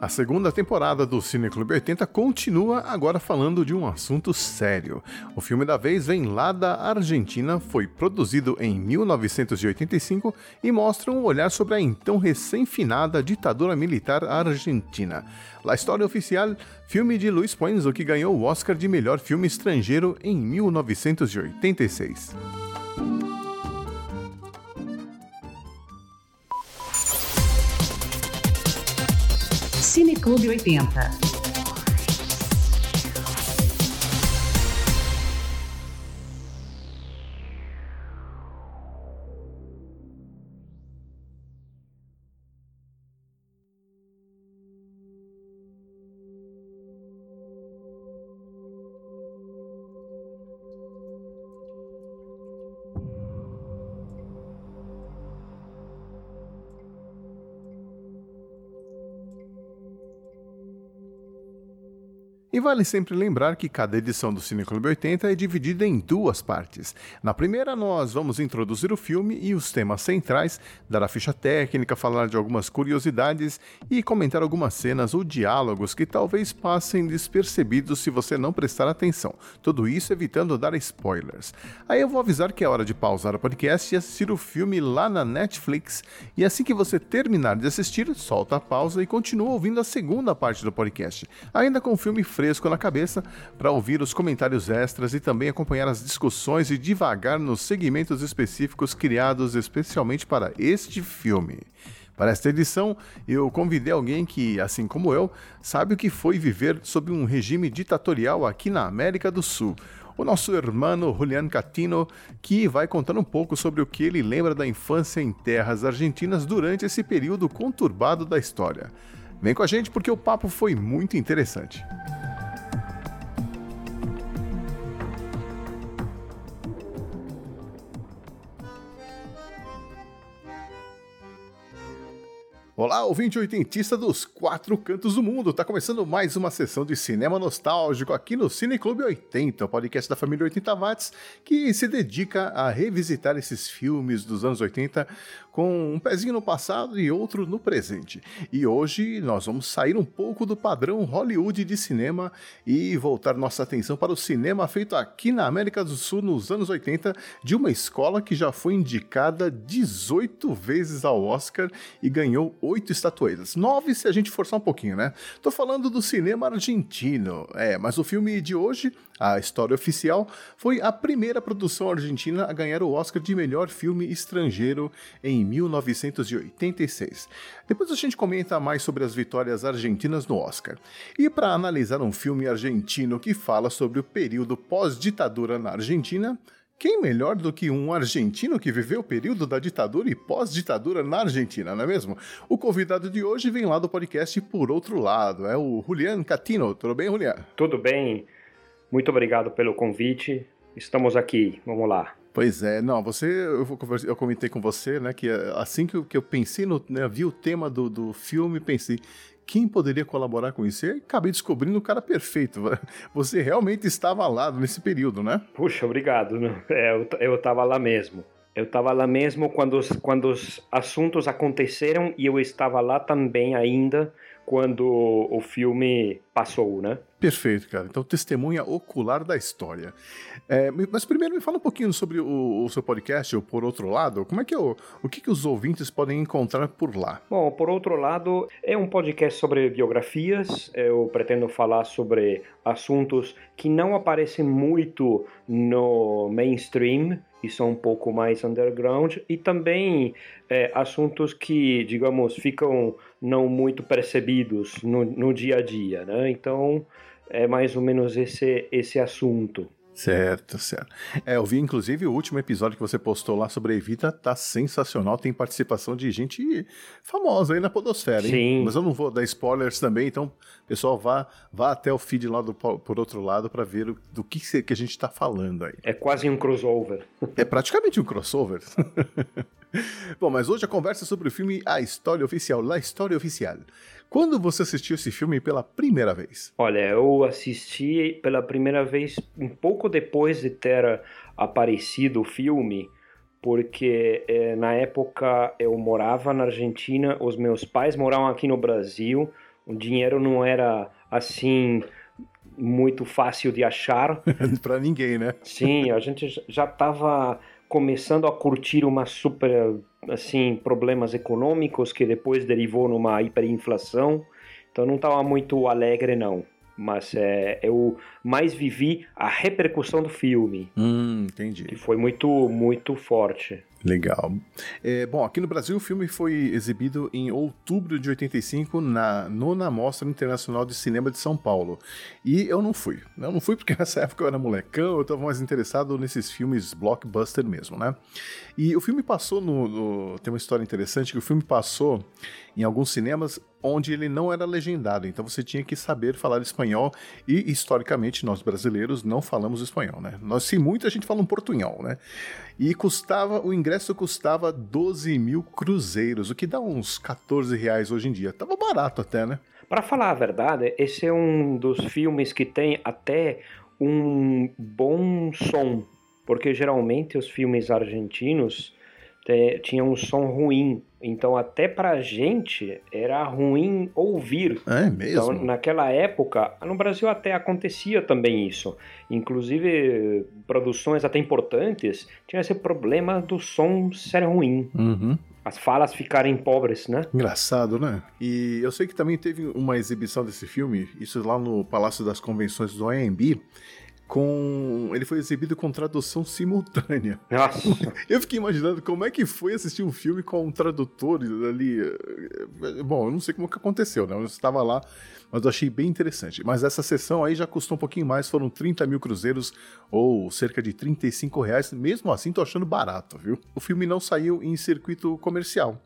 A segunda temporada do Cine Clube 80 continua agora falando de um assunto sério. O filme da vez vem lá da Argentina, foi produzido em 1985 e mostra um olhar sobre a então recém-finada ditadura militar argentina. La História Oficial, filme de Luiz Puenzo que ganhou o Oscar de melhor filme estrangeiro em 1986. Cine Clube 80. E vale sempre lembrar que cada edição do Cine Clube 80 é dividida em duas partes. Na primeira, nós vamos introduzir o filme e os temas centrais, dar a ficha técnica, falar de algumas curiosidades e comentar algumas cenas ou diálogos que talvez passem despercebidos se você não prestar atenção. Tudo isso evitando dar spoilers. Aí eu vou avisar que é hora de pausar o podcast e assistir o filme lá na Netflix. E assim que você terminar de assistir, solta a pausa e continua ouvindo a segunda parte do podcast, ainda com o filme fresco na cabeça para ouvir os comentários extras e também acompanhar as discussões e divagar nos segmentos específicos criados especialmente para este filme. Para esta edição, eu convidei alguém que, assim como eu, sabe o que foi viver sob um regime ditatorial aqui na América do Sul. O nosso irmão Julian Catino, que vai contar um pouco sobre o que ele lembra da infância em terras argentinas durante esse período conturbado da história. Vem com a gente porque o papo foi muito interessante. Olá, ouvinte oitentista dos quatro cantos do mundo. Tá começando mais uma sessão de cinema nostálgico aqui no Cine Clube 80, o podcast da família 80 Watts, que se dedica a revisitar esses filmes dos anos 80 com um pezinho no passado e outro no presente. E hoje nós vamos sair um pouco do padrão Hollywood de cinema e voltar nossa atenção para o cinema feito aqui na América do Sul nos anos 80, de uma escola que já foi indicada 18 vezes ao Oscar e ganhou oito estatuetas. Nove se a gente forçar um pouquinho, né? Tô falando do cinema argentino. É, mas o filme de hoje a história oficial foi a primeira produção argentina a ganhar o Oscar de melhor filme estrangeiro em 1986. Depois a gente comenta mais sobre as vitórias argentinas no Oscar. E para analisar um filme argentino que fala sobre o período pós-ditadura na Argentina, quem melhor do que um argentino que viveu o período da ditadura e pós-ditadura na Argentina, não é mesmo? O convidado de hoje vem lá do podcast Por Outro Lado, é o Julian Catino. Tudo bem, Julian? Tudo bem. Muito obrigado pelo convite. Estamos aqui, vamos lá. Pois é, não, você, eu, eu comentei com você, né, que assim que eu, que eu pensei no, né, vi o tema do, do filme, pensei, quem poderia colaborar com isso? E acabei descobrindo o cara perfeito. Você realmente estava lá nesse período, né? Puxa, obrigado. Né? É, eu estava lá mesmo. Eu estava lá mesmo quando os, quando os assuntos aconteceram e eu estava lá também ainda quando o filme passou, né? Perfeito, cara. Então, testemunha ocular da história. É, mas primeiro me fala um pouquinho sobre o, o, seu podcast, ou Por Outro Lado. Como é que é o, o que, que os ouvintes podem encontrar por lá? Bom, Por Outro Lado é um podcast sobre biografias. Eu pretendo falar sobre assuntos que não aparecem muito no mainstream, e são um pouco mais underground, e também é, assuntos que, digamos, ficam não muito percebidos no, no dia a dia, né? Então, é mais ou menos esse, esse assunto. Certo, certo. É, eu vi inclusive o último episódio que você postou lá sobre a Evita, tá sensacional, tem participação de gente famosa aí na podosfera, hein? Sim. Mas eu não vou dar spoilers também, então, pessoal, vá, vá até o feed lá do, por outro lado para ver o, do que, que a gente tá falando aí. É quase um crossover. É praticamente um crossover. Bom, mas hoje a conversa é sobre o filme A História Oficial, La História Oficial. Quando você assistiu esse filme pela primeira vez? Olha, eu assisti pela primeira vez um pouco depois de ter aparecido o filme, porque eh, na época eu morava na Argentina, os meus pais moravam aqui no Brasil, O dinheiro não era assim muito fácil de achar. para ninguém, né? Sim, a gente já estava começando a curtir uma super assim problemas econômicos que depois derivou numa hiperinflação. Então não estava muito alegre não mas é, eu mais vivi a repercussão do filme. Hum, entendi. Que foi muito, muito forte. Legal. É, bom, aqui no Brasil o filme foi exibido em outubro de 85 na nona Mostra Internacional de Cinema de São Paulo. E eu não fui. Eu não fui porque nessa época eu era molecão, eu estava mais interessado nesses filmes blockbuster mesmo, né? E o filme passou no, no, Tem uma história interessante que o filme passou em alguns cinemas onde ele não era legendado, então você tinha que saber falar espanhol e historicamente nós brasileiros não falamos espanhol, né? Nós, se muito, a gente fala um portunhol, né? E custava, o ingresso custava 12 mil cruzeiros, o que dá uns 14 reais hoje em dia. Tava barato até, né? Para falar a verdade, esse é um dos filmes que tem até um bom som, porque geralmente os filmes argentinos tinham um som ruim. Então, até pra gente, era ruim ouvir. É mesmo? Então, naquela época, no Brasil até acontecia também isso. Inclusive, produções até importantes tinham esse problema do som ser ruim. Uhum as falas ficarem pobres, né? Engraçado, né? E eu sei que também teve uma exibição desse filme, isso lá no Palácio das Convenções do AMB, com. Ele foi exibido com tradução simultânea. Nossa! Eu fiquei imaginando como é que foi assistir um filme com um tradutor ali. Eh, bom, eu não sei como que aconteceu, né? Eu estava lá, mas eu achei bem interessante. Mas essa sessão aí já custou um pouquinho mais, foram 30 mil cruzeiros, ou cerca de 35 reais. Mesmo assim, tô achando barato, viu? O filme não saiu em circuito comercial,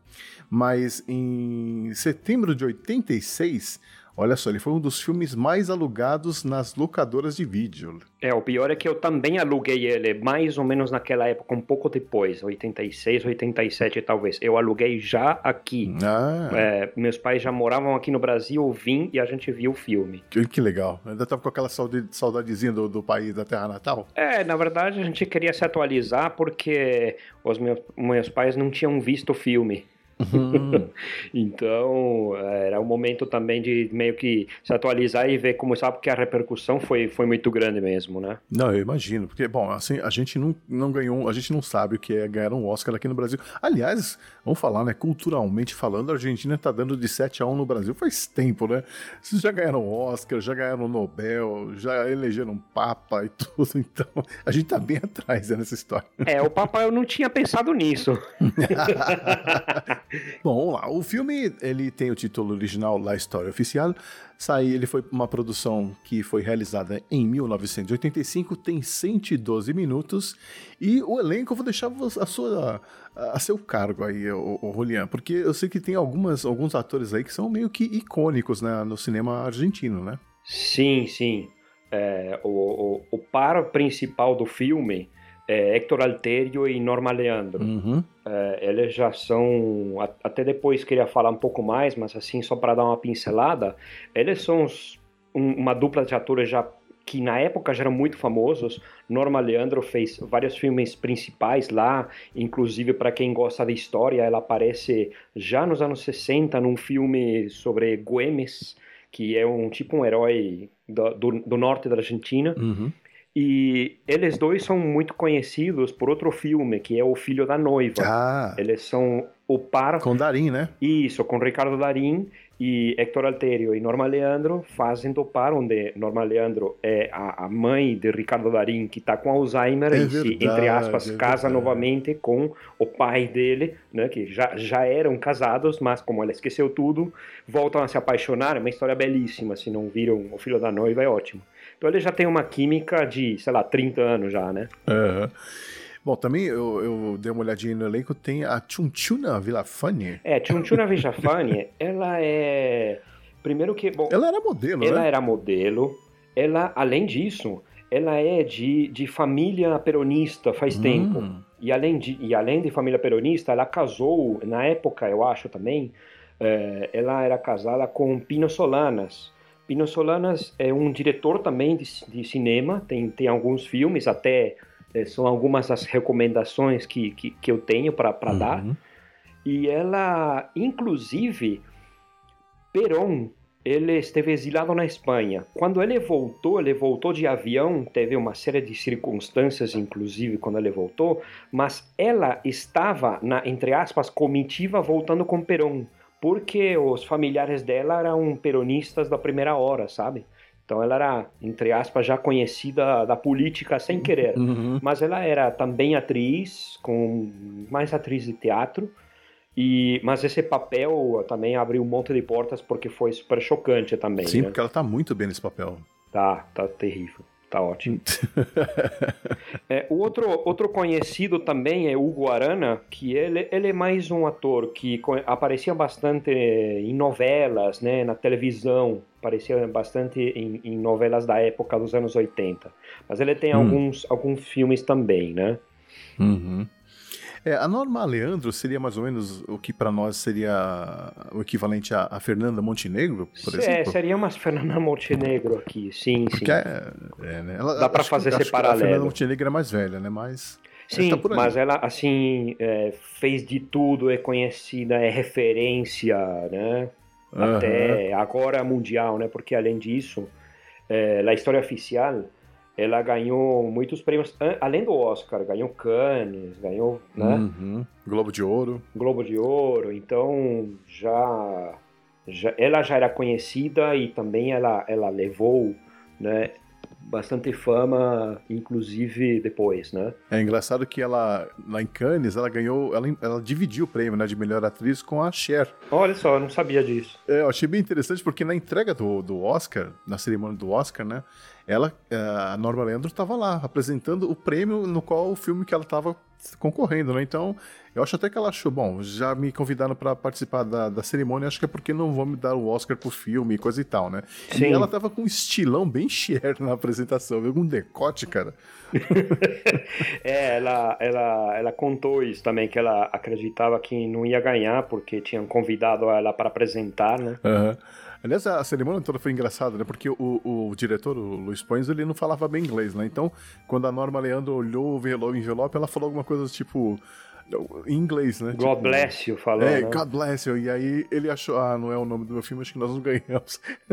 mas em setembro de 86 Olha só, ele foi um dos filmes mais alugados nas locadoras de vídeo. É, o pior é que eu também aluguei ele mais ou menos naquela época, um pouco depois, 86, 87 talvez. Eu aluguei já aqui. Ah. É, meus pais já moravam aqui no Brasil, eu vim e a gente viu o filme. Que, que legal. Ainda tava com aquela saudadezinha do, do país, da terra natal? É, na verdade a gente queria se atualizar porque os meus, meus pais não tinham visto o filme. Uhum. então, era um momento também de meio que se atualizar e ver como sabe que a repercussão foi, foi muito grande mesmo, né? Não, eu imagino, porque, bom, assim, a gente não, não ganhou, a gente não sabe o que é ganhar um Oscar aqui no Brasil. Aliás, vamos falar, né, culturalmente falando, a Argentina tá dando de 7 a 1 no Brasil faz tempo, né? Vocês já ganharam Oscar, já ganharam Nobel, já elegeram Papa e tudo, então a gente tá bem atrás né, nessa história. É, o Papa eu não tinha pensado nisso. Bom, vamos lá. O filme ele tem o título original La História Oficial. Sai, ele foi uma produção que foi realizada em 1985, tem 112 minutos e o elenco eu vou deixar a sua a seu cargo aí, o, o Julian, porque eu sei que tem algumas alguns atores aí que são meio que icônicos né, no cinema argentino, né? Sim, sim. É, o, o, o par principal do filme é, Hector Alterio e Norma Leandro. Uhum. É, eles já são. Até depois queria falar um pouco mais, mas assim, só para dar uma pincelada, eles são os, um, uma dupla de atores já que na época já eram muito famosos. Norma Leandro fez vários filmes principais lá, inclusive para quem gosta da história, ela aparece já nos anos 60 num filme sobre Güemes, que é um tipo um herói do, do, do norte da Argentina. Uhum. E eles dois são muito conhecidos por outro filme, que é O Filho da Noiva. Ah. Eles são o par. Com Darim, né? Isso, com Ricardo Darim e Hector Alterio e Norma Leandro fazem do par, onde Norma Leandro é a, a mãe de Ricardo Darim, que está com Alzheimer, é e verdade, se, entre aspas, é casa novamente com o pai dele, né, que já, já eram casados, mas como ela esqueceu tudo, voltam a se apaixonar. É uma história belíssima. Se não viram O Filho da Noiva, é ótimo. Então ele já tem uma química de, sei lá, 30 anos já, né? Uhum. Bom, também eu, eu, dei uma olhadinha no elenco, tem a Chunchuna Villafani. É, Chunchuna Villafani, ela é... Primeiro que... Bom, ela era modelo, ela né? era modelo. Ela, além disso, ela é de, de família peronista faz Hum. tempo. E além, de, e além de família peronista, ela casou, na época, eu acho também, eh, ela era casada com Pino Solanas. Pino Solanas é um diretor também de, de cinema, tem, tem alguns filmes, até eh, são algumas das recomendações que, que, que eu tenho para Uhum. dar. E ela, inclusive, Perón ele esteve exilado na Espanha. Quando ele voltou, ele voltou de avião, teve uma série de circunstâncias, inclusive, quando ele voltou, mas ela estava na, entre aspas, comitiva voltando com Perón, porque os familiares dela eram peronistas da primeira hora, sabe? Então ela era, entre aspas, já conhecida da política sem querer. Uhum. Mas ela era também atriz, com mais atriz de teatro, e, mas esse papel também abriu um monte de portas porque foi super chocante também. Sim, né? porque ela tá muito bem nesse papel. Tá, tá terrível. Tá ótimo. é, o outro, outro conhecido também é Hugo Arana, que ele, ele é mais um ator que aparecia bastante em novelas, né, na televisão, aparecia bastante em, em novelas da época dos anos 80. Mas ele tem hum. alguns, alguns filmes também, né? Uhum. É, a Norma Leandro seria mais ou menos o que para nós seria o equivalente a, a Fernanda Montenegro, por é, exemplo? seria uma Fernanda Montenegro aqui, sim, Porque sim. É, é, né? ela, Dá para fazer esse paralelo. A Fernanda Montenegro é mais velha, né? Mas Sim, tá mas ela assim é, fez de tudo, é conhecida, é referência, né? Uhum. Até agora mundial, né? Porque além disso, é, a história oficial ela ganhou muitos prêmios, além do Oscar, ganhou Cannes, ganhou, né? Uhum. Globo de Ouro. Globo de Ouro, então já, já ela já era conhecida e também ela, ela levou, né, bastante fama, inclusive depois, né? É engraçado que ela, lá em Cannes, ela ganhou, ela, ela dividiu o prêmio né, de melhor atriz com a Cher. Olha só, eu não sabia disso. É, eu achei bem interessante porque na entrega do, do Oscar, na cerimônia do Oscar, né, ela, é, a Norma Leandro estava lá apresentando o prêmio no qual o filme que ela estava concorrendo, né? Então, eu acho até que ela achou, bom, já me convidaram para participar da, da cerimônia, acho que é porque não vão me dar o Oscar pro filme e coisa e tal, né? Sim. E ela tava com um estilão bem Cher na apresentação, viu? Um decote, cara. é, ela, ela, ela contou isso também, que ela acreditava que não ia ganhar porque tinham convidado ela para apresentar, né? Uhum. Aliás, a cerimônia toda foi engraçada, né? Porque o, o diretor, o Luiz Pões, ele não falava bem inglês, né? Então, quando a Norma Leandro olhou o envelope, ela falou alguma coisa tipo em inglês, né? God tipo, bless you, falou. É, né? God bless you. E aí ele achou, ah, não é o nome do meu filme, acho que nós não ganhamos.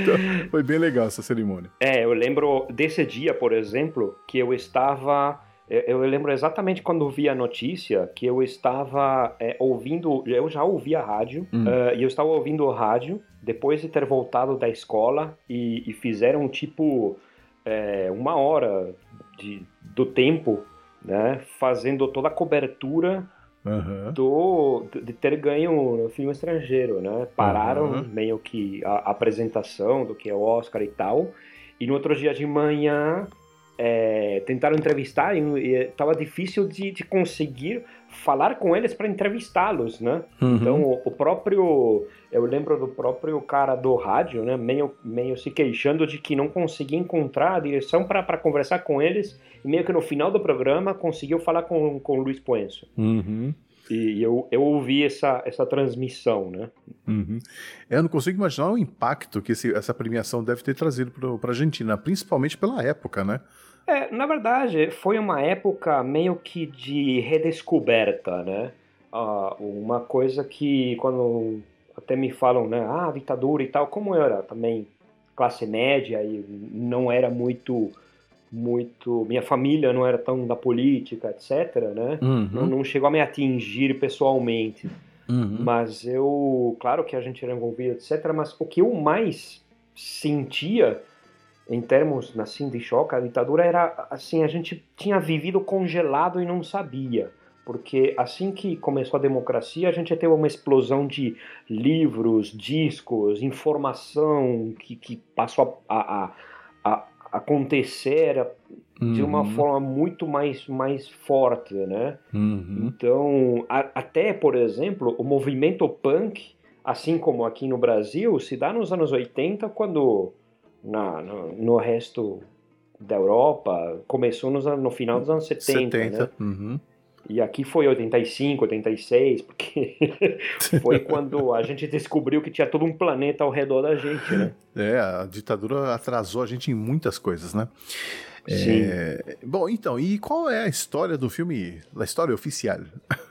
então, foi bem legal essa cerimônia. É, eu lembro desse dia, por exemplo, que eu estava eu, lembro exatamente quando vi a notícia que eu estava é, ouvindo, eu já ouvia rádio, hum. uh, e eu estava ouvindo o rádio depois de ter voltado da escola e, e fizeram tipo é, uma hora de, do tempo, né, fazendo toda a cobertura Uhum. Do, de ter ganho no filme estrangeiro, né? Pararam uhum. meio que a, a, apresentação do que é o Oscar e tal. E no outro dia de manhã é, tentaram entrevistar e estava difícil de, de, conseguir falar com eles para entrevistá-los, né? Uhum. Então o, o, próprio, eu lembro do próprio cara do rádio, né? Meio, meio se queixando de que não conseguia encontrar a direção para conversar com eles e meio que no final do programa conseguiu falar com com o Luiz Poenso. Uhum. E eu, eu ouvi essa, essa transmissão, né? Uhum. Eu não consigo imaginar o impacto que esse, essa premiação deve ter trazido para a Argentina, principalmente pela época, né? É, na verdade, foi uma época meio que de redescoberta, né? Ah, uma coisa que quando até me falam, né, ah, ditadura e tal, como eu era também classe média e não era muito muito minha família não era tão da política etc né uhum. não, não, chegou a me atingir pessoalmente uhum. mas eu claro que a gente era envolvido etc mas o que eu mais sentia em termos assim de choque, a ditadura era assim, a gente tinha vivido congelado e não sabia. Porque assim que começou a democracia, a gente teve uma explosão de livros, discos, informação que, que passou a, a, a acontecer de uma uhum. forma muito mais, mais forte, né? Uhum. Então, a, até, por exemplo, o movimento punk, assim como aqui no Brasil, se dá nos anos 80, quando na, no, no resto da Europa começou nos, no final dos anos 70, 70 né? Uhum. E aqui foi 85, 86, porque foi quando a gente descobriu que tinha todo um planeta ao redor da gente, né? É, a ditadura atrasou a gente em muitas coisas, né? Sim. É... Bom, então, e qual é a história do filme, a história oficial?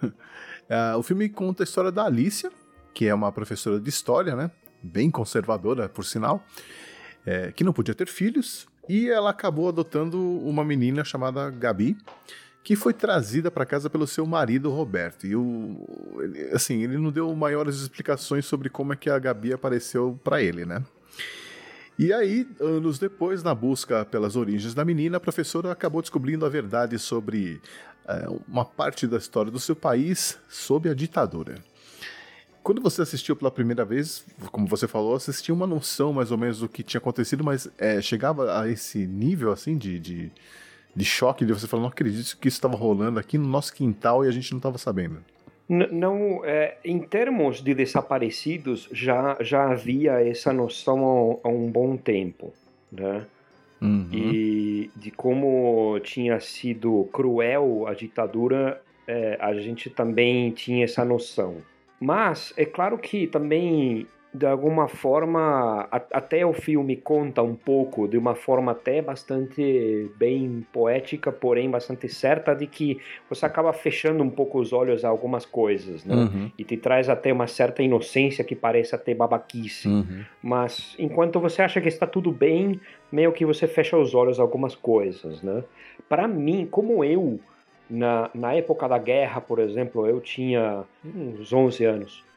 uh, o filme conta a história da Alicia, que é uma professora de história, né? Bem conservadora, por sinal, é, que não podia ter filhos, e ela acabou adotando uma menina chamada Gabi, que foi trazida para casa pelo seu marido Roberto. E o, ele, assim, ele não deu maiores explicações sobre como é que a Gabi apareceu para ele, né? E aí, anos depois, na busca pelas origens da menina, a professora acabou descobrindo a verdade sobre é, uma parte da história do seu país sob a ditadura. Quando você assistiu pela primeira vez, como você falou, você tinha uma noção mais ou menos do que tinha acontecido, mas é, chegava a esse nível assim de, de, de choque de você falar, não acredito que isso estava rolando aqui no nosso quintal e a gente não estava sabendo não, é, em termos de desaparecidos, já, já havia essa noção há, há um bom tempo, né? Uhum. E de como tinha sido cruel a ditadura, é, a gente também tinha essa noção. Mas é claro que também de alguma forma, a, até o filme conta um pouco, de uma forma até bastante bem poética, porém bastante certa, de que você acaba fechando um pouco os olhos a algumas coisas, né? Uhum. E te traz até uma certa inocência que parece até babaquice. Uhum. Mas enquanto você acha que está tudo bem, meio que você fecha os olhos a algumas coisas, né? Para mim, como eu, na, na época da guerra, por exemplo, eu tinha uns 11 anos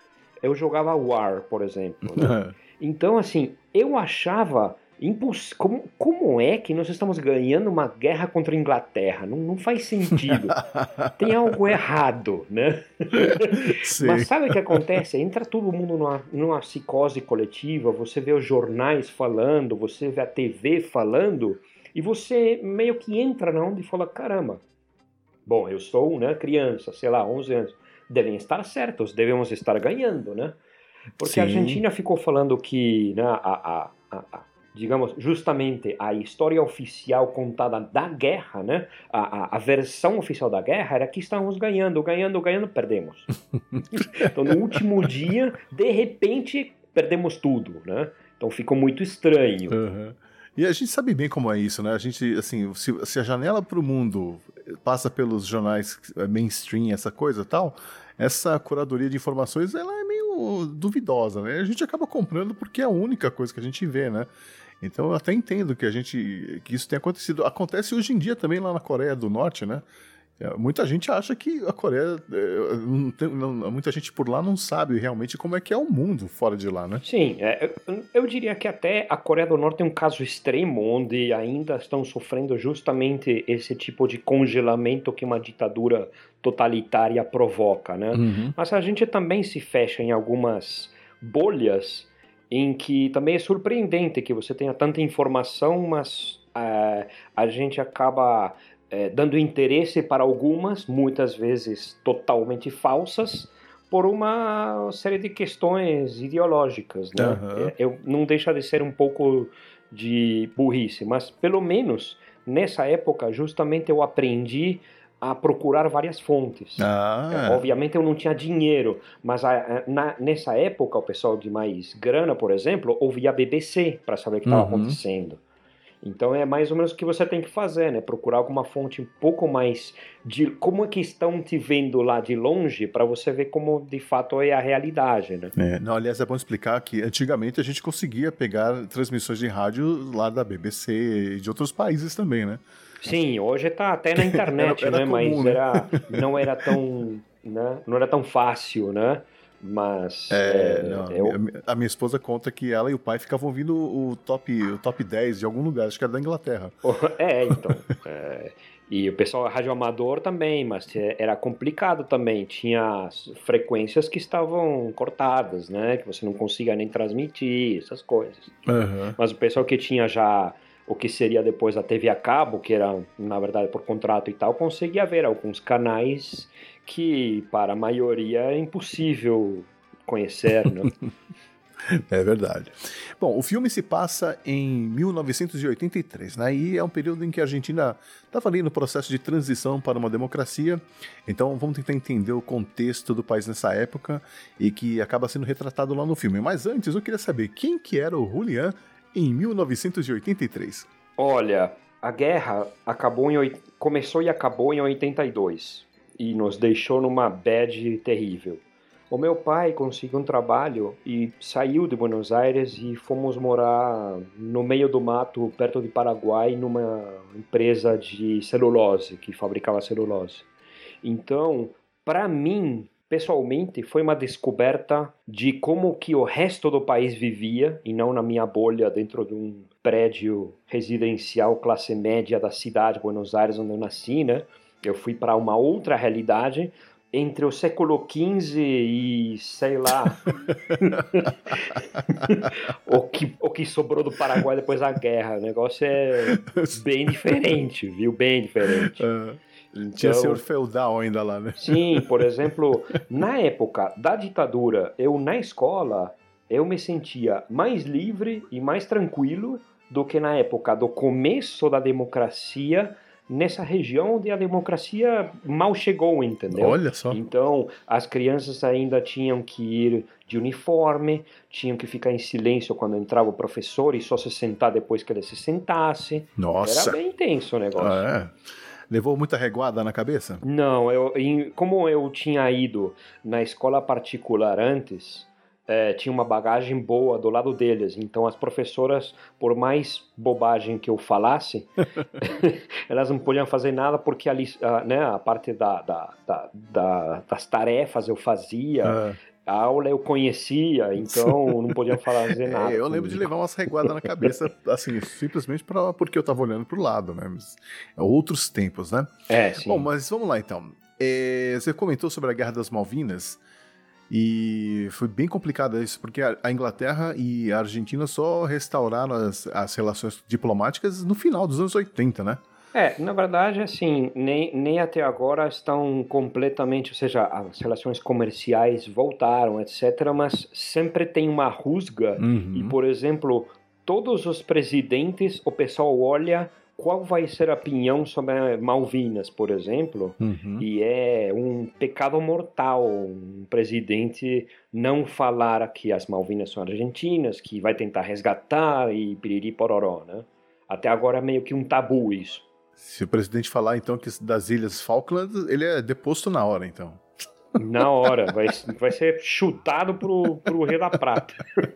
eu jogava War, por exemplo. Né? então, assim, eu achava imposs... como, como é que nós estamos ganhando uma guerra contra a Inglaterra? Não, não faz sentido. Tem algo errado, né? Mas sabe o que acontece? Entra todo mundo numa, numa psicose coletiva, você vê os jornais falando, você vê a TV falando, e você meio que entra na onda e fala, caramba, bom, eu sou né, criança, sei lá, 11 anos devem estar certos, devemos estar ganhando, né? Porque Sim. a Argentina ficou falando que, né, a, a, a, digamos, justamente a história oficial contada da guerra, né? A, a, versão oficial da guerra era que estávamos ganhando, ganhando, ganhando, perdemos. então, no último dia, de repente, perdemos tudo, né? Então ficou muito estranho. Uhum. E a gente sabe bem como é isso, né? A gente, assim, se, se a janela para o mundo passa pelos jornais é, mainstream, essa coisa tal, essa curadoria de informações ela é meio duvidosa, né? A gente acaba comprando porque é a única coisa que a gente vê, né? Então eu até entendo que a gente que isso tenha acontecido. Acontece hoje em dia também lá na Coreia do Norte, né? É, muita gente acha que a Coreia. É, não tem, não, muita gente por lá não sabe realmente como é que é o mundo fora de lá, né? Sim, é, eu, eu, diria que até a Coreia do Norte é um caso extremo, onde ainda estão sofrendo justamente esse tipo de congelamento que uma ditadura totalitária provoca, né? Uhum. Mas a gente também se fecha em algumas bolhas em que também é surpreendente que você tenha tanta informação, mas uh, a gente acaba é, dando interesse para algumas, muitas vezes totalmente falsas, por uma série de questões ideológicas. Né? Uhum. Eu, não deixa de ser um pouco de burrice, mas pelo menos nessa época, justamente eu aprendi a procurar várias fontes. Ah. É, obviamente eu não tinha dinheiro, mas a, na, nessa época o pessoal de mais grana, por exemplo, ouvia a BBC para saber o que estava uhum. acontecendo. Então é mais ou menos o que você tem que fazer, né? Procurar alguma fonte um pouco mais de como é que estão te vendo lá de longe para você ver como de fato é a realidade, né? É, não, aliás, é bom explicar que antigamente a gente conseguia pegar transmissões de rádio lá da BBC e de outros países também, né? Sim, hoje está até na internet, era, era né? Comum, Mas né? Era, não era tão, né? não era tão fácil, né? Mas. É, é não, eu... a, minha, esposa conta que ela e o pai ficavam ouvindo o top, o top 10 de algum lugar, acho que era da Inglaterra. É, então. é, e o pessoal rádio amador também, mas era complicado também. Tinha frequências que estavam cortadas, né? Que você não conseguia nem transmitir, essas coisas. Uhum. Mas o pessoal que tinha já o que seria depois a TV a cabo, que era, na verdade, por contrato e tal, conseguia ver alguns canais que para a maioria é impossível conhecer, né? É verdade. Bom, o filme se passa em 1983, né? E é um período em que a Argentina estava ali no processo de transição para uma democracia. Então vamos tentar entender o contexto do país nessa época e que acaba sendo retratado lá no filme. Mas antes eu queria saber quem que era o Julian em 1983. Olha, a guerra acabou em começou e acabou em 82 e nos deixou numa bad terrível. o meu pai conseguiu um trabalho e saiu de Buenos Aires e fomos morar no meio do mato, perto de Paraguai, numa empresa de celulose, que fabricava celulose. Então, para mim, pessoalmente, foi uma descoberta de como que o resto do país vivia e não na minha bolha dentro de um prédio residencial classe média da cidade de Buenos Aires, onde eu nasci, né? Eu fui para uma outra realidade entre o século XV e sei lá o, que, o que sobrou do Paraguai depois da guerra. O negócio é bem diferente, viu? Bem diferente. Uh, então, tinha senhor feudal ainda lá, né? Sim, por exemplo, na época da ditadura, eu na escola eu me sentia mais livre e mais tranquilo do que na época do começo da democracia nessa região onde a democracia mal chegou, entendeu? Olha só. Então, as crianças ainda tinham que ir de uniforme, tinham que ficar em silêncio quando entrava o professor e só se sentar depois que ele se sentasse. Nossa. Era bem intenso o negócio. Ah, é. Levou muita reguada na cabeça? Não, eu, como eu tinha ido na escola particular antes, é, tinha uma bagagem boa do lado deles. Então as professoras, por mais bobagem que eu falasse, elas não podiam fazer nada porque a, né, a parte da, da, da, da, das tarefas eu fazia. É. A aula eu conhecia, então não podia fazer nada. É, eu lembro de levar umas reguadas na cabeça, assim, simplesmente pra, porque eu tava olhando pro lado, né? Mas, é outros tempos, né? É, sim. Bom, mas vamos lá então. É, você comentou sobre a Guerra das Malvinas. E foi bem complicado isso, porque a Inglaterra e a Argentina só restauraram as, as relações diplomáticas no final dos anos 80, né? É, na verdade, assim, nem, nem até agora estão completamente, ou seja, as relações comerciais voltaram, etc., mas sempre tem uma rusga, uhum. e, por exemplo, todos os presidentes, o pessoal olha qual vai ser a opinião sobre Malvinas, por exemplo, uhum. e é um pecado mortal um presidente não falar que as Malvinas são argentinas, que vai tentar resgatar e piriri pororó, né? Até agora é meio que um tabu isso. Se o presidente falar então que das Ilhas Falkland, ele é deposto na hora, então. Na hora, vai, vai ser chutado pro, pro Rei da Prata.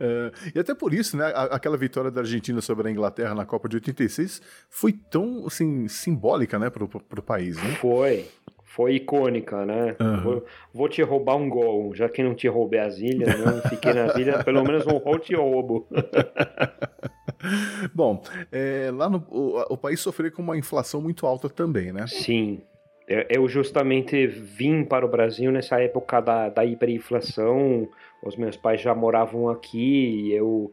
É, e até por isso, né, aquela vitória da Argentina sobre a Inglaterra na Copa de 86 foi tão, assim, simbólica, né, pro, pro país, né? Foi, foi icônica, né? Uhum. Vou, vou, te roubar um gol, já que não te roubei as ilhas, não fiquei nas ilhas, pelo menos um rol te roubo. Bom, é, lá no, o, o país sofreu com uma inflação muito alta também, né? Sim, eu justamente vim para o Brasil nessa época da, da hiperinflação. Os meus pais já moravam aqui. Eu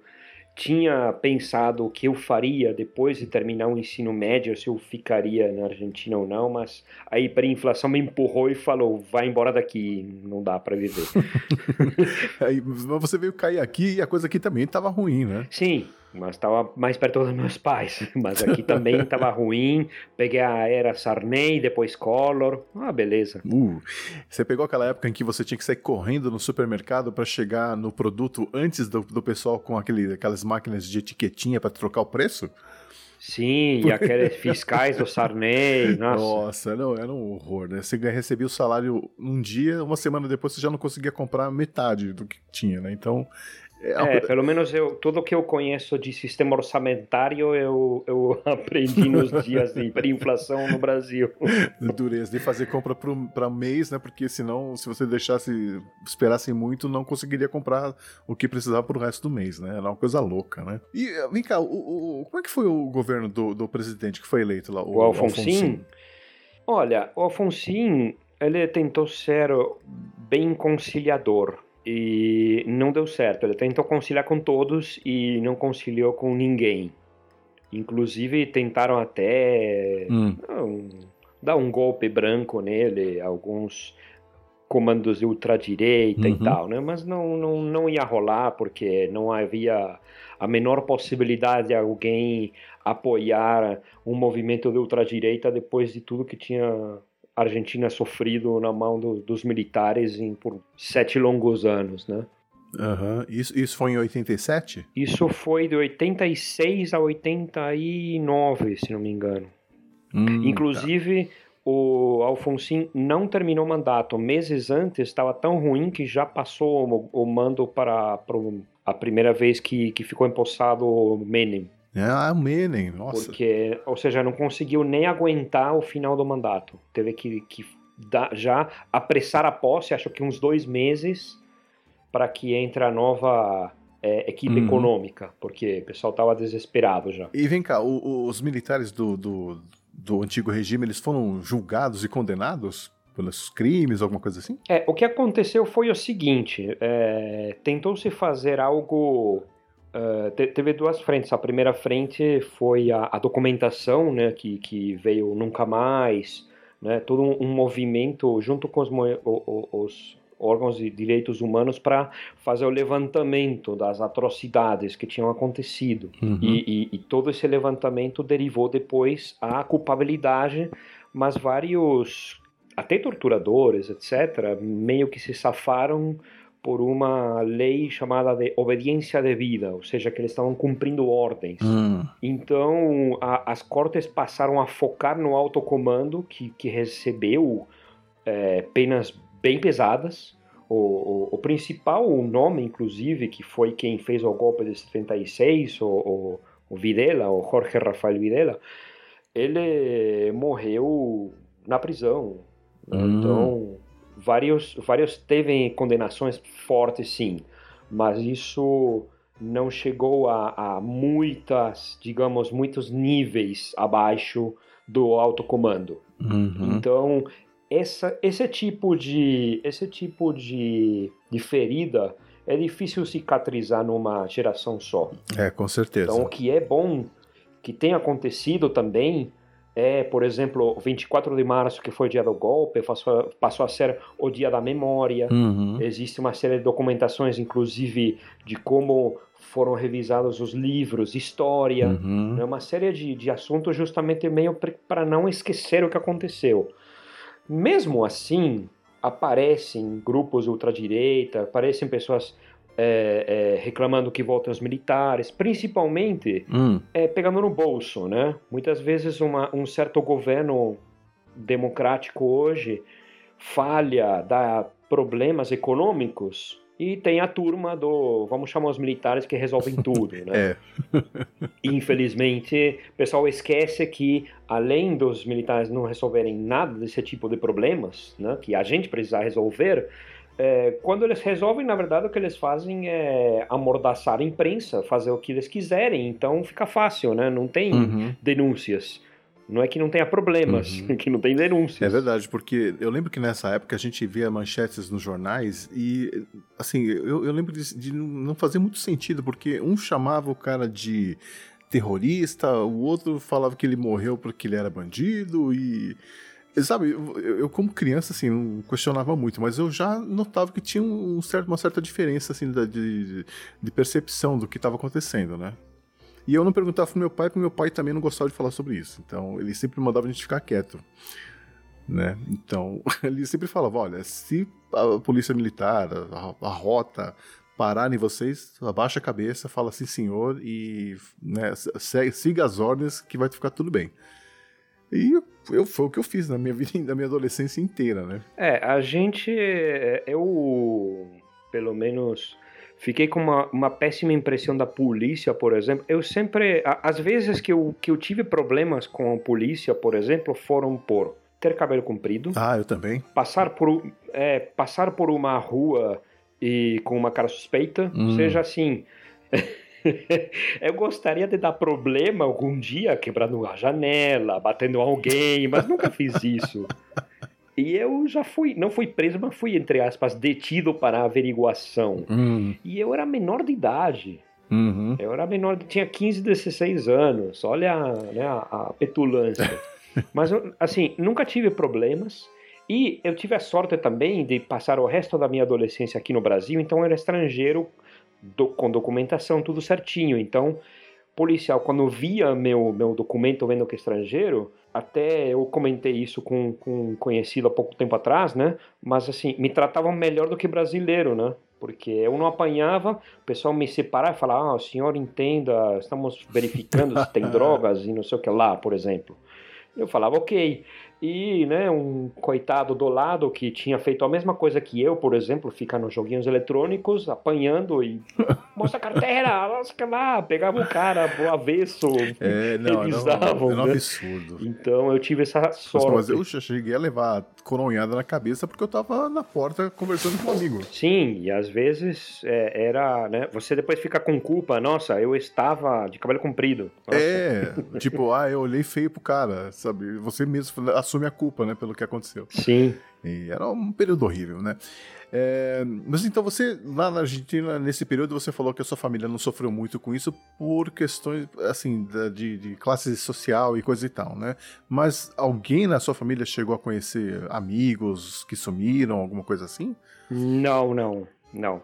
tinha pensado o que eu faria depois de terminar o ensino médio, se eu ficaria na Argentina ou não, mas a hiperinflação me empurrou e falou: vai embora daqui, não dá para viver. Aí você veio cair aqui e a coisa aqui também estava ruim, né? Sim, mas estava mais perto dos meus pais. Mas aqui também estava ruim. Peguei a era Sarney, depois Collor. Ah, beleza. Uh, você pegou aquela época em que você tinha que sair correndo no supermercado para chegar no produto antes do, do pessoal com aquele, aquelas máquinas de etiquetinha para trocar o preço? Sim, e aqueles fiscais do Sarney, nossa. Nossa, não, era um horror, né? Você recebia o salário um dia, uma semana depois você já não conseguia comprar metade do que tinha, né? Então, é, é, pelo menos eu, tudo que eu conheço de sistema orçamentário eu, eu aprendi nos dias de hiperinflação no Brasil. Dureza de fazer compra para mês, né? Porque senão, se você deixasse, esperasse muito, não conseguiria comprar o que precisava para o resto do mês, né? Era uma coisa louca, né? E vem cá, o, o, como é que foi o governo do, do presidente que foi eleito lá? O, o Alfonsin? Olha, o Alfonsin, ele tentou ser bem conciliador e não deu certo. Ele tentou conciliar com todos e não conciliou com ninguém. Inclusive tentaram até hum. não, dar um golpe branco nele, alguns comandos de ultradireita uhum. e tal, né? Mas não, não, não ia rolar porque não havia a menor possibilidade de alguém apoiar um movimento de ultradireita depois de tudo que tinha Argentina sofrido na mão do, dos militares em, por sete longos anos, né? Uhum. Isso, isso foi em 87? Isso foi de 86 a 89, se não me engano. Hum, Inclusive, tá. o Alfonsin não terminou o mandato. Meses antes estava tão ruim que já passou o, o mando para, para a primeira vez que, que ficou empossado o Menem. Ah, o Menem, nossa. Porque, ou seja, não conseguiu nem aguentar o final do mandato. Teve que, que dar, já apressar a posse, acho que uns dois meses, para que entre a nova é, equipe uhum. econômica, porque o pessoal estava desesperado já. E vem cá, o, os militares do, do, do antigo regime, eles foram julgados e condenados pelos crimes, alguma coisa assim? É, o que aconteceu foi o seguinte, é, tentou-se fazer algo... Uh, teve duas frentes. A primeira frente foi a, a documentação, né, que, que veio nunca mais, né, todo um, um movimento junto com os, os, órgãos de direitos humanos para fazer o levantamento das atrocidades que tinham acontecido. Uhum. E, e, e, todo esse levantamento derivou depois a culpabilidade, mas vários, até torturadores, etc., meio que se safaram por uma lei chamada de obediência devida, ou seja, que eles estavam cumprindo ordens. Hum. Então, a, as cortes passaram a focar no alto comando, que, que recebeu é, penas bem pesadas. O, o, o, principal nome, inclusive, que foi quem fez o golpe de 76, o, o, o Videla, o Jorge Rafael Videla, ele morreu na prisão. Hum. Então, vários, vários teve condenações fortes, sim, mas isso não chegou a, a muitas, digamos, muitos níveis abaixo do alto comando. Uhum. Então, essa, esse tipo de esse tipo de, de ferida é difícil cicatrizar numa geração só. É, com certeza. Então, o que é bom que tenha acontecido também é, por exemplo, 24 de março, que foi o dia do golpe, passou, passou a ser o dia da memória. Uhum. Existe uma série de documentações, inclusive, de como foram revisados os livros, história, uhum. né, uma série de, de assuntos justamente meio para não esquecer o que aconteceu. Mesmo assim, aparecem grupos ultradireita, aparecem pessoas é, é, reclamando que voltam os militares, principalmente hum. é, pegando no bolso, né? Muitas vezes uma, um certo governo democrático hoje falha, dá problemas econômicos e tem a turma do, vamos chamar os militares que resolvem tudo, né? É. Infelizmente, o pessoal esquece que, além dos militares não resolverem nada desse tipo de problemas, né, que a gente precisa resolver, é, quando eles resolvem, na verdade, o que eles fazem é amordaçar a imprensa, fazer o que eles quiserem, então fica fácil, né? Não tem uhum. denúncias. Não é que não tenha problemas, uhum. que não tem denúncias. É verdade, porque eu lembro que nessa época a gente via manchetes nos jornais e, assim, eu, eu lembro de, de não fazer muito sentido, porque um chamava o cara de terrorista, o outro falava que ele morreu porque ele era bandido e. Sabe, eu, eu, como criança, assim, não questionava muito, mas eu já notava que tinha um certo, uma certa diferença, assim, de, de percepção do que estava acontecendo, né? E eu não perguntava pro meu pai, porque meu pai também não gostava de falar sobre isso. Então, ele sempre mandava a gente ficar quieto. Né? Então, ele sempre falava: olha, se a polícia militar, a, a rota parar em vocês, abaixa a cabeça, fala assim, senhor, e né, siga as ordens que vai ficar tudo bem. E eu, foi o que eu fiz na minha vida, na minha adolescência inteira, né? É, a gente, eu, pelo menos Fiquei com uma, uma péssima impressão da polícia, por exemplo. Eu sempre. Às vezes que eu, que eu tive problemas com a polícia, por exemplo, foram por ter cabelo comprido. Ah, eu também. Passar por, é, passar por uma rua e com uma cara suspeita. Hum. Seja assim. eu gostaria de dar problema algum dia quebrando a janela, batendo alguém, mas nunca fiz isso. E eu já fui, não fui preso, mas fui, entre aspas, detido para averiguação. Uhum. E eu era menor de idade. Uhum. Eu era menor, tinha 15, 16 anos. Olha né, a, a petulância. mas, assim, nunca tive problemas. E eu tive a sorte também de passar o resto da minha adolescência aqui no Brasil, então eu era estrangeiro do, com documentação, tudo certinho. Então, policial, quando via meu, meu documento vendo que é estrangeiro, até eu comentei isso com, com um conhecido há pouco tempo atrás, né? Mas assim, me tratavam melhor do que brasileiro, né? Porque eu não apanhava, o pessoal me separava e falava, ah, o senhor entenda, estamos verificando se tem drogas e não sei o que lá, por exemplo. Eu falava, ok. E né, um coitado do lado que tinha feito a mesma coisa que eu, por exemplo, ficar nos joguinhos eletrônicos, apanhando e mostra a carteira, lasca lá, pegava o cara pro avesso, é, não, revisavam. Não, não, é um né? absurdo. Então eu tive essa sorte. Mas eu cheguei a levar coronhada na cabeça porque eu tava na porta conversando com um amigo. Sim, e às vezes é, era, né, você depois fica com culpa, nossa, eu estava de cabelo comprido. Nossa. É, tipo, ah, eu olhei feio pro cara, sabe? Você mesmo assume a culpa, né, pelo que aconteceu. Sim. E era um período horrível, né? É, mas então você, lá na Argentina, nesse período, você falou que a sua família não sofreu muito com isso por questões, assim, de, de classe social e coisa e tal, né? Mas alguém na sua família chegou a conhecer amigos que sumiram, alguma coisa assim? Não, não, não.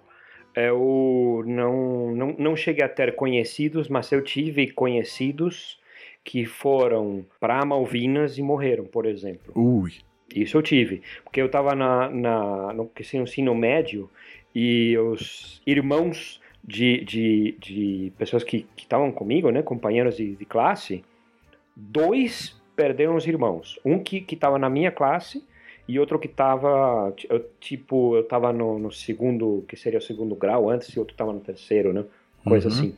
Eu não, não, não cheguei a ter conhecidos, mas eu tive conhecidos que foram para Malvinas e morreram, por exemplo. Ui. Isso eu tive, porque eu estava na, na, no ensino médio e os irmãos de, de, de pessoas que estavam comigo, né, companheiros de, de, classe, dois perderam os irmãos. Um que estava na minha classe e outro que estava, tipo, eu estava no, no, segundo, que seria o segundo grau antes, e outro estava no terceiro, né? Coisa uhum. assim.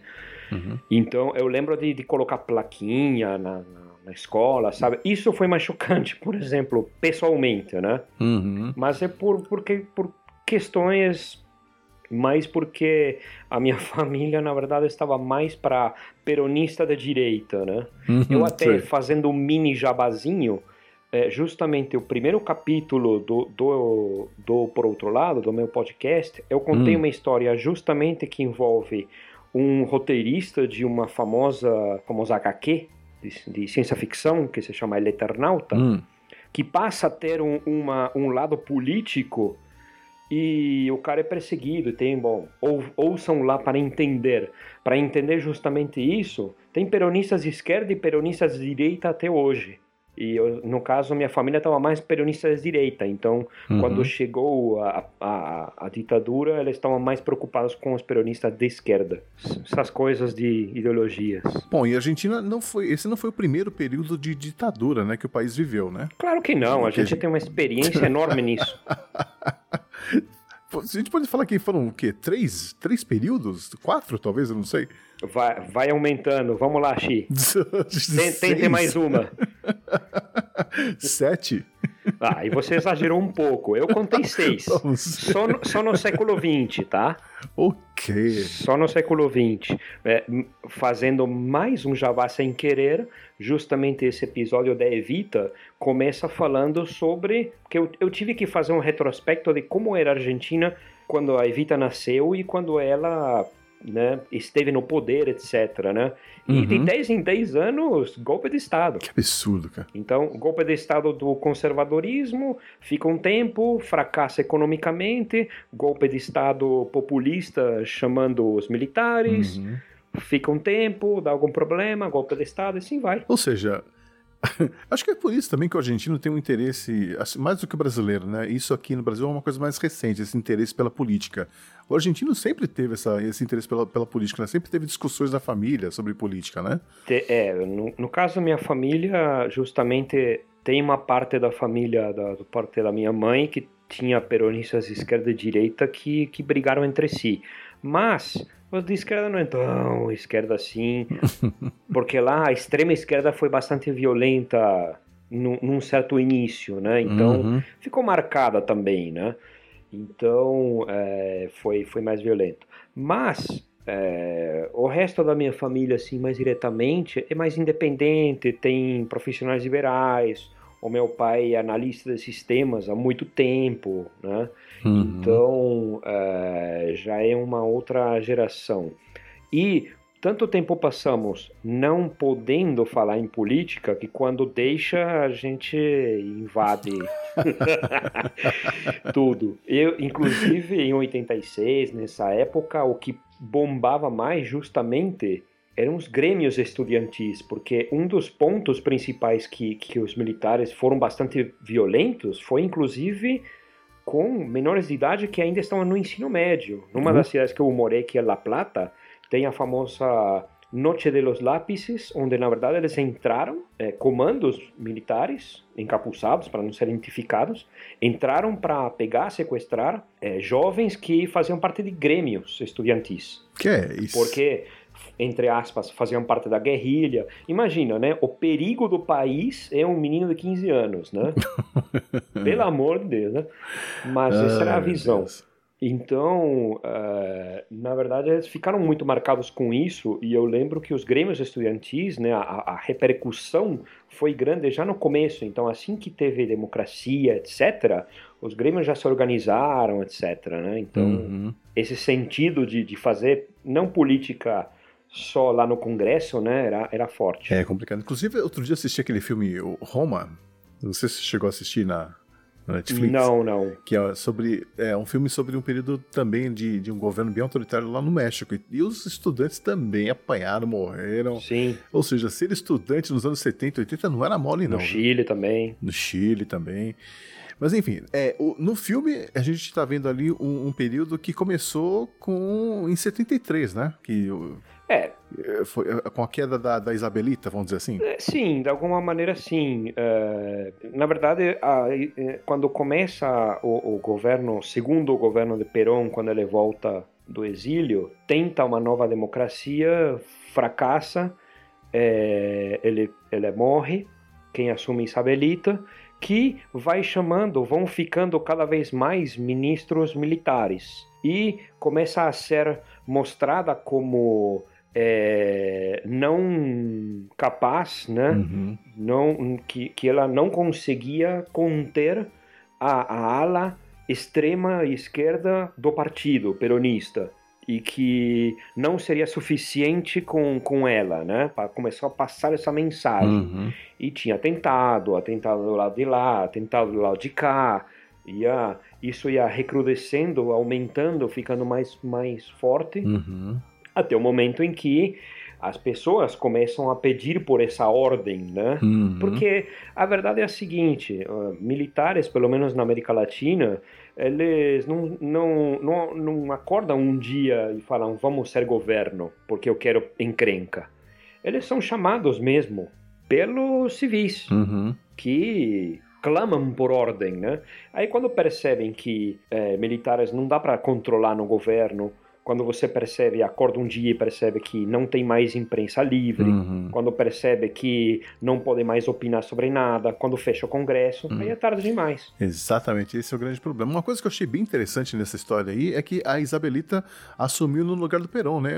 Uhum. Então, eu lembro de, de colocar plaquinha na, na na escola, sabe? Isso foi mais chocante, por exemplo, pessoalmente, né? Uhum. Mas é por, porque, por questões mais porque a minha família, na verdade, estava mais para peronista da direita, né? Uhum, eu até sim. fazendo um mini jabazinho, é, justamente o primeiro capítulo do, do, do Por Outro Lado, do meu podcast, eu contei uhum. uma história justamente que envolve um roteirista de uma famosa, famosa HQ, de, de ciência ficção, que se chama El Eternauta, hum. que passa a ter um, uma, um lado político e o cara é perseguido. Tem, bom, ou, ouçam lá para entender. Para entender justamente isso, tem peronistas de esquerda e peronistas de direita até hoje. E eu, no caso, minha família estava mais peronista de direita. Então, uhum. quando chegou a, a, a, ditadura, eles estavam mais preocupados com os peronistas de esquerda. Essas coisas de ideologias. Bom, e a Argentina não foi. Esse não foi o primeiro período de ditadura, né, que o país viveu, né? Claro que não. A gente, tem uma experiência enorme nisso. A gente pode falar que foram o quê? Três, três períodos? Quatro, talvez, eu não sei. Vai, vai aumentando. Vamos lá, Xi. Tente mais uma. Sete? Ah, e você exagerou um pouco. Eu contei seis. Só no, só no século XX, tá? Ok. Só no século XX. É, fazendo mais um Javá sem querer, justamente esse episódio da Evita começa falando sobre. que eu, eu tive que fazer um retrospecto de como era a Argentina quando a Evita nasceu e quando ela né, esteve no poder, etc, né? E uhum. de 10 em 10 anos, golpe de Estado. Que absurdo, cara. Então, golpe de Estado do conservadorismo, fica um tempo, fracassa economicamente, golpe de Estado populista chamando os militares, uhum. fica um tempo, dá algum problema, golpe de Estado e assim vai. Ou seja, Acho que é por isso também que o argentino tem um interesse, assim, mais do que o brasileiro, né? Isso aqui no Brasil é uma coisa mais recente, esse interesse pela política. O argentino sempre teve essa, esse interesse pela, pela política, né? Sempre teve discussões na família sobre política, né? É, no, no caso da minha família, justamente tem uma parte da família, da, da parte da minha mãe, que tinha peronistas esquerda e direita que, que brigaram entre si. Mas os de esquerda não é tão esquerda assim, porque lá a extrema esquerda foi bastante violenta num, num certo início, né? Então uhum. ficou marcada também, né? Então é, foi, foi mais violento. Mas é, o resto da minha família, assim, mais diretamente, é mais independente, tem profissionais liberais, o meu pai é analista de sistemas há muito tempo, né? Uhum. Então é, já é uma outra geração. E tanto tempo passamos não podendo falar em política que quando deixa a gente invade tudo. Eu, inclusive, em 86, nessa época, o que bombava mais justamente eram os grêmios estudantis, porque um dos pontos principais que, que os militares foram bastante violentos foi, inclusive, com menores de idade que ainda estão no ensino médio. Numa uhum. das cidades que eu morei, que é La Plata, tem a famosa Noche de los Lápices, onde na verdade eles entraram, é, comandos militares, encapuçados para não serem identificados, entraram para pegar, sequestrar é, jovens que faziam parte de grêmios estudantis. Que é isso? Porque entre aspas, faziam parte da guerrilha. Imagina, né? O perigo do país é um menino de 15 anos, né? Pelo amor de Deus, né? Mas essa era a visão. Então, uh, na verdade, eles ficaram muito marcados com isso, e eu lembro que os grêmios estudantis, né, a, a, repercussão foi grande já no começo. Então, assim que teve democracia, etc., os grêmios já se organizaram, etc. Né? Então, uhum. esse sentido de, de fazer, não política só lá no Congresso, né, era, era forte. É complicado. Inclusive, outro dia assisti aquele filme Roma, não sei se você chegou a assistir na, na Netflix. Não, não. Que é sobre é um filme sobre um período também de, de um governo bem autoritário lá no México. E, e, os estudantes também apanharam, morreram. Sim. Ou seja, ser estudante nos anos 70, 80 não era mole, não. No Chile também. No Chile também. Mas enfim, é, o, no filme a gente está vendo ali um, um, período que começou com em 73, né? Que. É. Foi é, com a queda da, da Isabelita, vamos dizer assim? É, sim, de alguma maneira sim. Na verdade, a, quando começa o, o, governo, segundo o governo de Perón, quando ele volta do exílio, tenta uma nova democracia, fracassa, é, ele, ele morre, quem assume Isabelita, que vai chamando, vão ficando cada vez mais ministros militares e começa a ser mostrada como é, não capaz, né? Uhum. Não, que, que ela não conseguia conter a, a ala extrema esquerda do partido peronista e que não seria suficiente com, com ela, né? Para começar a passar essa mensagem. Uhum. E tinha tentado, atentado do lado de lá, atentado do lado de cá, ia, isso ia recrudescendo, aumentando, ficando mais, mais forte. Uhum até o momento em que as pessoas começam a pedir por essa ordem, né? Uhum. Porque a verdade é a seguinte: uh, militares, pelo menos na América Latina, eles não, não, não, não acordam um dia e falam vamos ser governo porque eu quero encrenca. Eles são chamados mesmo pelos civis uhum. que clamam por ordem, né? Aí quando percebem que eh, militares não dá para controlar no governo quando você percebe, acorda um dia e percebe que não tem mais imprensa livre, uhum. quando percebe que não pode mais opinar sobre nada, quando fecha o Congresso, uhum. aí é tarde demais. Exatamente, esse é o grande problema. Uma coisa que eu achei bem interessante nessa história aí é que a Isabelita assumiu no lugar do Perón, né?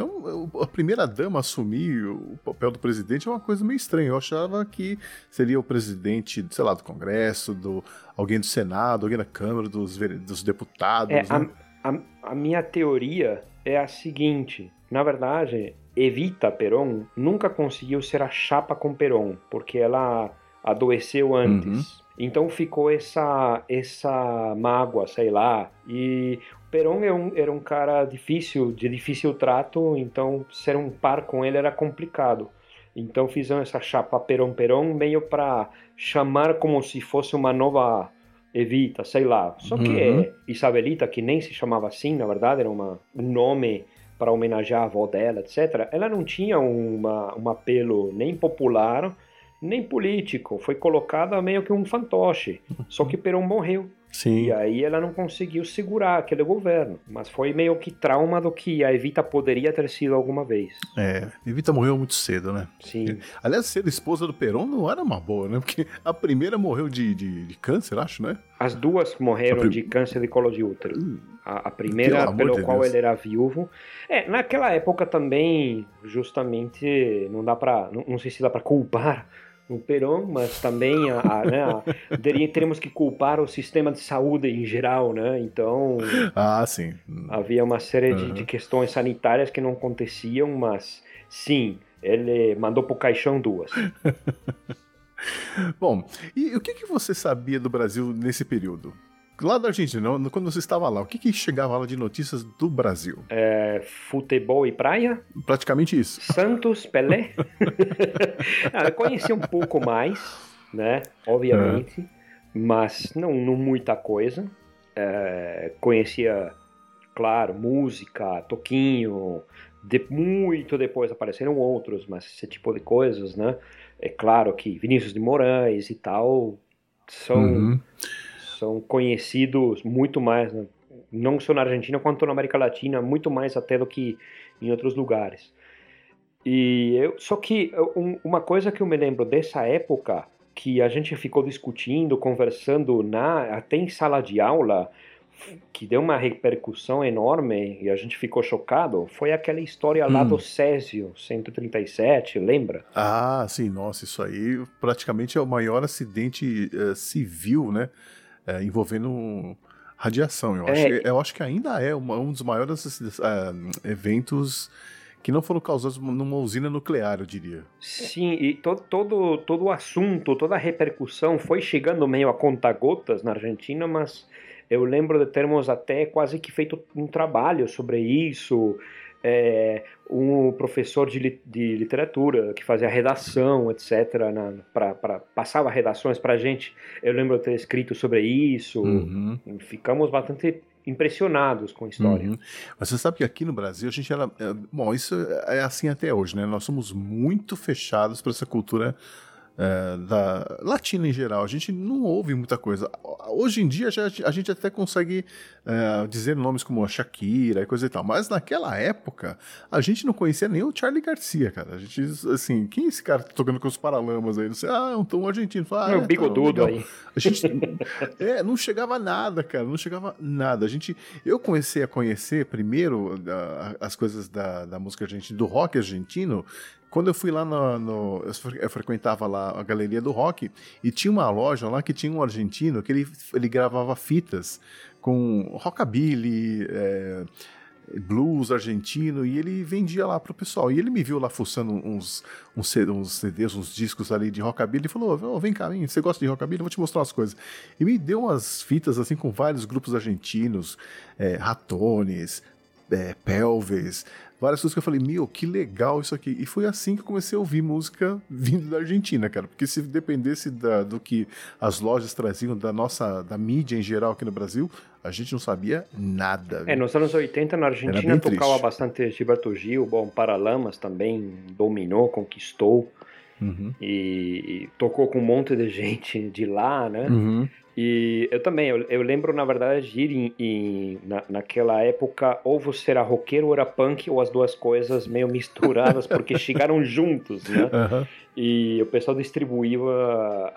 A primeira dama assumir o papel do presidente é uma coisa meio estranha. Eu achava que seria o presidente, sei lá, do Congresso, do alguém do Senado, alguém da Câmara, dos, dos deputados. É, né? a, a, a minha teoria é a seguinte: na verdade, Evita Peron nunca conseguiu ser a chapa com Peron, porque ela adoeceu antes. Uhum. Então ficou essa essa mágoa, sei lá. E Peron é um, era um cara difícil, de difícil trato, então ser um par com ele era complicado. Então fizeram essa chapa Peron-Peron meio para chamar como se fosse uma nova Evita, sei lá. Só que uhum. Isabelita, que nem se chamava assim, na verdade, era uma, um nome para homenagear a avó dela, etc. Ela não tinha uma, um apelo nem popular, nem político. Foi colocada meio que um fantoche. Só que Perón morreu. Sim. E aí ela não conseguiu segurar aquele governo. Mas foi meio que trauma do que a Evita poderia ter sido alguma vez. É, Evita morreu muito cedo, né? Sim. Aliás, ser esposa do Perón não era uma boa, né? Porque a primeira morreu de, de, de câncer, acho, né? As duas morreram prim... de câncer de colo de útero. Hum. A, a, primeira, pelo de qual Deus. ele era viúvo. É, naquela época também, justamente, não dá pra. Não, não sei se dá pra culpar o Perón, mas também a, a, né, a, teríamos que culpar o sistema de saúde em geral, né? Então, ah, sim. havia uma série de, de questões sanitárias que não aconteciam, mas sim, ele mandou pro caixão duas. Bom, e o que, que você sabia do Brasil nesse período? Lá da Argentina, quando você estava lá, o que, que chegava lá de notícias do Brasil? É, futebol e praia? Praticamente isso. Santos, Pelé? ah, eu conheci um pouco mais, né? Obviamente, é. mas não, não muita coisa. É, conhecia, claro, música, toquinho, de, muito depois apareceram outros, mas esse tipo de coisas, né? É claro que Vinícius de Moraes e tal são, uhum. São conhecidos muito mais, né? não só na Argentina quanto na América Latina, muito mais até do que em outros lugares. E eu, só que um, uma coisa que eu me lembro dessa época que a gente ficou discutindo, conversando na até em sala de aula, que deu uma repercussão enorme e a gente ficou chocado, foi aquela história lá hum. do Césio 137, lembra? Ah, sim, nossa, isso aí praticamente é o maior acidente uh, civil, né, uh, envolvendo radiação. Eu, é, acho, eu acho que ainda é uma, um dos maiores uh, eventos que não foram causados numa usina nuclear, eu diria. Sim, e todo, todo, todo o assunto, toda a repercussão foi chegando meio a conta-gotas na Argentina, mas eu lembro de termos até quase que feito um trabalho sobre isso. É, um professor de, de literatura que fazia redação, etc., pra, passava redações para a gente. Eu lembro de ter escrito sobre isso. Uhum. Ficamos bastante impressionados com a história. Uhum. Mas você sabe que aqui no Brasil a gente era. É, bom, isso é assim até hoje, né? Nós somos muito fechados para essa cultura é, da latina em geral. A gente não ouve muita coisa. Hoje em dia já, a gente até consegue é, dizer nomes como a Shakira e coisa e tal, mas naquela época a gente não conhecia nem o Charlie Garcia, cara. A gente, assim, quem é esse cara tá tocando com os paralamas aí? Não sei, ah, é um tom argentino. Ah, é, o bigodudo aí. A gente, é, não chegava nada, cara, não chegava nada. A gente, eu comecei a conhecer primeiro as coisas da, da música argentina, do rock argentino, quando eu fui lá no, no, eu frequentava lá a galeria do rock e tinha uma loja lá que tinha um argentino que ele, ele gravava fitas com rockabilly, é, blues argentino e ele vendia lá pro pessoal. E ele me viu lá fuçando uns, uns, uns CDs, uns discos ali de rockabilly e falou: oh, vem cá, vem, você gosta de rockabilly? Eu vou te mostrar umas coisas. E me deu umas fitas assim com vários grupos argentinos, é, ratones, é, pelves, várias coisas que eu falei, meu, que legal isso aqui. E foi assim que eu comecei a ouvir música vindo da Argentina, cara. Porque se dependesse da, do que as lojas traziam da nossa, da mídia em geral aqui no Brasil, a gente não sabia nada. É, nos anos 80 na Argentina tocava triste. bastante Gilberto Gil, bom, Paralamas também dominou, conquistou. Uhum. E, e, tocou com um monte de gente de lá, né? Uhum. E eu também, eu, eu, lembro na verdade de ir em, em, na, naquela época ou você era roqueiro ou era punk, ou as duas coisas meio misturadas, porque chegaram juntos, né? Uhum. E o pessoal distribuía,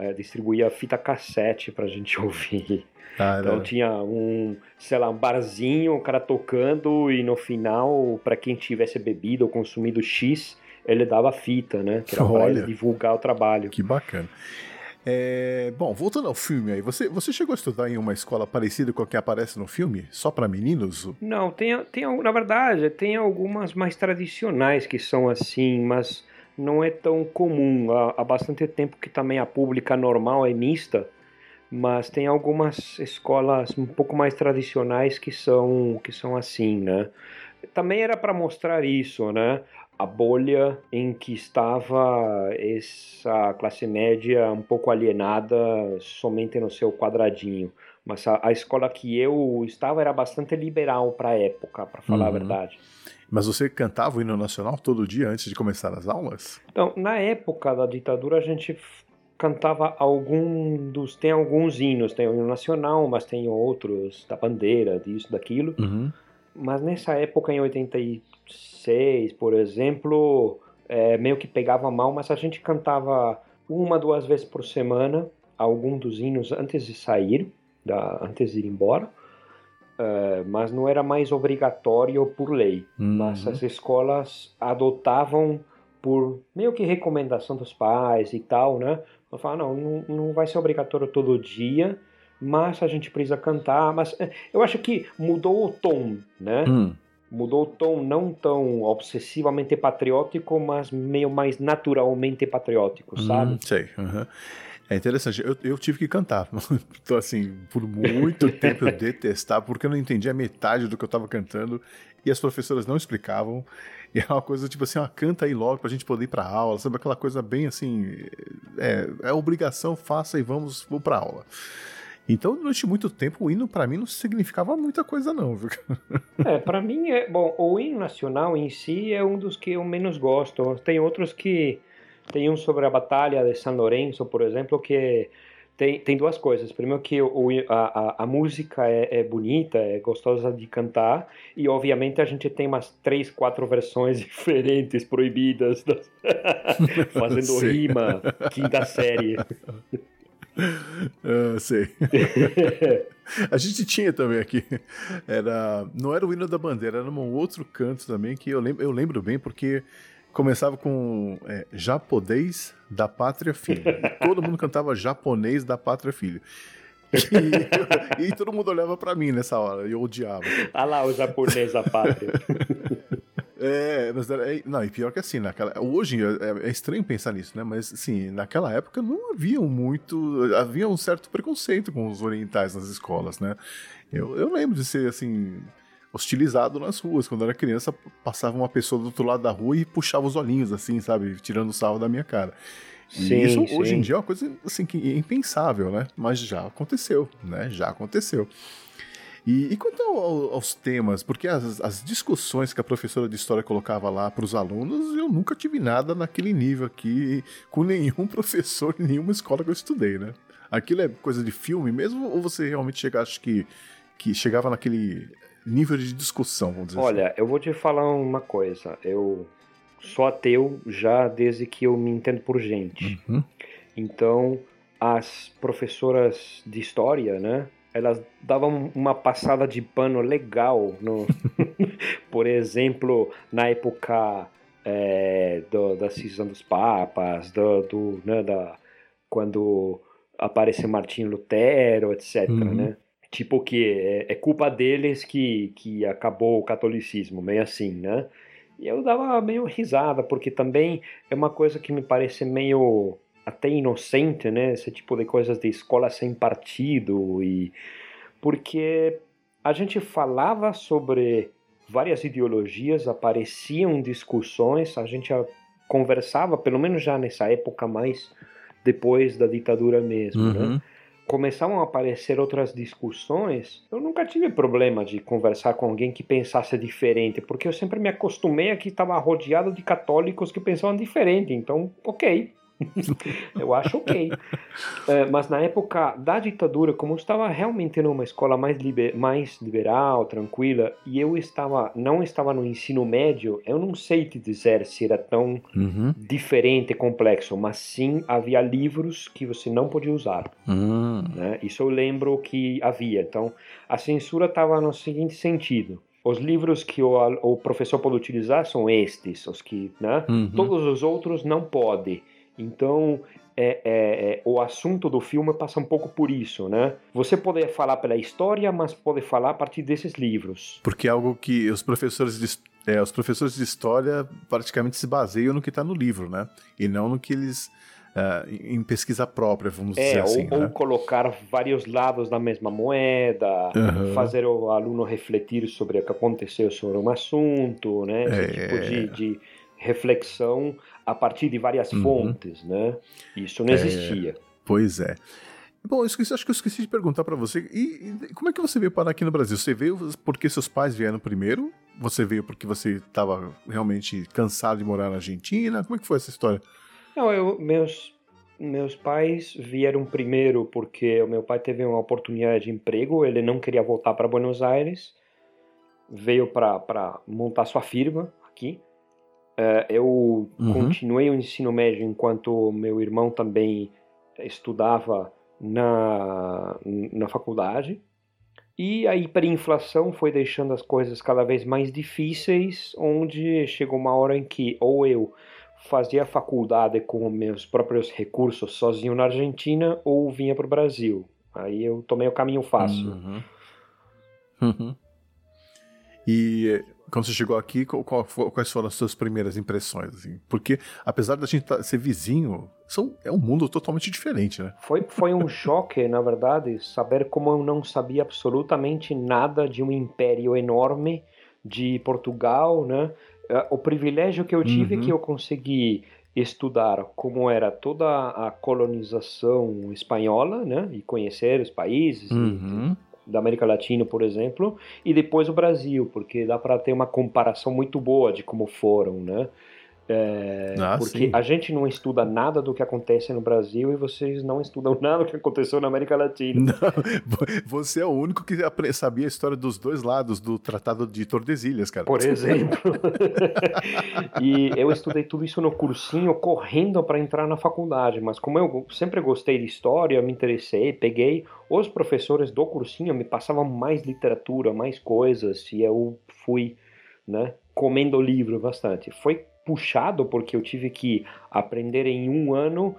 é, distribuía fita cassete pra gente ouvir. Ah, então tinha um, sei lá, um barzinho, o cara tocando, e no final, para quem tivesse bebido ou consumido X, ele dava fita, né? Que era pra divulgar o trabalho. Que bacana. É, bom, voltando ao filme aí, você, você chegou a estudar em uma escola parecida com a que aparece no filme? Só para meninos? Não, tem, tem, na verdade, tem algumas mais tradicionais que são assim, mas não é tão comum. Há, há bastante tempo que também a pública normal é mista, mas tem algumas escolas um pouco mais tradicionais que são, que são assim, né? Também era para mostrar isso, né? A bolha em que estava essa classe média um pouco alienada somente no seu quadradinho. Mas a, a escola que eu estava era bastante liberal para a época, para falar uhum. a verdade. Mas você cantava o hino nacional todo dia antes de começar as aulas? Então, na época da ditadura, a gente cantava algum dos. Tem alguns hinos, tem o hino nacional, mas tem outros da bandeira, disso, daquilo. Uhum. Mas nessa época, em 80 6, por exemplo, é, meio que pegava mal, mas a gente cantava uma, duas vezes por semana algum dos hinos antes de sair, da, antes de ir embora. Uh, mas não era mais obrigatório por lei. Uhum. Mas as escolas adotavam por meio que recomendação dos pais e tal, né? Eu falava, não, não, não vai ser obrigatório todo dia, mas a gente precisa cantar. Mas é, eu acho que mudou o tom, né? Hum mudou o tom não tão obsessivamente patriótico, mas meio mais naturalmente patriótico, hum, sabe? Hum, sei. Uhum. É interessante, eu, eu, tive que cantar. Então, assim, por muito tempo eu detestava, porque eu não entendia metade do que eu estava cantando e as professoras não explicavam. E é uma coisa tipo assim, ó, canta aí logo pra gente poder ir pra aula, sabe? Aquela coisa bem assim, é, é obrigação, faça e vamos, vamos pra aula. Então, durante muito tempo, o hino para mim não significava muita coisa, não, viu? É, para mim é. Bom, o hino nacional em si é um dos que eu menos gosto. Tem outros que. Tem um sobre a Batalha de São Lourenço, por exemplo, que tem, tem duas coisas. Primeiro que o, a, a, a música é, é, bonita, é gostosa de cantar, e obviamente a gente tem umas três, quatro versões diferentes, proibidas, das... fazendo rima, quinta série. Uh, sei. a gente tinha também aqui. Era, não era o hino da bandeira, era um outro canto também que eu lembro, eu lembro bem porque começava com é, japonês da pátria filho. todo mundo cantava japonês da pátria filho. E, e todo mundo olhava para mim nessa hora, e eu odiava. Ah lá, o japonês da pátria. É, mas é, não, e pior que assim, naquela, hoje é, é, estranho pensar nisso, né? Mas assim, naquela época não havia muito, havia um certo preconceito com os orientais nas escolas, né? Eu, eu lembro de ser assim, hostilizado nas ruas. Quando eu era criança, passava uma pessoa do outro lado da rua e puxava os olhinhos, assim, sabe? Tirando sarro da minha cara. E sim, isso sim. hoje em dia é uma coisa assim, que é impensável, né? Mas já aconteceu, né? Já aconteceu. E, e quanto ao, aos temas, porque as, as, discussões que a professora de história colocava lá para os alunos, eu nunca tive nada naquele nível aqui com nenhum professor em nenhuma escola que eu estudei, né? Aquilo é coisa de filme mesmo ou você realmente chega, acho que, que chegava naquele nível de discussão, vamos dizer Olha, assim. eu vou te falar uma coisa. Eu sou ateu já desde que eu me entendo por gente. Uhum. Então, as professoras de história, né? Elas davam uma passada de pano legal. No... por exemplo, na época é, do, da cisão dos papas, do, do né, da, quando apareceu Martinho Lutero, etc. Uhum. Né? tipo que é, é, culpa deles que, que acabou o catolicismo, meio assim, né? E eu dava meio risada, porque também é uma coisa que me parece meio até inocente, né? Esse tipo de coisas de escola sem partido e porque a gente falava sobre várias ideologias, apareciam discussões, a gente conversava, pelo menos já nessa época mais depois da ditadura mesmo, né? uhum. né? começavam a aparecer outras discussões, eu nunca tive problema de conversar com alguém que pensasse diferente, porque eu sempre me acostumei a que estava rodeado de católicos que pensavam diferente, então, ok, eu acho ok. É, mas na época da ditadura, como eu estava realmente numa escola mais, liber, mais liberal, tranquila, e eu estava não estava no ensino médio, eu não sei te dizer se era tão uhum. diferente e complexo, mas sim havia livros que você não podia usar. Uhum. Né? Isso eu lembro que havia. Então, a censura estava no seguinte sentido os livros que o, o, professor pode utilizar são estes, os que, né? Uhum. Todos os outros não pode. Então, é, é, é, o assunto do filme passa um pouco por isso, né? Você pode falar pela história, mas pode falar a partir desses livros. Porque é algo que os professores de, é, os professores de história praticamente se baseiam no que está no livro, né? E não no que eles Uh, em pesquisa própria, vamos é, dizer assim. Ou, né? ou colocar vários lados da mesma moeda, uhum. fazer o aluno refletir sobre o que aconteceu sobre um assunto, né? Esse é... tipo de, de, reflexão a partir de várias uhum. fontes, né? Isso não é, existia. Pois é. Bom, eu esqueci, acho que eu esqueci de perguntar para você. E, e, como é que você veio parar aqui no Brasil? Você veio porque seus pais vieram primeiro? Você veio porque você estava realmente cansado de morar na Argentina? Como é que foi essa história? Não, eu, meus, meus pais vieram primeiro porque o meu pai teve uma oportunidade de emprego, ele não queria voltar para Buenos Aires, veio para montar sua firma aqui. Uh, eu uhum. continuei o ensino médio enquanto meu irmão também estudava na, na faculdade. E a hiperinflação foi deixando as coisas cada vez mais difíceis, onde chegou uma hora em que ou eu fazia faculdade com meus próprios recursos sozinho na Argentina ou vinha para o Brasil. Aí eu tomei o caminho fácil. Uhum. Uhum. E quando você chegou aqui, qual, quais foram as suas primeiras impressões? Assim? Porque, apesar da gente tá, ser vizinho, são, é um mundo totalmente diferente, né? Foi, foi um choque, na verdade, saber como eu não sabia absolutamente nada de um império enorme de Portugal, né? É, o privilégio que eu tive uhum. é que eu consegui estudar como era toda a colonização espanhola, né, e conhecer os países Uhum. Da América Latina, por exemplo, e depois o Brasil, porque dá para ter uma comparação muito boa de como foram, né? É, Ah, porque sim. a gente não estuda nada do que acontece no Brasil e vocês não estudam nada do que aconteceu na América Latina. Não, você é o único que sabia a história dos dois lados do Tratado de Tordesilhas, cara. Por exemplo. e eu estudei tudo isso no cursinho, correndo para entrar na faculdade. Mas como eu sempre gostei de história, me interessei, peguei. Os professores do cursinho me passavam mais literatura, mais coisas, e eu fui, né, comendo livro bastante. Foi puxado porque eu tive que aprender em um ano.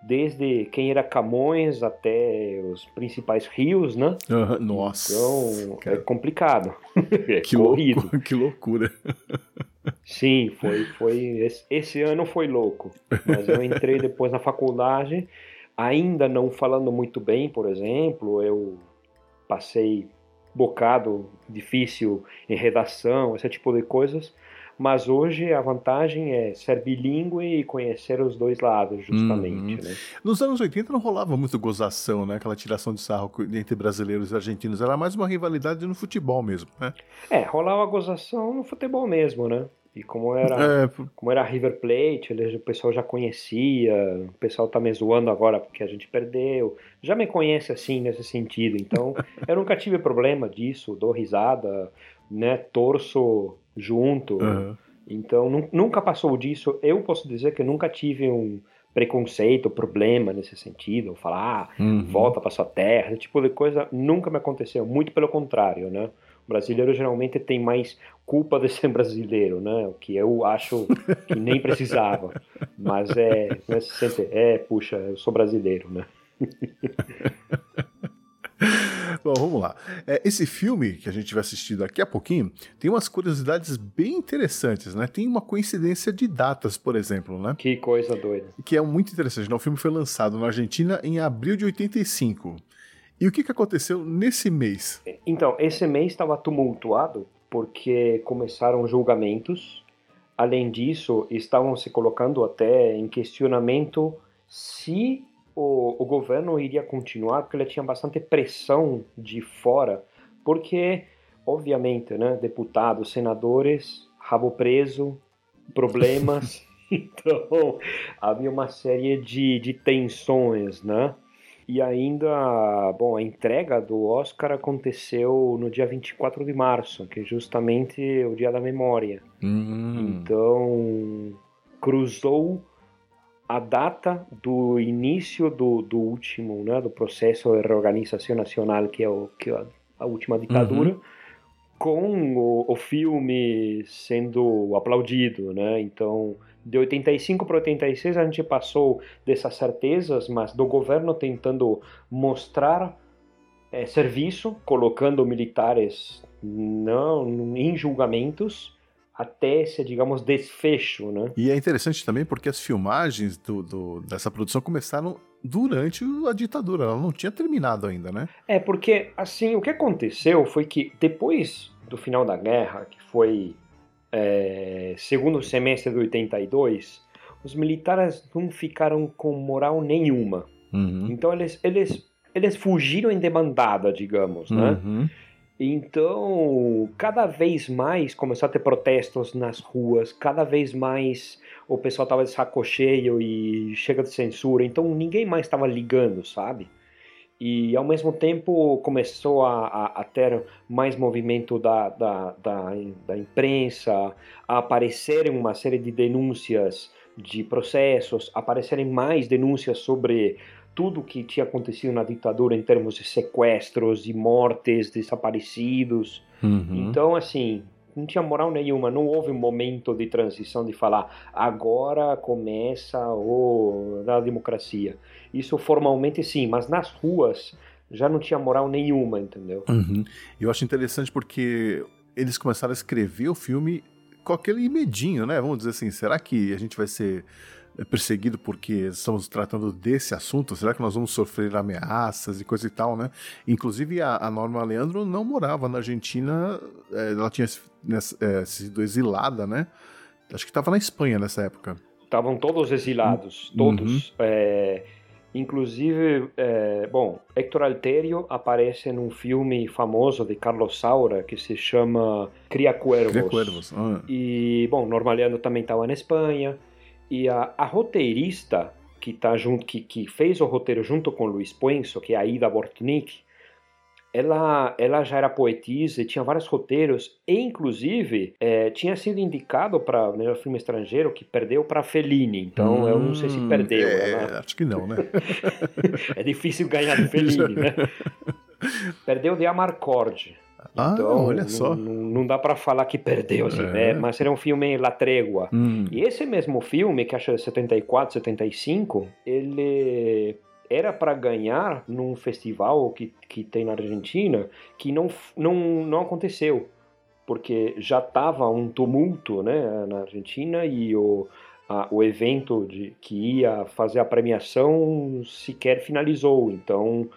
Desde quem era Camões até os principais rios, né? Aham, Nossa. Então é cara, complicado. É que, corrido. louco, que loucura. Sim, foi, foi esse, esse ano foi louco. Mas eu entrei depois na faculdade, ainda não falando muito bem, por exemplo, eu passei bocado difícil em redação, esse tipo de coisas. Mas hoje a vantagem é ser bilíngue e conhecer os dois lados, justamente. Uhum. Né? Nos anos 80 não rolava muito gozação, né? Aquela tiração de sarro entre brasileiros e argentinos. Era mais uma rivalidade no futebol mesmo, né? É, rolava gozação no futebol mesmo, né? E como era. É, como era River Plate, o pessoal já conhecia, o pessoal tá me zoando agora porque a gente perdeu, já me conhece assim nesse sentido, então eu nunca tive problema disso, dou risada, né, torço junto, aham. então nu- nunca passou disso, eu posso dizer que nunca tive um preconceito, problema nesse sentido, ou falar, ah, Uhum. volta para sua terra, esse tipo de coisa nunca me aconteceu, muito pelo contrário, né? O brasileiro geralmente tem mais culpa de ser brasileiro, né? O que eu acho que nem precisava. Mas é, né, se sente, é, puxa, eu sou brasileiro, né? Bom, vamos lá. É, esse filme que a gente vai assistir daqui a pouquinho tem umas curiosidades bem interessantes, né? Tem uma coincidência de datas, por exemplo, né? Que coisa doida. Que é muito interessante. Né? O filme foi lançado na Argentina em abril de 85. E o que, que aconteceu nesse mês? Então, esse mês estava tumultuado porque começaram julgamentos. Além disso, estavam se colocando até em questionamento se o, o governo iria continuar, porque ele tinha bastante pressão de fora, porque, obviamente, né, deputados, senadores, rabo preso, problemas. Então, havia uma série de, de tensões, né? E ainda, bom, a entrega do Oscar aconteceu no dia 24 de março, que é justamente o dia da memória. Hum, Então, cruzou a data do início do, do último, né, do processo de reorganização nacional, que é, o, que é a, última ditadura, com o, o filme sendo aplaudido, né? Então, de 85 para 86 a gente passou dessas certezas, mas do governo tentando mostrar eh, serviço, colocando militares não em julgamentos até esse, digamos, desfecho, né? E é interessante também porque as filmagens do, do- dessa produção começaram durante a ditadura. Ela não tinha terminado ainda, né? É, porque, assim, o que aconteceu foi que depois do final da guerra, que foi é, segundo semestre de 82, os militares não ficaram com moral nenhuma. Uhum. Então eles, eles, eles fugiram em demandada, digamos, né? Uhum. Então, cada vez mais começou a ter protestos nas ruas, cada vez mais o pessoal estava de saco cheio e chega de censura, então ninguém mais estava ligando, sabe? E ao mesmo tempo começou a, a, a ter mais movimento da, da, da, da imprensa, a aparecerem uma série de denúncias de processos, aparecerem mais denúncias sobre tudo que tinha acontecido na ditadura em termos de sequestros, de mortes, desaparecidos. Uhum. Então, assim, não tinha moral nenhuma, não houve um momento de transição de falar agora começa o, a democracia. Isso formalmente sim, mas nas ruas já não tinha moral nenhuma, entendeu? Uhum. Eu acho interessante porque eles começaram a escrever o filme com aquele medinho, né? Vamos dizer assim, será que a gente vai ser perseguido porque estamos tratando desse assunto? Será que nós vamos sofrer ameaças e coisa e tal, né? Inclusive a, a Norma Leandro não morava na Argentina, eh, ela tinha eh, sido exilada, né? Acho que estava na Espanha nessa época. estavam todos exilados, todos. Uhum. É, inclusive, é, bom, Hector Alterio aparece num filme famoso de Carlos Saura que se chama Cria Cuervos. Cria Cuervos. Ah. E, bom, Normaliano também estava na Espanha. E a, a roteirista que, tá junto, que, que fez o roteiro junto com Luiz Puenzo, que é a Ida Bortnik, ela, ela já era poetisa e tinha vários roteiros, e inclusive é, tinha sido indicado para o melhor filme estrangeiro, que perdeu para Fellini. Então hum, eu não sei se perdeu. É, né? Acho que não, né? é difícil ganhar de Fellini, né? Perdeu de Amarcord. Ah, então, olha só. Não, não dá para falar que perdeu, assim, É. né? Mas era um filme La Trégua. Hum. E esse mesmo filme, que acho é 74, 75, ele era para ganhar num festival que, que tem na Argentina, que não, não, não aconteceu, porque já estava um tumulto né, na Argentina e o, a- o evento de, que ia fazer a premiação sequer finalizou, então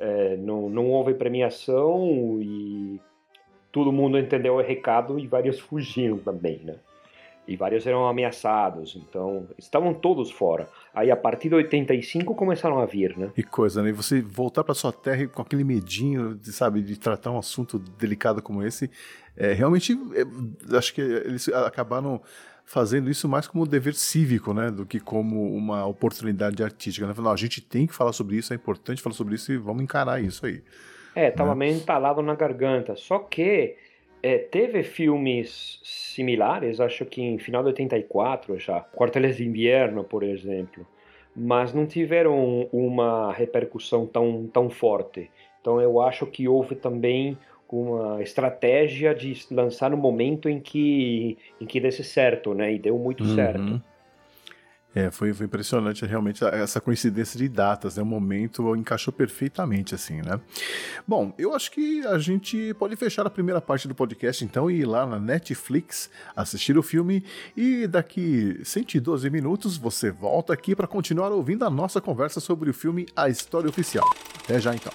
é, não, não houve premiação e todo mundo entendeu o recado e vários fugiram também, né? E vários eram ameaçados, então estavam todos fora. Aí a partir de 85 começaram a vir, né? Que coisa, né? E você voltar para sua terra com aquele medinho, de, sabe, de tratar um assunto delicado como esse, é, realmente, é, acho que eles acabaram fazendo isso mais como um dever cívico, né, do que como uma oportunidade artística. Né? Falando, a gente tem que falar sobre isso, é importante falar sobre isso e vamos encarar isso aí. É, tava meio entalado na garganta. Só que é, teve filmes similares, acho que em final de 84 já, Quarteles de Inverno, por exemplo, mas não tiveram uma repercussão tão, tão forte. Então eu acho que houve também uma estratégia de lançar no momento em que em que desse certo, né? E deu muito certo. Uhum. É, foi, foi impressionante realmente essa coincidência de datas, né? O momento encaixou perfeitamente, assim, né? Bom, eu acho que a gente pode fechar a primeira parte do podcast, então, e ir lá na Netflix, assistir o filme, e daqui 112 minutos você volta aqui para continuar ouvindo a nossa conversa sobre o filme A História Oficial. Até já, então.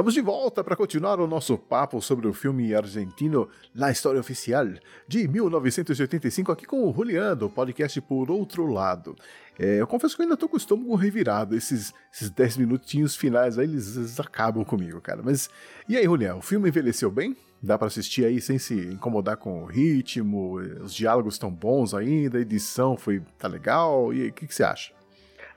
Estamos de volta para continuar o nosso papo sobre o filme argentino La História Oficial, de 1985, aqui com o Julián, do podcast Por Outro Lado. É, eu confesso que eu ainda tô com o estômago revirado, esses, esses 10 minutinhos finais aí, eles, eles acabam comigo, cara. Mas, e aí, Julián, o filme envelheceu bem? Dá para assistir aí sem se incomodar com o ritmo, os diálogos estão bons ainda, a edição foi tá legal, e o que, que você acha?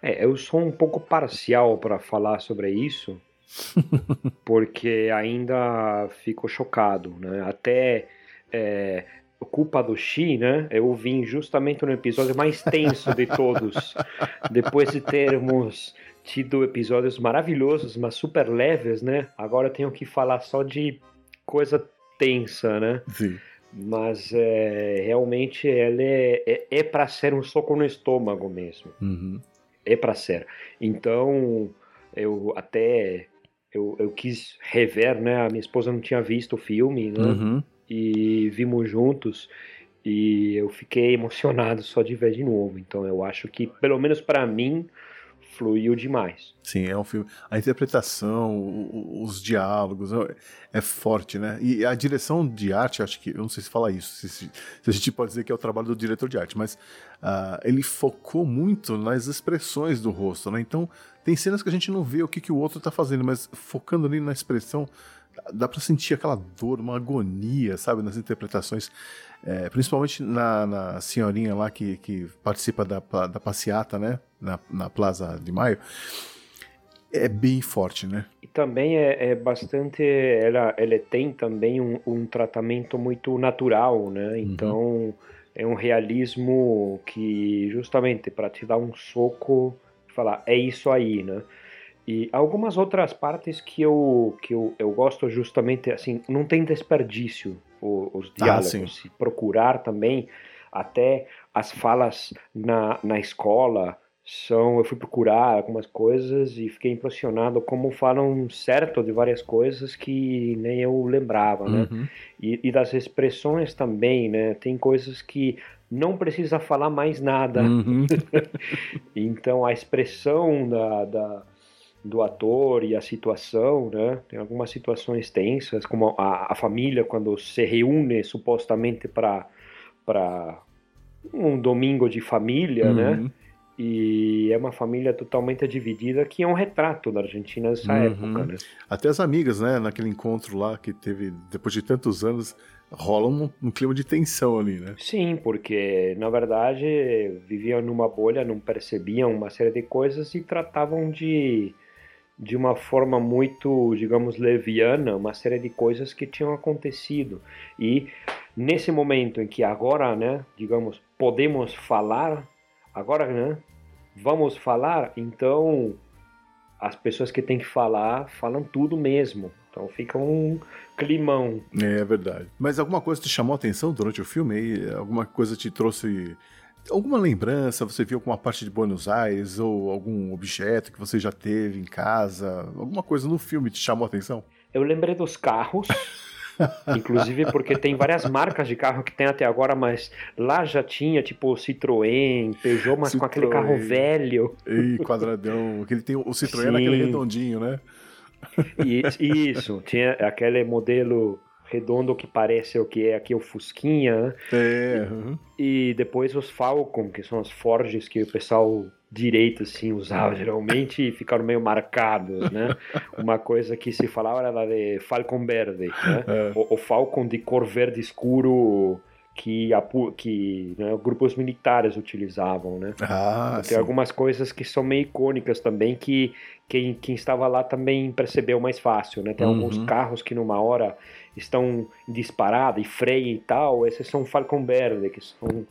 É, eu sou um pouco parcial para falar sobre isso, porque ainda fico chocado, né? Até é, culpa do Xi, né? Eu vim justamente no episódio mais tenso de todos, depois de termos tido episódios maravilhosos, mas super leves, né? Agora tenho que falar só de coisa tensa, né? Sim. Mas é, realmente ela é, é, é para ser um soco no estômago mesmo Uhum. é para ser. Então, eu até eu, eu quis rever, né? A minha esposa não tinha visto o filme, né? Uhum. E vimos juntos e eu fiquei emocionado só de ver de novo. Então, eu acho que pelo menos para mim fluiu demais. Sim, é um filme. A interpretação, os diálogos, é- é forte, né? E a direção de arte, acho que, eu não sei se fala isso, se, se- a gente pode dizer que é o trabalho do diretor de arte, mas ah, ele focou muito nas expressões do rosto, né? Então, tem cenas que a gente não vê o que, que o outro tá fazendo, mas focando ali na expressão, dá- pra sentir aquela dor, uma agonia, sabe, nas interpretações. É, principalmente na, na senhorinha lá que, que participa da, da passeata, né? Na, na Plaza de Maio. É bem forte, né? E também é, é bastante. Ela, ela tem também um, um tratamento muito natural, né? Então é um realismo que, justamente, para te dar um soco, falar, é isso aí, né? E algumas outras partes que eu, que eu, eu gosto justamente, assim, não tem desperdício o- os Ah, diálogos. Se procurar também, Até as falas na, na escola são. Eu fui procurar algumas coisas e fiquei impressionado como falam certo de várias coisas que nem eu lembrava, né? Uhum. E, e das expressões também, né? Tem coisas que não precisa falar mais nada. Uhum. Então a expressão da, da, do ator e a situação, né? Tem algumas situações tensas, como a, a família quando se reúne supostamente para para um domingo de família, né? Uhum. E é uma família totalmente dividida, que é um retrato da Argentina nessa Uhum. época, né? Até as amigas, né? Naquele encontro lá que teve depois de tantos anos, rola um, um clima de tensão ali, né? Sim, porque na verdade viviam numa bolha, não percebiam uma série de coisas e tratavam de de uma forma muito, digamos, leviana, uma série de coisas que tinham acontecido. E nesse momento em que agora, né, digamos, podemos falar, agora, né, vamos falar, então as pessoas que têm que falar falam tudo mesmo. Então fica um climão. É, verdade. Mas alguma coisa te chamou a atenção durante o filme? Alguma coisa te trouxe alguma lembrança? Você viu alguma parte de Buenos Aires ou algum objeto que você já teve em casa? Alguma coisa no filme te chamou a atenção? Eu lembrei dos carros, inclusive porque tem várias marcas de carro que tem até agora, mas lá já tinha tipo Citroën, Peugeot, mas com aquele Citroën. carro velho. Ei, quadradão. que ele tem o Citroën Sim. naquele redondinho, né? E, isso, tinha aquele modelo redondo que parece o que é aqui o Fusquinha, né? É. uhum. E depois os Falcon, que são as Forges que o pessoal direito assim usava geralmente e ficaram meio marcados, né? Uma coisa que se falava era da de Falcon Verde, né? É. O, o Falcon de cor verde escuro que, a que né, grupos militares utilizavam, né? Ah, Tem sim. algumas coisas que são meio icônicas também que quem, quem estava lá também percebeu mais fácil, né? Tem alguns Uhum. carros que numa hora estão em disparada e freia e tal, esses são Falcon Verde, que são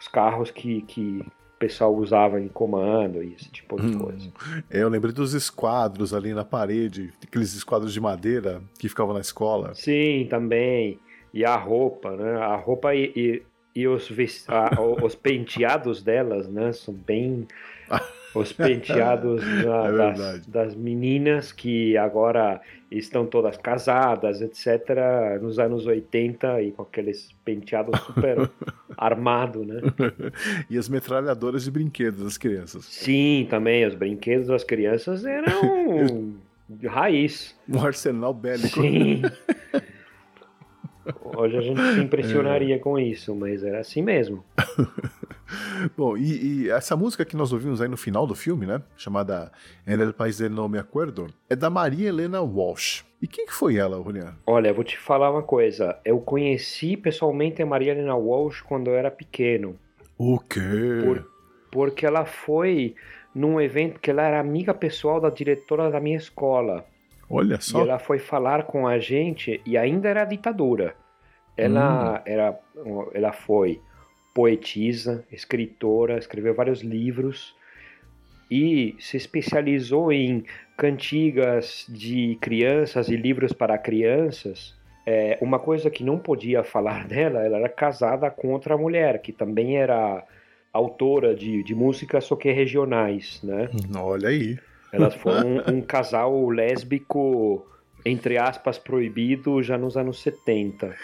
os carros que, que o pessoal usava em comando e esse tipo de Hum. coisa. Eu lembrei dos esquadros ali na parede, aqueles esquadros de madeira que ficavam na escola. Sim, também. E a roupa, né? A roupa e, e, e os, a- os penteados delas, né? São bem. Os penteados da- É das, das meninas que agora estão todas casadas, etc., nos anos 80 e com aqueles penteados super armado, né? e as metralhadoras de brinquedos das crianças. Sim, também. Os brinquedos das crianças eram de raiz. Um arsenal bélico. Sim. Hoje a gente se impressionaria com isso, mas era assim mesmo. Bom, e, e essa música que nós ouvimos aí no final do filme, né? Chamada En el País del No Me Acuerdo, é da Maria Helena Walsh. E quem que foi ela, Julian? Olha, eu vou te falar uma coisa. Eu conheci pessoalmente a Maria Helena Walsh quando eu era pequeno, O quê? Por- porque ela foi num evento que ela era amiga pessoal da diretora da minha escola. Olha E só. ela foi falar com a gente e ainda era ditadura. Ela era, ela foi poetisa, escritora, escreveu vários livros e se especializou em cantigas de crianças e livros para crianças. É, uma coisa que não podia falar dela, ela era casada com outra mulher que também era autora de, de músicas só que regionais, né? Olha aí. Elas foram um, um casal lésbico, entre aspas, proibido já nos anos 70.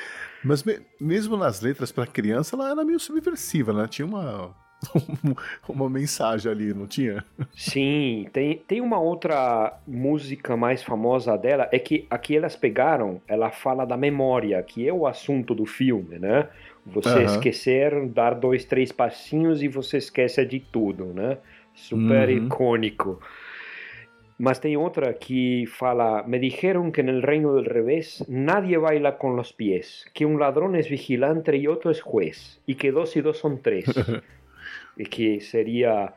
Mas me- mesmo nas letras para criança, ela era meio subversiva, né? Tinha uma, uma mensagem ali, não tinha? Sim, tem, tem uma outra música mais famosa dela, é que aqui elas pegaram, ela fala da memória, que é o assunto do filme, né? Você Aham. esquecer, dar dois, três passinhos e você esquece de tudo, né? Super Uhum. icônico. Mas tem outra que fala: Me dijeron que en el reino del revés nadie baila con los pies, que un ladrón es vigilante y otro es juez, y que dos y dos son tres. e que seria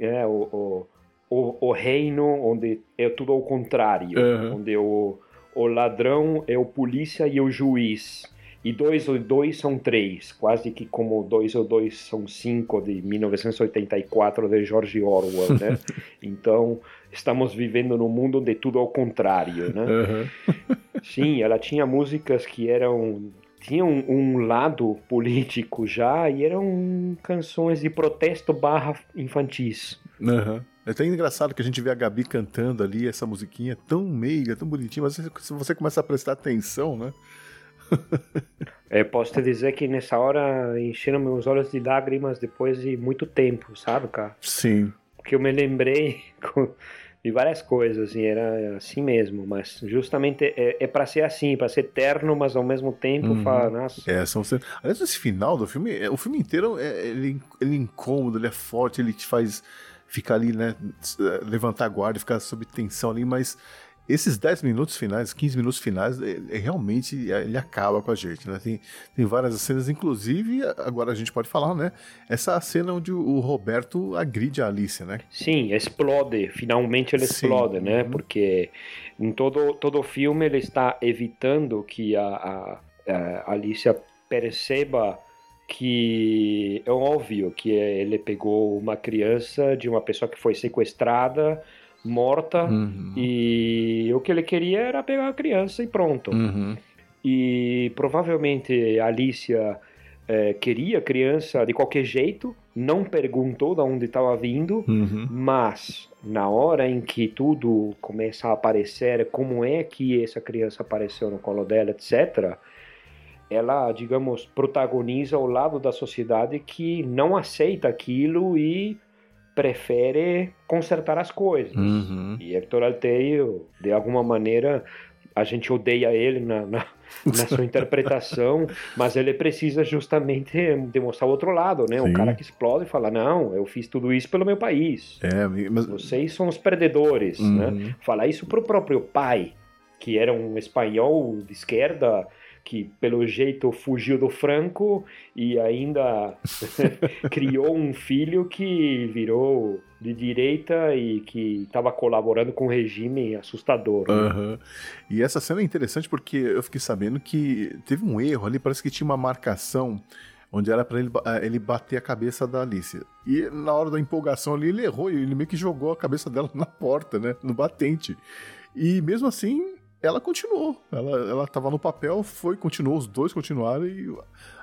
é, o, o, o, o reino onde é tudo ao contrário, Uhum. onde o, o ladrão é o polícia e o juiz. E dois ou dois são três, quase que como dois ou dois são cinco de 1984 de George Orwell, né? então estamos vivendo num mundo onde tudo ao contrário, né? Aham. Sim, ela tinha músicas que eram tinha um, um, lado político já e eram canções de protesto barra infantis. Uhum. É até engraçado que a gente vê a Gabi cantando ali essa musiquinha tão meiga, tão bonitinha, mas se você começa a prestar atenção, né? É, posso te dizer que nessa hora encheram meus olhos de lágrimas depois de muito tempo, sabe, cara? Sim. Porque eu me lembrei de várias coisas e era assim mesmo, mas justamente é, é para ser assim, para ser eterno, mas ao mesmo tempo uhum. fala, nossa. É, são Aliás, esse final do filme, é, o filme inteiro é, ele, ele é incômodo, ele é forte, ele te faz ficar ali, né, levantar a guarda, ficar sob tensão ali, mas esses 10 minutos finais, 15 minutos finais, é, é, realmente é, ele acaba com a gente, né? Tem, tem várias cenas, inclusive, agora a gente pode falar, né? Essa cena onde o Roberto agride a Alice, né? Sim, explode, finalmente ele Sim. explode, né? Uhum. Porque em todo, todo o filme ele está evitando que a, a, a Alicia perceba que é óbvio que ele pegou uma criança de uma pessoa que foi sequestrada morta uhum. e o que ele queria era pegar a criança e pronto. Uhum. E provavelmente a Alicia é, queria a criança de qualquer jeito, não perguntou de onde estava vindo, uhum. mas na hora em que tudo começa a aparecer, como é que essa criança apareceu no colo dela, etc., ela, digamos, protagoniza o lado da sociedade que não aceita aquilo e prefere consertar as coisas. Uhum. E Hector Alteio, de alguma maneira, a gente odeia ele na, na, na sua interpretação, mas ele precisa justamente demonstrar o outro lado, né? Sim. O cara que explode e fala, não, eu fiz tudo isso pelo meu país. É, mas... Vocês são os perdedores, né? uhum. né? Falar isso pro próprio pai, que era um espanhol de esquerda, que pelo jeito fugiu do Franco e ainda criou um filho que virou de direita e que estava colaborando com um regime assustador. Né? Uhum. E essa cena é interessante porque eu fiquei sabendo que teve um erro ali, parece que tinha uma marcação onde era para ele, eh, ele bater a cabeça da Alice. E na hora da empolgação ali, ele errou e ele meio que jogou a cabeça dela na porta, né? No batente. E mesmo assim, ela continuou. Ela, ela tava no papel, foi, continuou, os dois continuaram e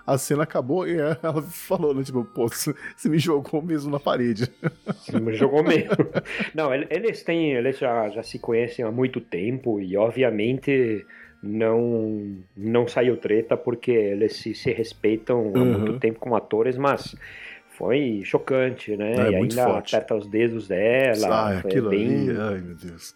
a cena acabou e ela falou, né? Tipo, pô, você me jogou mesmo na parede. Você me jogou mesmo. Não, eles têm, eles já, já se conhecem há muito tempo e obviamente não não saiu treta porque eles se, se respeitam há uhum. muito tempo como atores, mas foi chocante, né? É, e ainda forte. aperta os dedos dela. Ah, aquilo bem... ali, ai meu Deus.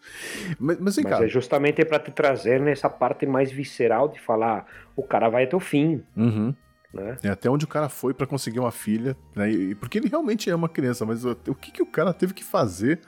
Mas, mas, mas é justamente para te trazer nessa parte mais visceral de falar, o cara vai até o fim. Uhum. Né? É até onde o cara foi para conseguir uma filha, né? E, porque ele realmente é uma criança, mas o, o que, que o cara teve que fazer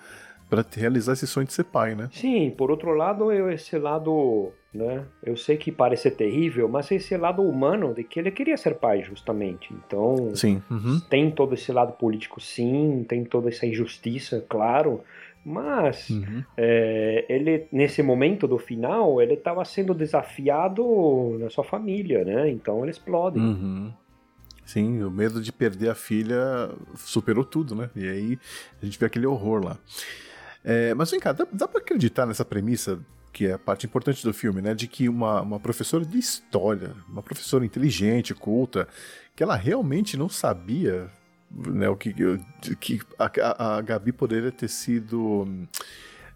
para realizar esse sonho de ser pai, né? Sim, por outro lado, eu, esse lado, né? Eu sei que parece terrível, mas esse lado humano de que ele queria ser pai, justamente. Então, sim. Uhum. tem todo esse lado político, sim, tem toda essa injustiça, claro. Mas uhum. é, ele, nesse momento do final, ele estava sendo desafiado na sua família, né? Então ele explode. Uhum. Sim, o medo de perder a filha superou tudo, né? E aí a gente vê aquele horror lá. É, mas vem cá, dá, dá pra acreditar nessa premissa, que é a parte importante do filme, né? De que uma, uma professora de história, uma professora inteligente, culta, que ela realmente não sabia né, o que, que a, a Gabi poderia ter sido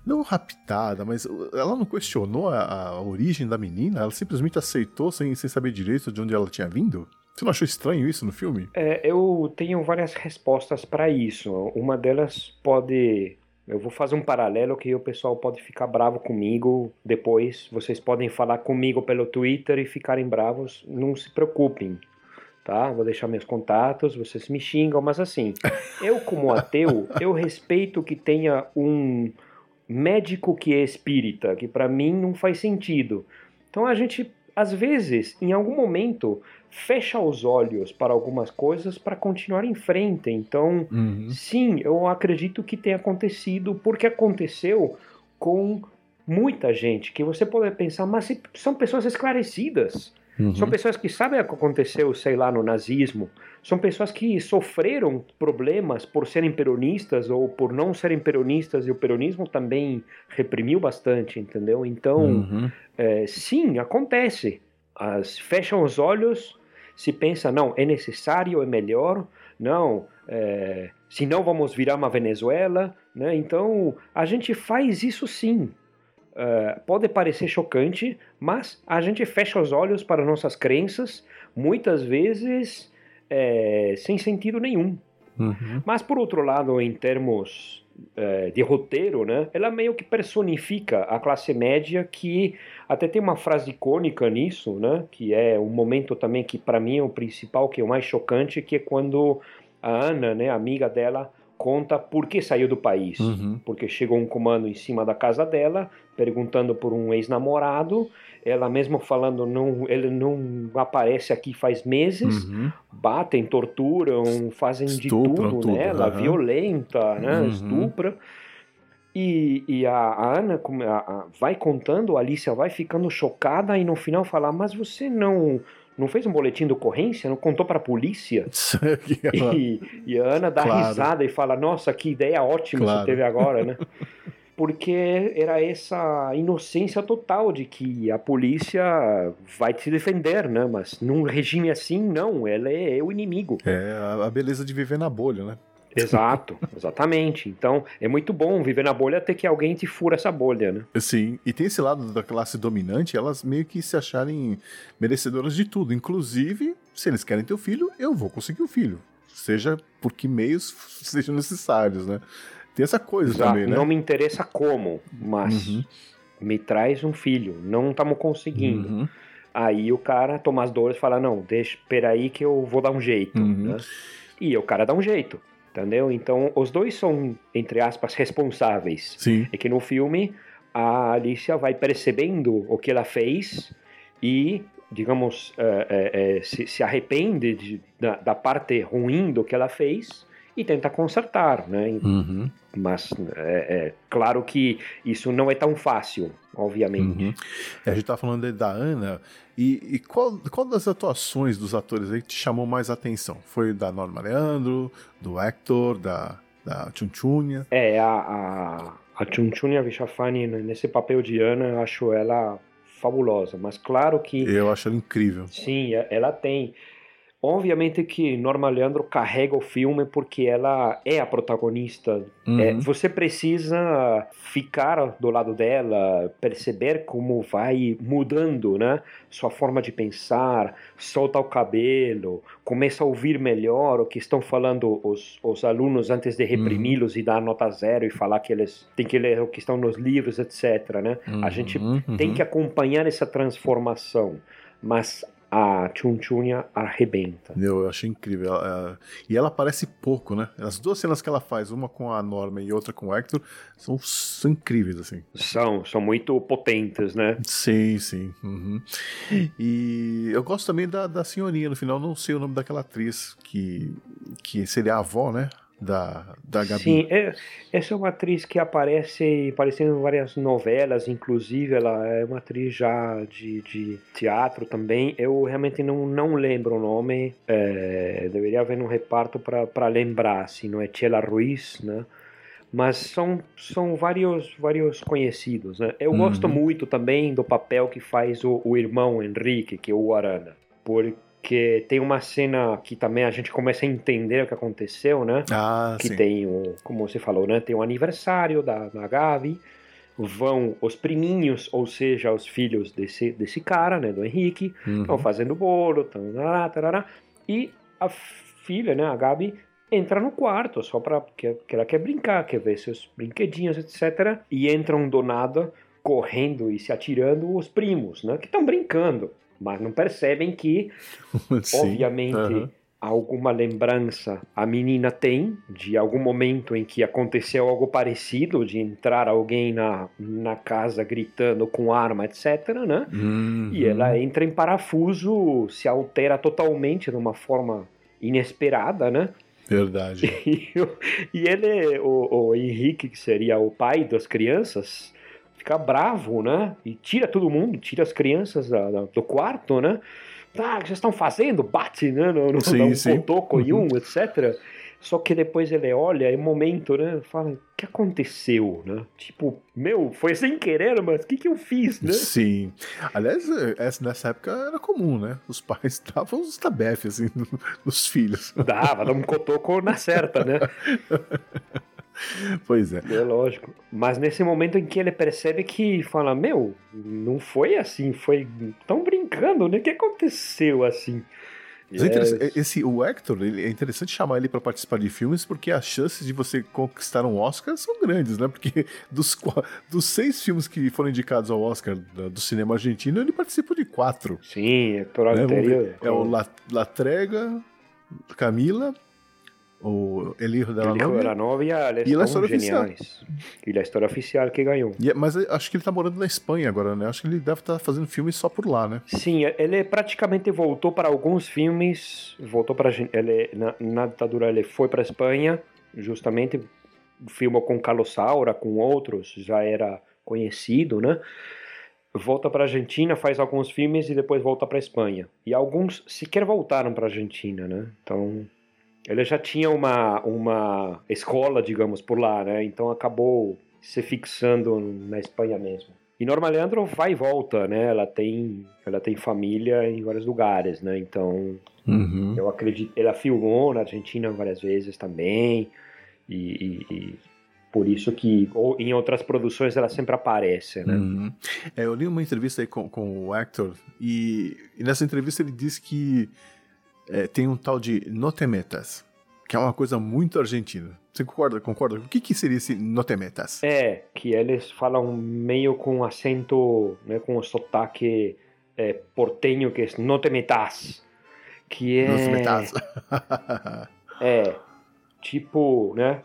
não raptada, mas ela não questionou a, a, origem da menina, ela simplesmente aceitou sem, sem saber direito de onde ela tinha vindo? Você não achou estranho isso no filme? É, eu tenho várias respostas para isso. Uma delas pode eu vou fazer um paralelo que o pessoal pode ficar bravo comigo depois. Vocês podem falar comigo pelo Twitter e ficarem bravos. Não se preocupem, tá? Vou deixar meus contatos, vocês me xingam, mas assim, eu como ateu, eu respeito que tenha um médico que é espírita, que para mim não faz sentido. Então a gente às vezes, em algum momento, fecha os olhos para algumas coisas para continuar em frente. Então, uhum. sim, eu acredito que tenha acontecido porque aconteceu com muita gente que você pode pensar, mas são pessoas esclarecidas. Uhum. São pessoas que sabem o que aconteceu, sei lá, no nazismo. São pessoas que sofreram problemas por serem peronistas ou por não serem peronistas, e o peronismo também reprimiu bastante, entendeu? Então, uhum. É, sim, acontece. as, fecham os olhos, se pensa, não, é necessário, é melhor, não, é, senão vamos virar uma Venezuela, né? Então a gente faz isso sim. Uh, pode parecer chocante, mas a gente fecha os olhos para nossas crenças, muitas vezes é, sem sentido nenhum. Uhum. Mas por outro lado, em termos é, de roteiro, né, ela meio que personifica a classe média que até tem uma frase icônica nisso, né, que é um momento também que para mim é o principal, que é o mais chocante, que é quando a Ana, né, amiga dela, conta por que saiu do país. Uhum. Porque chegou um comando em cima da casa dela, perguntando por um ex-namorado, ela mesmo falando, não, ele não aparece aqui faz meses, uhum. batem, torturam, fazem Estupram de tudo, tudo nela, uhum. violenta, né, uhum. estupra. E, e a, a Ana a, a, vai contando, a Alicia vai ficando chocada e no final fala, mas você não não fez um boletim de ocorrência, não contou para a polícia. e, e, a Ana dá claro. risada e fala: Nossa, que ideia ótima claro. você teve agora, né? Porque era essa inocência total de que a polícia vai te defender, né? Mas num regime assim, não, ela é, é o inimigo. É a beleza de viver na bolha, né? Exato, exatamente. Então é muito bom viver na bolha até que alguém te fura essa bolha, né? Sim, e tem esse lado da classe dominante, elas meio que se acharem merecedoras de tudo. Inclusive, se eles querem ter o filho, eu vou conseguir o filho. Seja por que meios sejam necessários, né? Tem essa coisa Exato. também, né? Não me interessa como, mas uhum. me traz um filho. Não estamos conseguindo. Uhum. Aí o cara toma as dores e fala: Não, deixa, espera aí que eu vou dar um jeito. Uhum. Né? E o cara dá um jeito entendeu? Então, os dois são, entre aspas, responsáveis. Sim. É que no filme, a Alicia vai percebendo o que ela fez e, digamos, é, é, se, se, arrepende de, da, da, parte ruim do que ela fez e tenta consertar, né? Uhum. Mas é, é, claro que isso não é tão fácil, obviamente. Uhum. A gente tá falando da Ana, e, e, qual, qual das atuações dos atores aí te chamou mais atenção? Foi da Norma Leandro, do Hector, da, da Chunchunya? É, a, a, a Chunchunya Vichafani nesse papel de Ana, eu acho ela fabulosa, mas claro que... Eu acho ela incrível. Sim, ela tem Obviamente que Norma Leandro carrega o filme porque ela é a protagonista. Uhum. É, você precisa ficar do lado dela, perceber como vai mudando, né? Sua forma de pensar, solta o cabelo, começa a ouvir melhor o que estão falando os, os alunos antes de reprimi-los uhum. e dar nota zero e falar que eles têm que ler o que estão nos livros, etc. Né? Uhum. A gente uhum. tem que acompanhar essa transformação. Mas a Chunchunya arrebenta. Meu, eu achei incrível. Ela, e ela aparece pouco, né? As duas cenas que ela faz, uma com a Norma e outra com o Hector, são, são incríveis, assim. São, são muito potentes, né? Sim, sim. Uhum. E eu gosto também da, da senhorinha, no final, não sei o nome daquela atriz, que, que seria a avó, né? Da, da Gabi. Sim, é, essa é uma atriz que aparece aparecendo em várias novelas, inclusive ela é uma atriz já de, de teatro também. Eu realmente não, não lembro o nome, é, deveria haver um reparto para lembrar, se não é Tchela Ruiz, né? Mas são, são vários, vários conhecidos, né? Eu uhum. gosto muito também do papel que faz o, o irmão Henrique, que é o Arana, porque porque tem uma cena que também a gente começa a entender o que aconteceu, né? Ah, que sim. tem o, como você falou, né? Tem o aniversário da, da Gavi, vão os priminhos, ou seja, os filhos desse, desse cara, né? Do Henrique, estão uhum. fazendo bolo, tão, tarará, tarará, e a filha, né? A Gabi entra no quarto só para que, que ela quer brincar, quer ver seus brinquedinhos, etc. E entram do nada correndo e se atirando os primos, né? Que estão brincando mas não percebem que, Sim, obviamente, uhum. alguma lembrança a menina tem de algum momento em que aconteceu algo parecido, de entrar alguém na, na casa gritando com arma, etc. Né? Uhum. E ela entra em parafuso, se altera totalmente de uma forma inesperada, né? Verdade. E, e ele, o, o Henrique, que seria o pai das crianças, fica bravo, né? E tira todo mundo, tira as crianças da, da, do quarto, né? Ah, o que vocês estão fazendo? Bate, né? No, no, sim, um cotoco em um, etc. Só que depois ele olha, é um momento, né? Fala, o que aconteceu, né? Tipo, meu, foi sem querer, mas o que, que eu fiz, né? Sim. Aliás, essa, nessa época era comum, né? Os pais davam os tabefes, assim, nos filhos. Dava, dava um cotoco na certa, né? Pois é. É lógico. Mas nesse momento em que ele percebe que fala, meu, não foi assim, foi. tão brincando, né? O que aconteceu assim? Mas é yes. esse, o Hector, ele, é interessante chamar ele para participar de filmes porque as chances de você conquistar um Oscar são grandes, né? Porque dos, dos seis filmes que foram indicados ao Oscar do cinema argentino, ele participa de quatro. Sim, Hector né? É o La, La Trega, Camila, o El Hijo de la El Novia, la Novia e a História. Oficial. E a História Oficial que ganhou. É, mas acho que ele tá morando na Espanha agora, né? Acho que ele deve estar tá fazendo filmes só por lá, né? Sim, ele praticamente voltou para alguns filmes, voltou para ele na, na ditadura ele foi para Espanha, justamente filmou com Carlos Saura, com outros, já era conhecido, né? Volta para Argentina, faz alguns filmes e depois volta para Espanha. E alguns sequer voltaram para Argentina, né? Então ele já tinha uma, uma escola, digamos, por lá, né? Então acabou se fixando na Espanha mesmo. E Norma Leandro vai e volta, né? Ela tem, ela tem família em vários lugares, né? Então, uhum. eu acredito. Ela filmou na Argentina várias vezes também. E, e, e, por isso que ou em outras produções ela sempre aparece, né? Uhum. É, eu li uma entrevista aí com, com o actor e, e nessa entrevista ele disse que é, tem um tal de notemetas, que é uma coisa muito argentina. Você concorda? Concorda? O que, que seria esse notemetas? É, que eles falam meio com acento, né, com o sotaque é, portenho, que é notemetas, que é... Notemetas. é, tipo, né,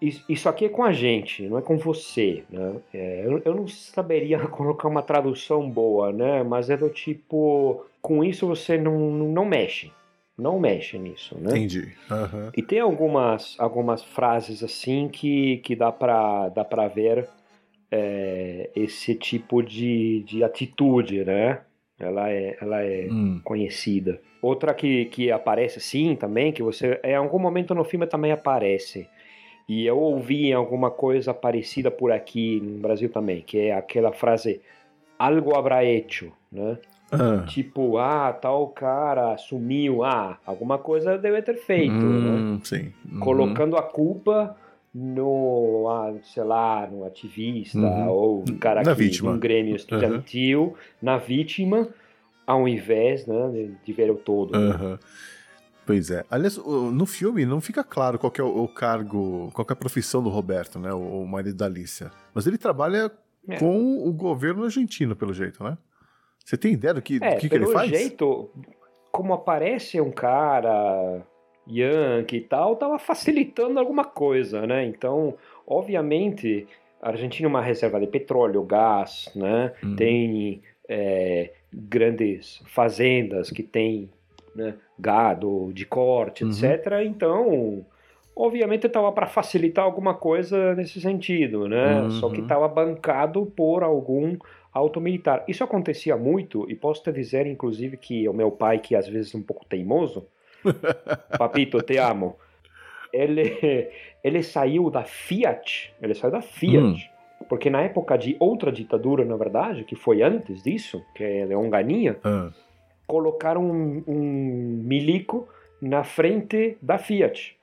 isso aqui é com a gente, não é com você, né? É, eu, eu, não saberia colocar uma tradução boa, né? Mas é do tipo, com isso você não, não mexe, não mexe nisso, né? Entendi. Uhum. E tem algumas, algumas frases assim que, que dá para dá pra ver é, esse tipo de, de atitude, né? Ela é, ela é hum. conhecida. Outra que, que aparece sim também, que você em algum momento no filme também aparece. E eu ouvi alguma coisa parecida por aqui no Brasil também, que é aquela frase algo habrá hecho, né? Ah. Tipo, ah, tal cara sumiu, ah, alguma coisa deve ter feito, hum, né? Sim. Uhum. Colocando a culpa no, ah, sei lá, no ativista Uhum. ou no cara Na que vítima. num grêmio estudantil, na vítima, ao invés né, de, de ver o todo. né? Pois é. Aliás, no filme não fica claro qual é o o cargo, qual é a profissão do Roberto, né? O, o marido da Alicia. Mas ele trabalha É. com o governo argentino, pelo jeito, né? Você tem ideia do que, do É, que, que ele pelo faz? jeito, como aparece um cara yankee e tal, tava facilitando alguma coisa, né? Então, obviamente, a Argentina é uma reserva de petróleo, gás, né? Uhum. Tem é, grandes fazendas que tem né, gado de corte, Uhum. etc. Então, obviamente, estava para facilitar alguma coisa nesse sentido, né? Uhum. Só que estava bancado por algum alto militar. Isso acontecia muito, e posso te dizer, inclusive, que o meu pai, que às vezes é um pouco teimoso, papito, te amo, ele, ele saiu da Fiat, ele saiu da Fiat, Hum. porque na época de outra ditadura, na verdade, que foi antes disso, que é Leon Ganinha, Ah, colocaram um, um milico na frente da Fiat.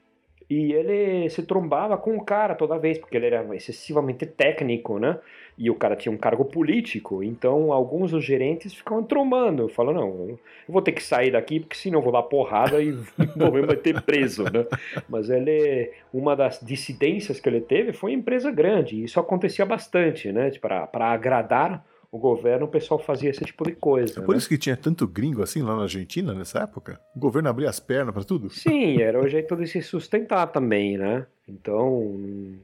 E ele se trombava com o cara toda vez, porque ele era excessivamente técnico, né? E o cara tinha um cargo político, então alguns dos gerentes ficavam trombando, falando, não, eu vou ter que sair daqui, porque senão eu vou dar porrada e vou me meter preso, né? Mas ele, uma das dissidências que ele teve foi em empresa grande, e isso acontecia bastante, né? Para agradar o governo, o pessoal fazia esse tipo de coisa. É por né? isso que tinha tanto gringo assim lá na Argentina nessa época? O governo abria as pernas pra tudo? Sim, era o jeito de se sustentar também, né? Então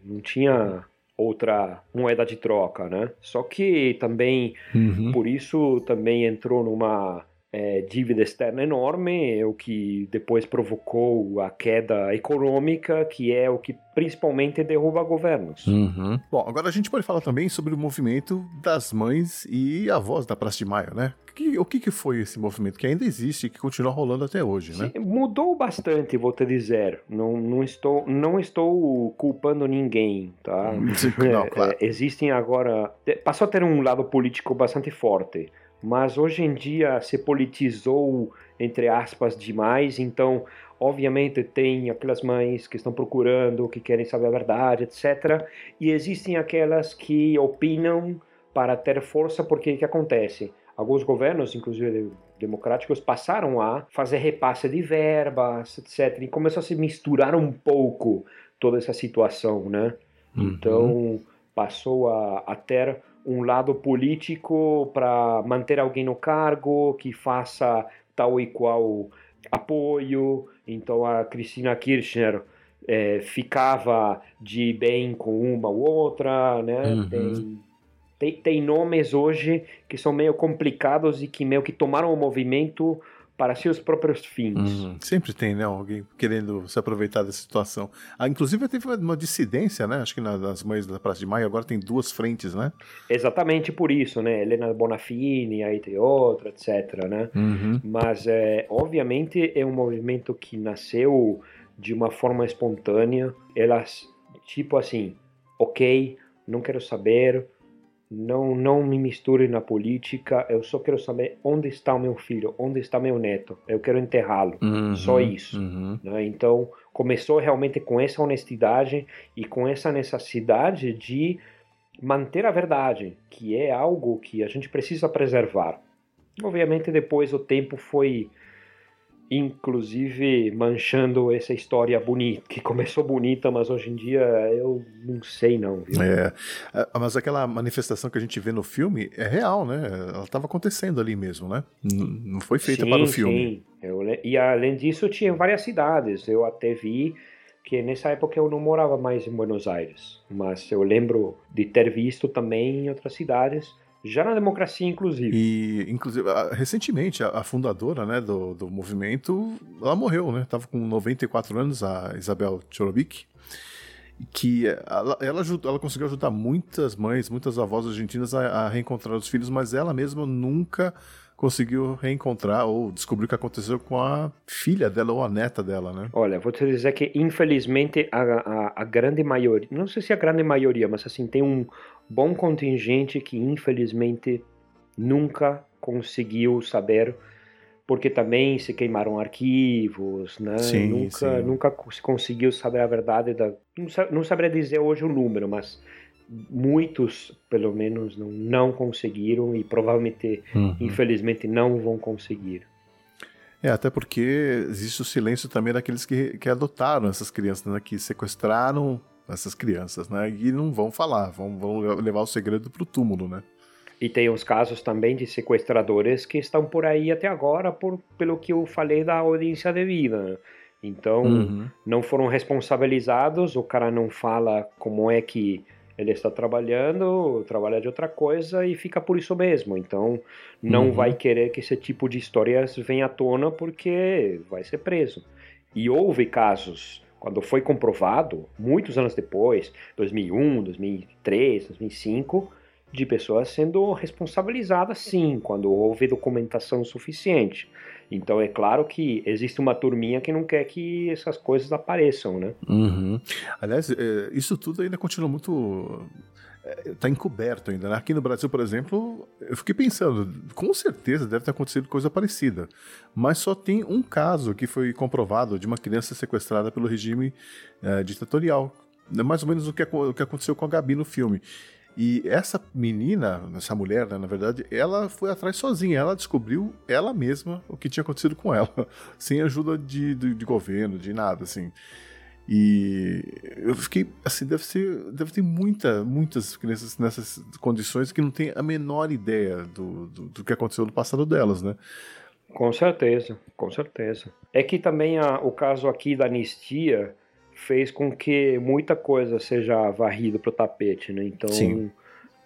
não tinha outra moeda de troca, né? Só que também Uhum. por isso também entrou numa é, dívida externa enorme, o que depois provocou a queda econômica, que é o que principalmente derruba governos. Uhum. Bom, agora a gente pode falar também sobre o movimento das mães e avós da Praça de Maio, né? Que, o que, que foi esse movimento que ainda existe e que continua rolando até hoje, né? Sim, mudou bastante, vou te dizer. Não, não, estou, não estou culpando ninguém, tá? Não, claro. É, existem agora... Passou a ter um lado político bastante forte mas hoje em dia se politizou, entre aspas, demais, então, obviamente, tem aquelas mães que estão procurando, que querem saber a verdade, etc. E existem aquelas que opinam para ter força, porque o que acontece? Alguns governos, inclusive democráticos, passaram a fazer repasse de verbas, etc. E começou a se misturar um pouco toda essa situação, né? Uhum. Então, passou a, a ter um lado político para manter alguém no cargo que faça tal e qual apoio. Então a Cristina Kirchner é, ficava de bem com uma ou outra, né? Uhum. Tem, tem, tem nomes hoje que são meio complicados e que meio que tomaram o movimento para seus próprios fins. Uhum. Sempre tem, né? Alguém querendo se aproveitar dessa situação. Ah, inclusive teve uma dissidência, né? Acho que nas mães da Praça de Maio agora tem duas frentes, né? Exatamente por isso, né? Helena Bonafini, aí tem outra, etc, né? Uhum. Mas, é, obviamente, é um movimento que nasceu de uma forma espontânea. Elas, tipo assim, ok, não quero saber, não, não me misture na política, eu só quero saber onde está o meu filho, onde está meu neto, eu quero enterrá-lo, uhum, só isso. Uhum. Né? Então, começou realmente com essa honestidade e com essa necessidade de manter a verdade, que é algo que a gente precisa preservar. Obviamente, depois o tempo foi inclusive manchando essa história bonita, que começou bonita, mas hoje em dia eu não sei não. Viu? É, é mas aquela manifestação que a gente vê no filme é real, né? Ela estava acontecendo ali mesmo, né? Não foi feita sim, para o filme. Sim, eu, e além disso tinha várias cidades, eu até vi que nessa época eu não morava mais em Buenos Aires, mas eu lembro de ter visto também em outras cidades já na democracia, inclusive. E, inclusive, recentemente, a, fundadora né, do, do movimento, ela morreu, né? Tava com 94 anos, a Isabel Chorobic, que ela, ela, ajudou, ela conseguiu ajudar muitas mães, muitas avós argentinas a, a reencontrar os filhos, mas ela mesma nunca conseguiu reencontrar ou descobrir o que aconteceu com a filha dela ou a neta dela, né? Olha, vou te dizer que infelizmente a, a, a, grande maioria, não sei se a grande maioria, mas assim, tem um bom contingente que infelizmente nunca conseguiu saber porque também se queimaram arquivos, né? Sim, nunca, sim. nunca se conseguiu saber a verdade da. Não, não saberia dizer hoje o número, mas muitos, pelo menos, não, não conseguiram e provavelmente, uhum. infelizmente, não vão conseguir. É, até porque existe o silêncio também daqueles que, que adotaram essas crianças, né, que sequestraram essas crianças, né, e não vão falar, vão, vão levar o segredo para o túmulo, né. E tem os casos também de sequestradores que estão por aí até agora, por, pelo que eu falei da audiência devida. Né? Então, uhum. não foram responsabilizados, o cara não fala como é que ele está trabalhando, trabalha de outra coisa e fica por isso mesmo. Então, não uhum. vai querer que esse tipo de histórias venha à tona porque vai ser preso. E houve casos, quando foi comprovado, muitos anos depois, 2001, 2003, 2005, de pessoas sendo responsabilizadas sim, quando houve documentação suficiente. Então é claro que existe uma turminha que não quer que essas coisas apareçam, né? Uhum. Aliás, é, isso tudo ainda continua muito está é, encoberto ainda. Né? Aqui no Brasil, por exemplo, eu fiquei pensando, com certeza deve ter acontecido coisa parecida, mas só tem um caso que foi comprovado de uma criança sequestrada pelo regime é, ditatorial. É mais ou menos o que, o que aconteceu com a Gabi no filme. E essa menina, essa mulher, né, na verdade, ela foi atrás sozinha. Ela descobriu ela mesma o que tinha acontecido com ela, sem ajuda de, de, de governo, de nada, assim. E eu fiquei assim, deve ser, deve ter muita, muitas crianças nessas condições que não têm a menor ideia do, do, do, que aconteceu no passado delas, né? Com certeza, com certeza. É que também a, o caso aqui da anistia fez com que muita coisa seja varrida para o tapete, né? Então, Sim.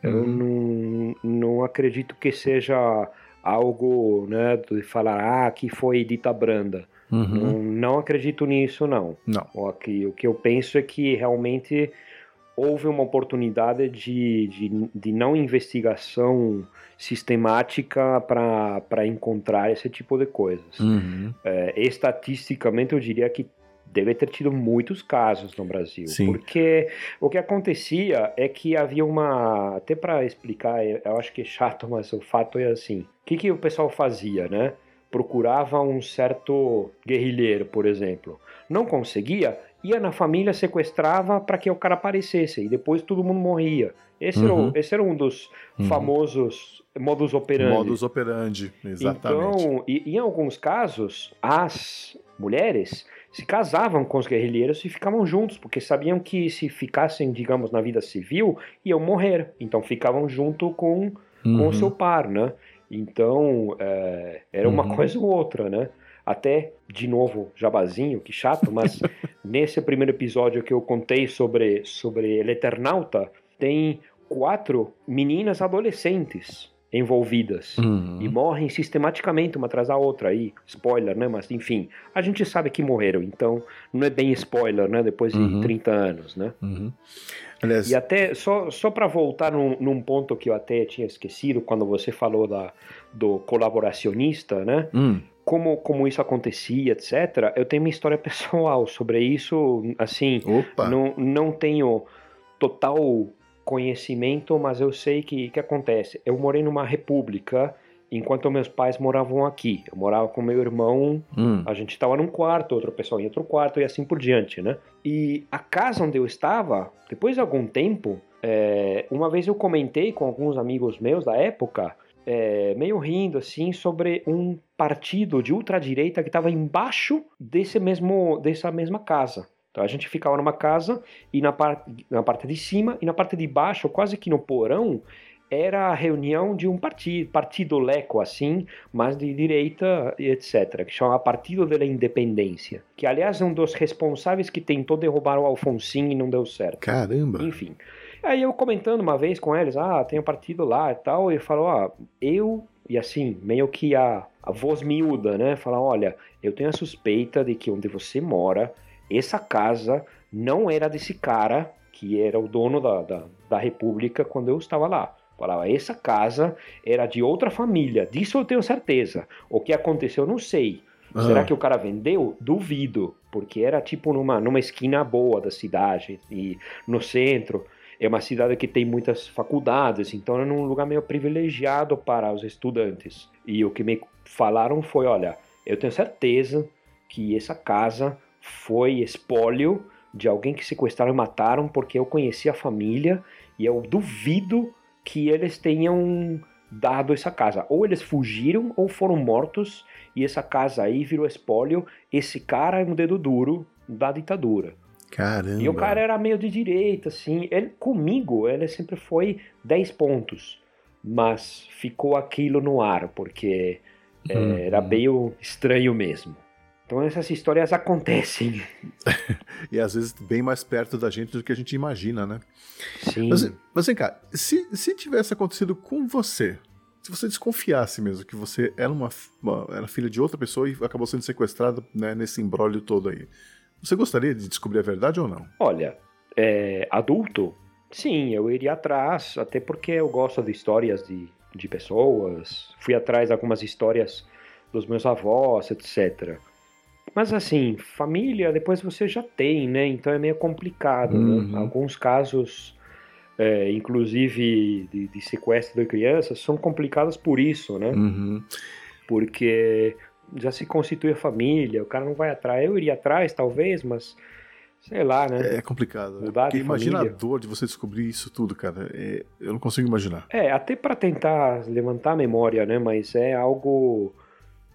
eu hum. não, não acredito que seja algo, né, de falar, ah, que foi dita branda. Uhum. Não, não acredito nisso, não. Não. O que, o que eu penso é que realmente houve uma oportunidade de, de, de não investigação sistemática para encontrar esse tipo de coisas. Uhum. É, estatisticamente, eu diria que deve ter tido muitos casos no Brasil. Sim. Porque o que acontecia é que havia uma. Até para explicar, eu acho que é chato, mas o fato é assim. O que, que o pessoal fazia, né? Procurava um certo guerrilheiro, por exemplo. Não conseguia, ia na família, sequestrava para que o cara aparecesse e depois todo mundo morria. Esse, era, Uhum. o- esse era um dos Uhum. famosos modus operandi. Modus operandi, exatamente. Então, e, em alguns casos, as mulheres se casavam com os guerrilheiros e ficavam juntos, porque sabiam que se ficassem, digamos, na vida civil, iam morrer. Então ficavam junto com, com Uhum. o seu par, né? Então, é, era uma Uhum. coisa ou outra, né? Até, de novo, jabazinho, que chato, mas nesse primeiro episódio que eu contei sobre, sobre El Eternauta, tem quatro meninas adolescentes envolvidas Uhum. e morrem sistematicamente uma atrás da outra aí spoiler né mas enfim a gente sabe que morreram então não é bem spoiler né depois de Uhum. 30 anos né Uhum. Aliás, e até só só para voltar num, num ponto que eu até tinha esquecido quando você falou da do colaboracionista né? Hum, como como isso acontecia etc eu tenho minha história pessoal sobre isso assim opa, não, não tenho total conhecimento, mas eu sei que que acontece. Eu morei numa república enquanto meus pais moravam aqui. Eu morava com meu irmão, hum, a gente estava num quarto, outra pessoa em outro quarto e assim por diante, né? E a casa onde eu estava, depois de algum tempo, é, uma vez eu comentei com alguns amigos meus da época, é, meio rindo assim, sobre um partido de ultradireita que estava embaixo desse mesmo, dessa mesma casa. Então a gente ficava numa casa e na, par na parte de cima e na parte de baixo, quase que no porão, era a reunião de um partido, partido leco assim, mas de direita e etc, que chama Partido da Independência, que aliás é um dos responsáveis que tentou derrubar o Alfonsin e não deu certo. caramba. Enfim. Aí eu comentando uma vez com eles, ah, tem um partido lá e tal, e falou, ah, eu, e assim, meio que a, a voz miúda, né? Falar, olha, eu tenho a suspeita de que onde você mora, essa casa não era desse cara que era o dono da, da, da república quando eu estava lá. Falava, essa casa era de outra família, disso eu tenho certeza. O que aconteceu, eu não sei. Ah, Será que o cara vendeu? Duvido, porque era tipo numa, numa esquina boa da cidade e no centro. É uma cidade que tem muitas faculdades, então é num lugar meio privilegiado para os estudantes. E o que me falaram foi: olha, eu tenho certeza que essa casa foi espólio de alguém que sequestraram e mataram, porque eu conheci a família e eu duvido que eles tenham dado essa casa. Ou eles fugiram ou foram mortos e essa casa aí virou espólio. Esse cara é um dedo duro da ditadura. Caramba. E o cara era meio de direita, assim. Ele, comigo, ele sempre foi 10 pontos. Mas ficou aquilo no ar, porque é, Uhum. era meio estranho mesmo. Então essas histórias acontecem. E às vezes bem mais perto da gente do que a gente imagina, né? Sim. Mas, mas vem cá, se, se tivesse acontecido com você, se você desconfiasse mesmo que você era uma, uma- era filha de outra pessoa e acabou sendo sequestrada né, nesse embrólio todo aí, você gostaria de descobrir a verdade ou não? Olha, é, adulto, sim, eu iria atrás, até porque eu gosto de histórias de, de pessoas. Fui atrás de algumas histórias dos meus avós, etc. Mas assim, família, depois você já tem, né? Então é meio complicado. Uhum. Né? Alguns casos, é, inclusive de, de sequestro de crianças, são complicados por isso, né? Uhum. porque já se constitui a família, o cara não vai atrás. Eu iria atrás, talvez, mas sei lá, né? É complicado. né? Mudar de Porque imagina família. a dor de você descobrir isso tudo, cara. É, eu não consigo imaginar. É, até para tentar levantar a memória, né? Mas é algo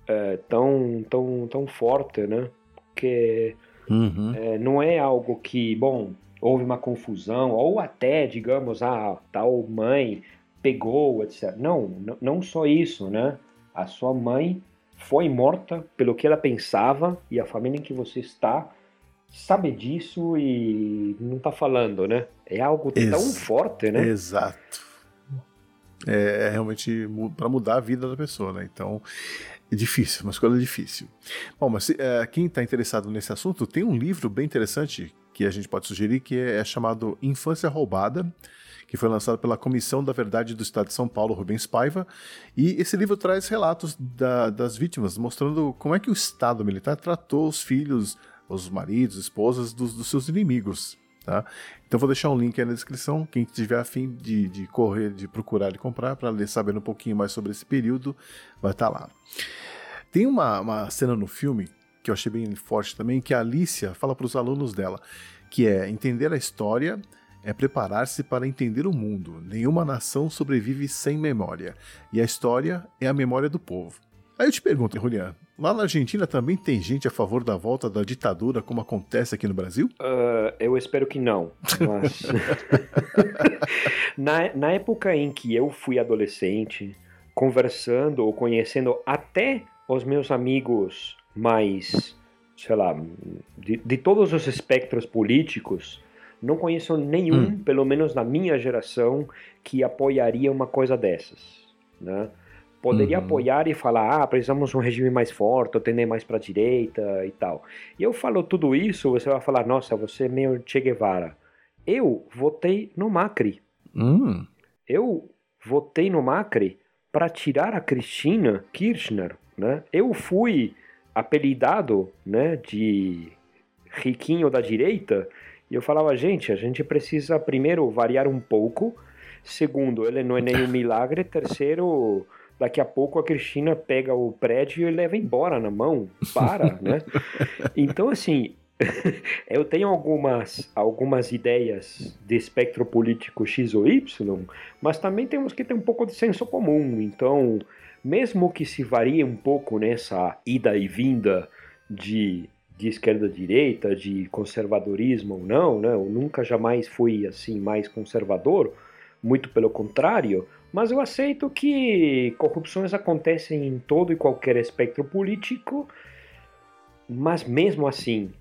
é, tão, tão, tão forte, né? Que Uhum. é, não é algo que, bom, houve uma confusão, ou até, digamos, a tal mãe pegou, etc. Não, não só isso, né? A sua mãe foi morta pelo que ela pensava e a família em que você está sabe disso e não tá falando, né? É algo tão Ex- forte, né? Exato. é, é realmente para mudar a vida da pessoa, né? Então é difícil, uma escolha difícil. Bom, mas é, quem está interessado nesse assunto tem um livro bem interessante que a gente pode sugerir que é, é chamado Infância Roubada que foi lançado pela Comissão da Verdade do Estado de São Paulo, Rubens Paiva. E esse livro traz relatos da, das vítimas, mostrando como é que o Estado militar tratou os filhos, os maridos, esposas dos, dos seus inimigos. Tá? Então vou deixar um link aí na descrição. Quem tiver afim de, de correr, de procurar e comprar, para saber um pouquinho mais sobre esse período, vai estar tá lá. Tem uma, uma cena no filme que eu achei bem forte também, que a Alicia fala para os alunos dela, que é entender a história é preparar-se para entender o mundo. Nenhuma nação sobrevive sem memória. E a história é a memória do povo. Aí eu te pergunto, Julian, lá na Argentina também tem gente a favor da volta da ditadura, como acontece aqui no Brasil? Uh, eu espero que não. Mas... na, na época em que eu fui adolescente, conversando ou conhecendo até os meus amigos mais, sei lá, de, de todos os espectros políticos, não conheço nenhum, hum. pelo menos na minha geração, que apoiaria uma coisa dessas. Né? Poderia uhum. apoiar e falar, ah, precisamos de um regime mais forte, tender mais para a direita e tal. E eu falo tudo isso, você vai falar, nossa, você é meio Che Guevara. Eu votei no Macri. Hum. Eu votei no Macri para tirar a Cristina Kirchner. Né? Eu fui apelidado né, de riquinho da direita e eu falava, gente, a gente precisa primeiro variar um pouco. Segundo, ele não é nenhum milagre. Terceiro, daqui a pouco a Cristina pega o prédio e leva embora na mão. Para, né? Então, assim, eu tenho algumas, algumas ideias de espectro político X ou Y, mas também temos que ter um pouco de senso comum. Então, mesmo que se varie um pouco nessa ida e vinda de de esquerda direita, de conservadorismo ou não, né? Eu nunca jamais fui assim mais conservador, muito pelo contrário, mas eu aceito que corrupções acontecem em todo e qualquer espectro político, mas mesmo assim,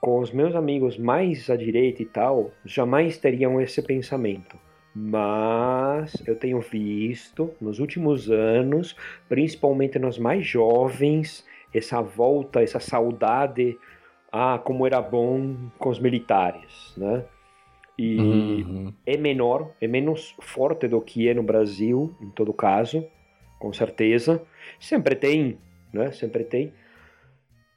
com os meus amigos mais à direita e tal, jamais teriam esse pensamento. Mas eu tenho visto nos últimos anos, principalmente nos mais jovens, essa volta, essa saudade a como era bom com os militares, né? E uhum. é menor, é menos forte do que é no Brasil, em todo caso, com certeza. Sempre tem, né? Sempre tem.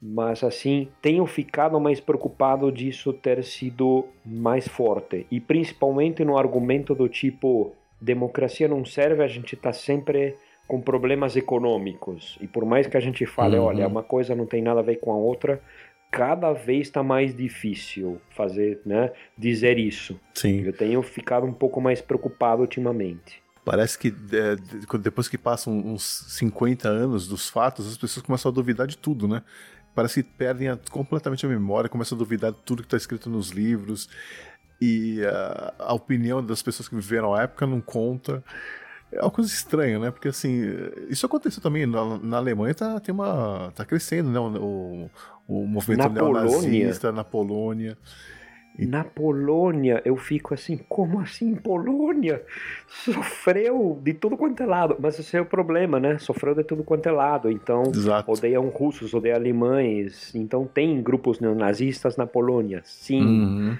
Mas assim, tenho ficado mais preocupado disso ter sido mais forte. E principalmente no argumento do tipo: democracia não serve, a gente está sempre com problemas econômicos. E por mais que a gente fale, uhum. olha, uma coisa não tem nada a ver com a outra, cada vez está mais difícil fazer, né, dizer isso. Sim. Eu tenho ficado um pouco mais preocupado ultimamente. Parece que é, depois que passam uns 50 anos dos fatos, as pessoas começam a duvidar de tudo, né? Parece que perdem a, completamente a memória, começam a duvidar de tudo que está escrito nos livros. E a, a opinião das pessoas que viveram a época não conta é uma coisa estranha, né? Porque assim, isso aconteceu também na, na Alemanha, tá, tem uma, tá crescendo, né? O, o movimento na neonazista Polônia. na Polônia. E... Na Polônia, eu fico assim, como assim Polônia? Sofreu de tudo quanto é lado. Mas esse é o problema, né? Sofreu de tudo quanto é lado. Então, Exato. odeiam russos, odeiam alemães. Então, tem grupos neonazistas na Polônia, sim. Uhum.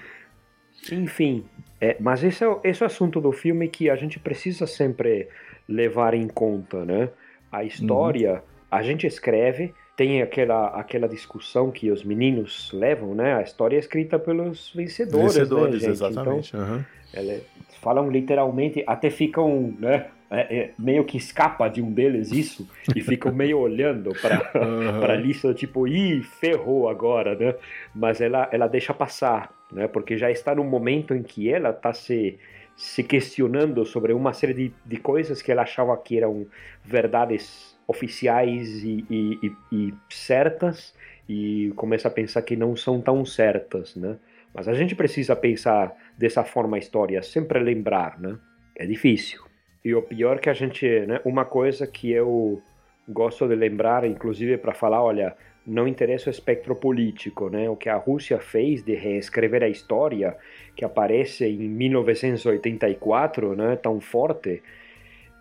Enfim, é, mas esse é, esse é o assunto do filme que a gente precisa sempre levar em conta, né? A história, uhum. a gente escreve, tem aquela, aquela discussão que os meninos levam, né? A história é escrita pelos vencedores, vencedores né, exatamente. Então, uhum. eles falam literalmente, até ficam, né? É, é, meio que escapa de um deles isso e ficam meio olhando para uhum. para lista tipo, ih, ferrou agora, né? Mas ela ela deixa passar, né? Porque já está no momento em que ela está se se questionando sobre uma série de, de coisas que ela achava que eram verdades oficiais e, e, e, certas e começa a pensar que não são tão certas, né? Mas a gente precisa pensar dessa forma a história, sempre lembrar, né? É difícil. E o pior que a gente, né? Uma coisa que eu gosto de lembrar, inclusive para falar, olha, não interessa o espectro político, né? O que a Rússia fez de reescrever a história, que aparece em 1984, né? Tão forte,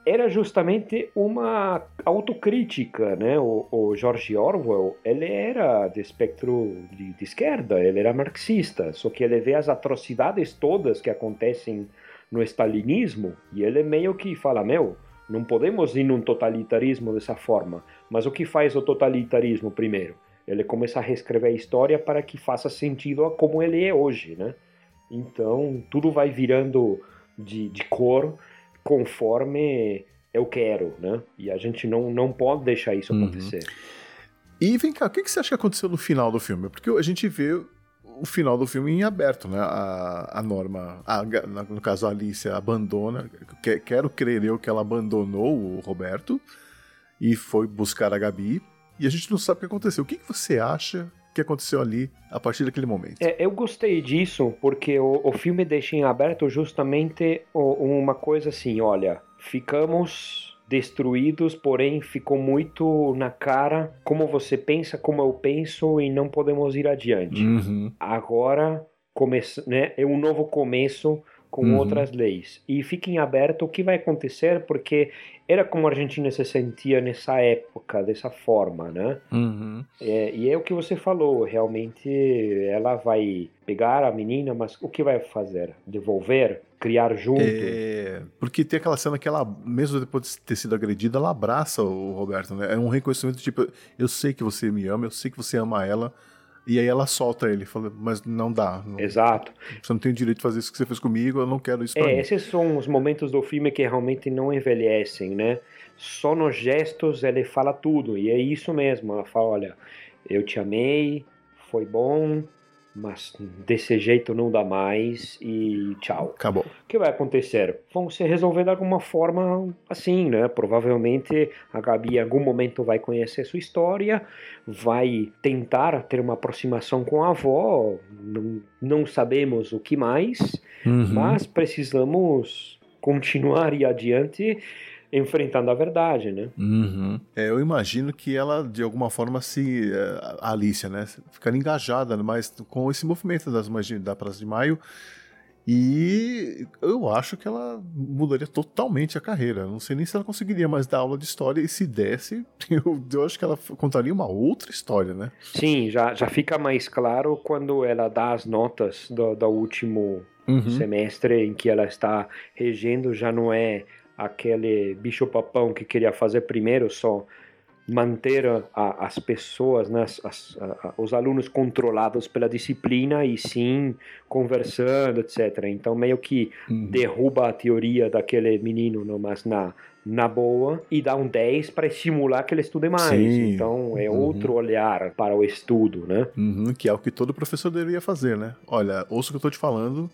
era justamente uma autocrítica, né? O, o George Orwell, ele era de espectro de, de, esquerda, ele era marxista, só que ele vê as atrocidades todas que acontecem no stalinismo e ele meio que fala, meu, não podemos ir num totalitarismo dessa forma. Mas o que faz o totalitarismo primeiro? Ele começa a reescrever a história para que faça sentido a como ele é hoje, né? Então, tudo vai virando de, de cor conforme eu quero, né? E a gente não, não pode deixar isso uhum. acontecer. Uhum. E vem cá, o que, que você acha que aconteceu no final do filme? Porque a gente vê o final do filme em aberto, né? A, a Norma, a, no caso a Alicia, abandona. Que, quero crer eu que ela abandonou o Roberto e foi buscar a Gabi. E a gente não sabe o que aconteceu. O que, que você acha que aconteceu ali a partir daquele momento. É, eu gostei disso porque o, o filme deixa em aberto justamente uma coisa assim: olha, ficamos destruídos, porém ficou muito na cara como você pensa, como eu penso e não podemos ir adiante. Uhum. Agora começa, né, é um novo começo com uhum. outras leis. E fica em aberto o que vai acontecer, porque era como a Argentina se sentia nessa época, dessa forma, né? Uhum. É, e é o que você falou, realmente ela vai pegar a menina, mas o que vai fazer? Devolver? Criar junto? É, porque tem aquela cena que ela, mesmo depois de ter sido agredida, ela abraça o Roberto, né? É um reconhecimento tipo, eu sei que você me ama, eu sei que você ama ela, e aí ela solta ele, fala, mas não dá. Não, Exato. Você não tem o direito de fazer isso que você fez comigo, eu não quero isso é. Esses são os momentos do filme que realmente não envelhecem, né? Só nos gestos ele fala tudo, e é isso mesmo. Ela fala, olha, eu te amei, foi bom, mas desse jeito não dá mais e tchau. Acabou. O que vai acontecer? Vão se resolver de alguma forma assim, né? Provavelmente a Gabi em algum momento vai conhecer sua história, vai tentar ter uma aproximação com a avó, não, não sabemos o que mais, uhum. mas precisamos continuar e adiante enfrentando a verdade, né? Uhum. É, eu imagino que ela, de alguma forma, se. Eh, a Alicia, né? Ficar engajada mais com esse movimento das da Praça de Maio. E eu acho que ela mudaria totalmente a carreira. Não sei nem se ela conseguiria mais dar aula de história. E se desse, eu, eu acho que ela contaria uma outra história, né? Sim, já, já fica mais claro quando ela dá as notas do, do último uhum. semestre em que ela está regendo. Já não é aquele bicho-papão que queria fazer primeiro só manter a, as pessoas, né, as, a, os alunos controlados pela disciplina e sim conversando, etc. Então meio que uhum. derruba a teoria daquele menino, não, mas na na boa e dá um 10 para estimular que ele estude mais. Sim. Então é uhum. outro olhar para o estudo, né? Uhum, que é o que todo professor deveria fazer, né? Olha, ouço o que eu estou te falando,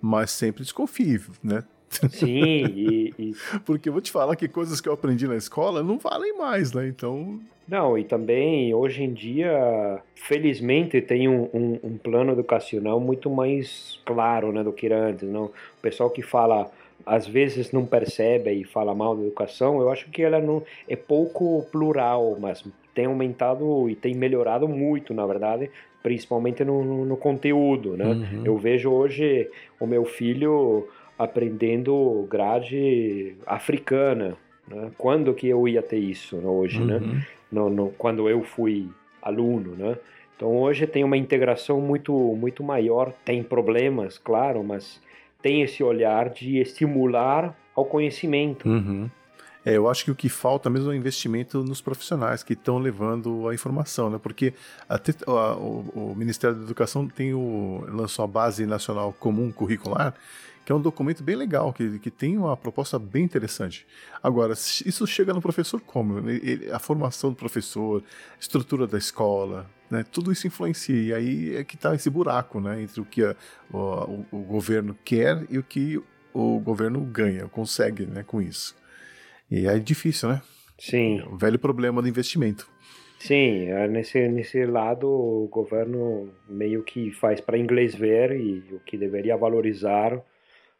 mas sempre desconfie, né? Sim, e, e... Porque eu vou te falar que coisas que eu aprendi na escola não valem mais, né? Então. Não, e também hoje em dia, felizmente, tem um, um, um plano educacional muito mais claro né, do que era antes. Não? O pessoal que fala às vezes não percebe e fala mal da educação, eu acho que ela não é pouco plural, mas tem aumentado e tem melhorado muito, na verdade, principalmente no, no, conteúdo, né? Uhum. Eu vejo hoje o meu filho aprendendo grade africana. Né? Quando que eu ia ter isso né, hoje, né? uhum. né? No, no, quando eu fui aluno, né? Então hoje tem uma integração muito muito maior. Tem problemas, claro, mas tem esse olhar de estimular ao conhecimento. Uhum. É, eu acho que o que falta mesmo é o investimento nos profissionais que estão levando a informação, né? Porque até, a, o, o, Ministério da Educação tem o, lançou a Base Nacional Comum Curricular, que é um documento bem legal, que, que tem uma proposta bem interessante. Agora, isso chega no professor como? A formação do professor, estrutura da escola, né? tudo isso influencia. E aí é que está esse buraco né? entre o que a, o, o, governo quer e o que o governo ganha, consegue né? com isso. E é difícil, né? Sim. É o velho problema do investimento. Sim, é nesse, nesse lado o governo meio que faz para inglês ver e o que deveria valorizar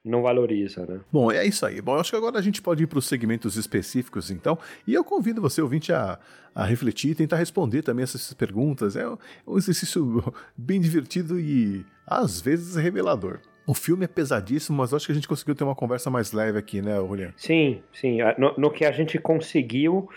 não valoriza, né? Bom, é isso aí. Bom, acho que agora a gente pode ir para os segmentos específicos, então. E eu convido você, ouvinte, a, a refletir e tentar responder também essas perguntas. É um exercício bem divertido e, às vezes, revelador. O filme é pesadíssimo, mas acho que a gente conseguiu ter uma conversa mais leve aqui, né, Julian? Sim, sim. No, no que a gente conseguiu,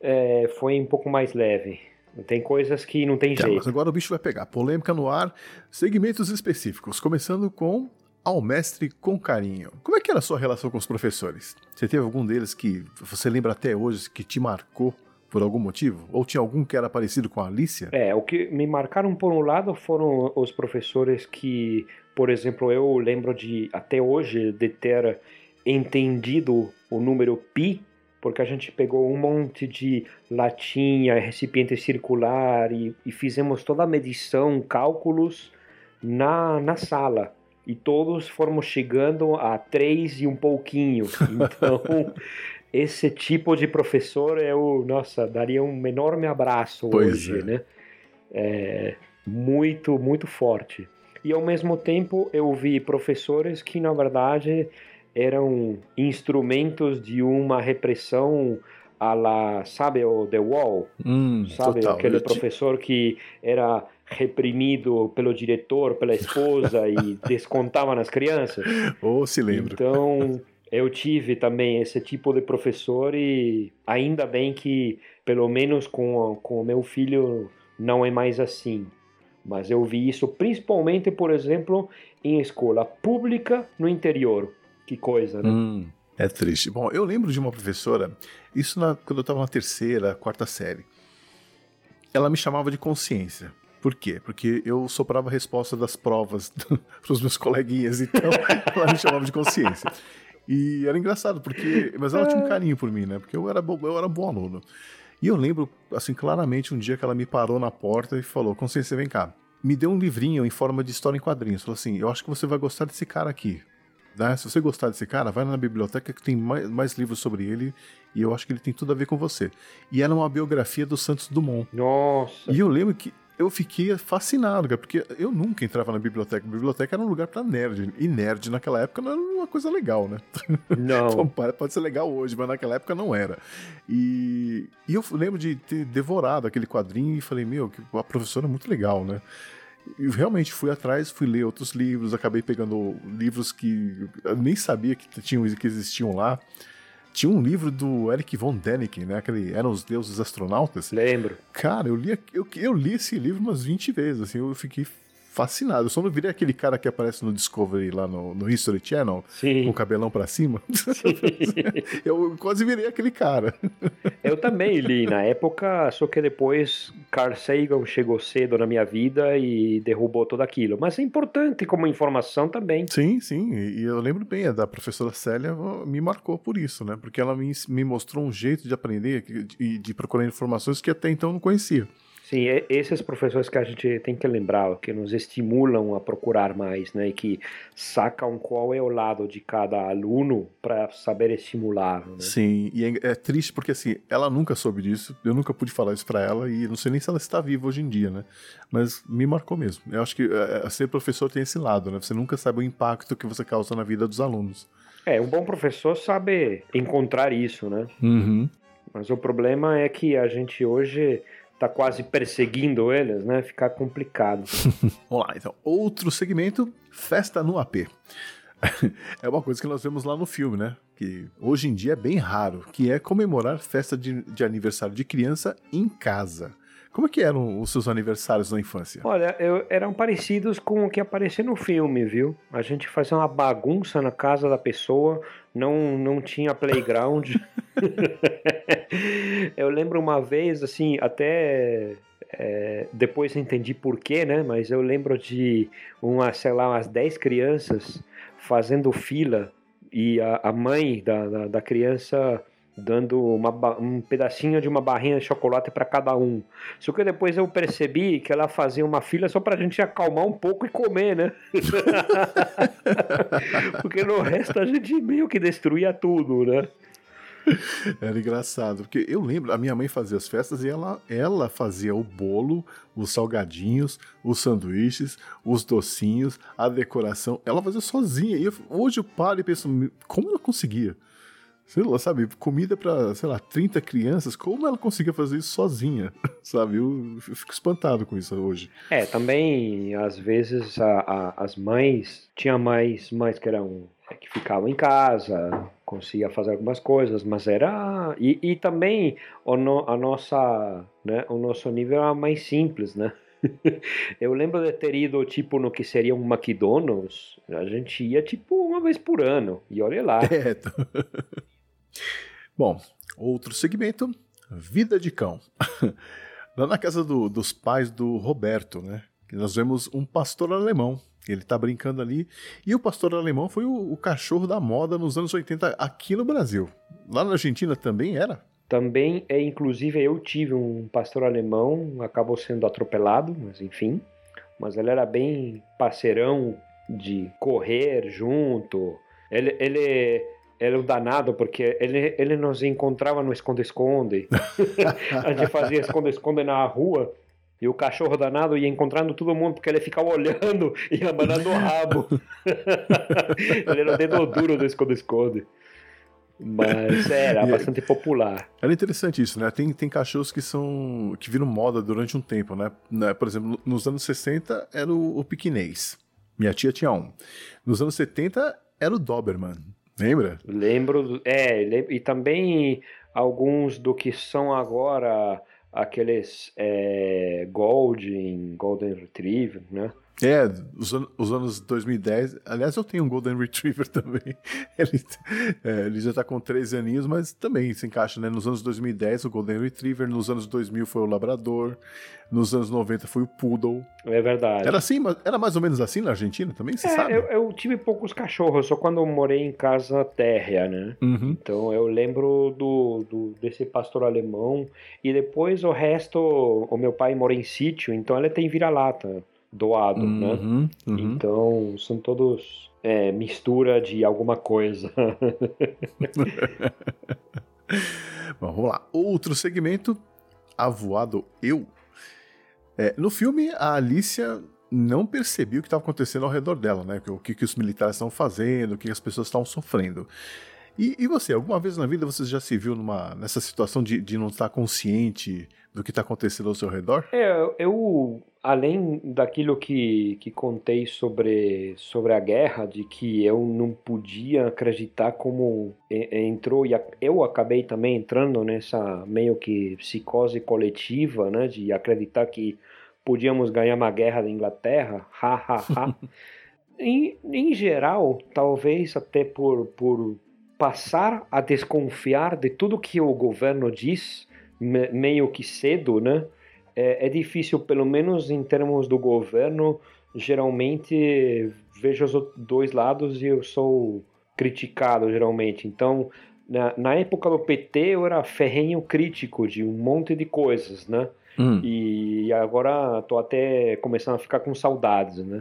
é, foi um pouco mais leve. Tem coisas que não tem tá, jeito. Mas agora o bicho vai pegar. Polêmica no ar, segmentos específicos, começando com ao mestre com carinho. Como é que era a sua relação com os professores? Você teve algum deles que você lembra até hoje que te marcou por algum motivo? Ou tinha algum que era parecido com a Alicia? É, o que me marcaram por um lado foram os professores que, por exemplo, eu lembro de até hoje de ter entendido o número pi, porque a gente pegou um monte de latinha, recipiente circular e, e fizemos toda a medição, cálculos na, na sala e todos fomos chegando a três e um pouquinho. Então, esse tipo de professor eu, nossa, daria um enorme abraço Pois hoje, é. né? É, muito, muito forte. E ao mesmo tempo eu vi professores que na verdade eram instrumentos de uma repressão a la, sabe, o The Wall, Hum, sabe, total. aquele professor que era reprimido pelo diretor, pela esposa e descontava nas crianças. Ou se lembra. Então, eu tive também esse tipo de professor e ainda bem que, pelo menos com, com o meu filho, não é mais assim. Mas eu vi isso principalmente, por exemplo, em escola pública no interior. Que coisa, né? Hum, é triste. Bom, eu lembro de uma professora, isso na- quando eu estava na terceira, quarta série. Ela me chamava de consciência. Por quê? Porque eu soprava a resposta das provas para os meus coleguinhas, então ela me chamava de consciência. E era engraçado, porque. Mas ela tinha um carinho por mim, né? Porque eu era, eu era bom aluno. E eu lembro, assim, claramente um dia que ela me parou na porta e falou: Consciência, vem cá. Me deu um livrinho em forma de história em quadrinhos. Falou assim: Eu acho que você vai gostar desse cara aqui. Né? Se você gostar desse cara, vai na biblioteca que tem mais, mais livros sobre ele e eu acho que ele tem tudo a ver com você. E era uma biografia do Santos Dumont. Nossa. E eu lembro que eu fiquei fascinado, cara, porque eu nunca entrava na biblioteca. biblioteca era um lugar pra nerd. E nerd naquela época não era uma coisa legal, né? Não. Então, pode ser legal hoje, mas naquela época não era. E, e eu lembro de ter devorado aquele quadrinho e falei, meu, que a professora é muito legal, né? E realmente fui atrás, fui ler outros livros, acabei pegando livros que eu nem sabia que, tinham, que existiam lá. Tinha um livro do Eric von Däniken, né? Aquele Eram os Deuses Astronautas. Lembro. Cara, eu li, eu, eu li esse livro umas 20 vezes, assim, eu fiquei fascinado. Eu só não virei aquele cara que aparece no Discovery lá no, no History Channel, com o Sim. cabelão pra cima. eu quase virei aquele cara. Eu também li na época, só que depois Carl Sagan chegou cedo na minha vida e derrubou tudo aquilo. Mas é importante como informação também. Sim, sim, e eu lembro bem, a da professora Célia me marcou por isso, né? Porque ela me, me mostrou um jeito de aprender e de, de procurar informações que até então não conhecia. Sim, esses professores que a gente tem que lembrar, que nos estimulam a procurar mais, né? E que sacam qual é o lado de cada aluno para saber estimular, né? Sim, e é, é triste porque assim, ela nunca soube disso, eu nunca pude falar isso pra ela e não sei nem se ela está viva hoje em dia, né? Mas me marcou mesmo. Eu acho que é, é, ser professor tem esse lado, né? Você nunca sabe o impacto que você causa na vida dos alunos. É, um bom professor sabe encontrar isso, né? Uhum. Mas o problema é que a gente hoje tá quase perseguindo eles, né? Fica complicado. Vamos lá, então. Outro segmento, festa no AP. é uma coisa que nós vemos lá no filme, né? Que hoje em dia é bem raro, que é comemorar festa de, de aniversário de criança em casa. Como é que eram os seus aniversários na infância? Olha, eu- eram parecidos com o que aparecia no filme, viu? A gente fazia uma bagunça na casa da pessoa, não, não tinha playground. eu lembro uma vez, assim, até é, depois entendi porquê, né? Mas eu lembro de uma, sei lá, umas 10 crianças fazendo fila e a, a mãe da, da, da criança dando uma, um pedacinho de uma barrinha de chocolate para cada um. Só que depois eu percebi que ela fazia uma fila só pra gente acalmar um pouco e comer, né? Porque no resto a gente meio que destruía tudo, né? Era engraçado, porque eu lembro, a minha mãe fazia as festas e ela, ela fazia o bolo, os salgadinhos, os sanduíches, os docinhos, a decoração. Ela fazia sozinha. E eu- hoje eu paro e penso, como ela conseguia? Sei lá, sabe, comida para, sei lá, 30 crianças, como ela conseguia fazer isso sozinha, sabe? Eu, fico espantado com isso hoje. É, também, às vezes, a, a, as mães, tinha mais mães que eram, que ficavam em casa, conseguia fazer algumas coisas, mas era... E, e também o no, a nossa, né, o nosso nível era mais simples, né? Eu lembro de ter ido, tipo, no que seria um McDonald's, a gente ia, tipo, uma vez por ano, e olha lá. É, Bom, outro segmento, vida de cão. Lá na casa do, dos pais do Roberto, né? Nós vemos um pastor alemão. Ele tá brincando ali. E o pastor alemão foi o, o cachorro da moda nos anos 80 aqui no Brasil. Lá na Argentina também era? Também é, inclusive, eu tive um pastor alemão, acabou sendo atropelado, mas enfim. Mas ele era bem parceirão de correr junto. Ele, ele ele é um danado porque ele, ele nos encontrava no esconde-esconde. a gente fazia esconde-esconde na rua e o cachorro danado ia encontrando todo mundo porque ele ficava olhando e abanando o rabo. ele era o dedo duro do esconde-esconde. Mas era bastante popular. Era interessante isso, né? Tem, tem cachorros que são. que viram moda durante um tempo, né? né? Por exemplo, nos anos 60 era o, o piquinês. Minha tia tinha um. Nos anos 70 era o Doberman. Lembra? Lembro, é, e também alguns do que são agora aqueles é, Golden, Golden Retriever, né? É, os, an os, anos 2010. Aliás, eu tenho um Golden Retriever também. Ele, é, ele já está com 13 aninhos, mas também se encaixa, né? Nos anos 2010, o Golden Retriever. Nos anos 2000 foi o Labrador. Nos anos 90 foi o Poodle. É verdade. Era assim, era mais ou menos assim na Argentina também, você é, sabe? Eu, eu, tive poucos cachorros, só quando eu morei em casa térrea, né? Uhum. Então eu lembro do, do, desse pastor alemão. E depois o resto, o meu pai mora em sítio, então ele tem vira-lata doado, uhum, né? Uhum. Então são todos é, mistura de alguma coisa. Bom, vamos lá. Outro segmento, Avoado Eu. É, no filme, a Alicia não percebia o que estava acontecendo ao redor dela, né? O que, que os militares estão fazendo, o que as pessoas estavam sofrendo. E, e, você, alguma vez na vida você já se viu numa, nessa situação de, de não estar consciente do que está acontecendo ao seu redor? É, eu, além daquilo que, que contei sobre, sobre a guerra, de que eu não podia acreditar como entrou, e eu acabei também entrando nessa meio que psicose coletiva, né, de acreditar que podíamos ganhar uma guerra da Inglaterra, ha, ha, ha. em, em geral, talvez até por, por passar a desconfiar de tudo que o governo diz, meio que cedo, né? É, é, difícil, pelo menos em termos do governo, geralmente vejo os dois lados e eu sou criticado, geralmente. Então, na, na época do PT, eu era ferrenho crítico de um monte de coisas, né? Hum. E agora tô até começando a ficar com saudades, né?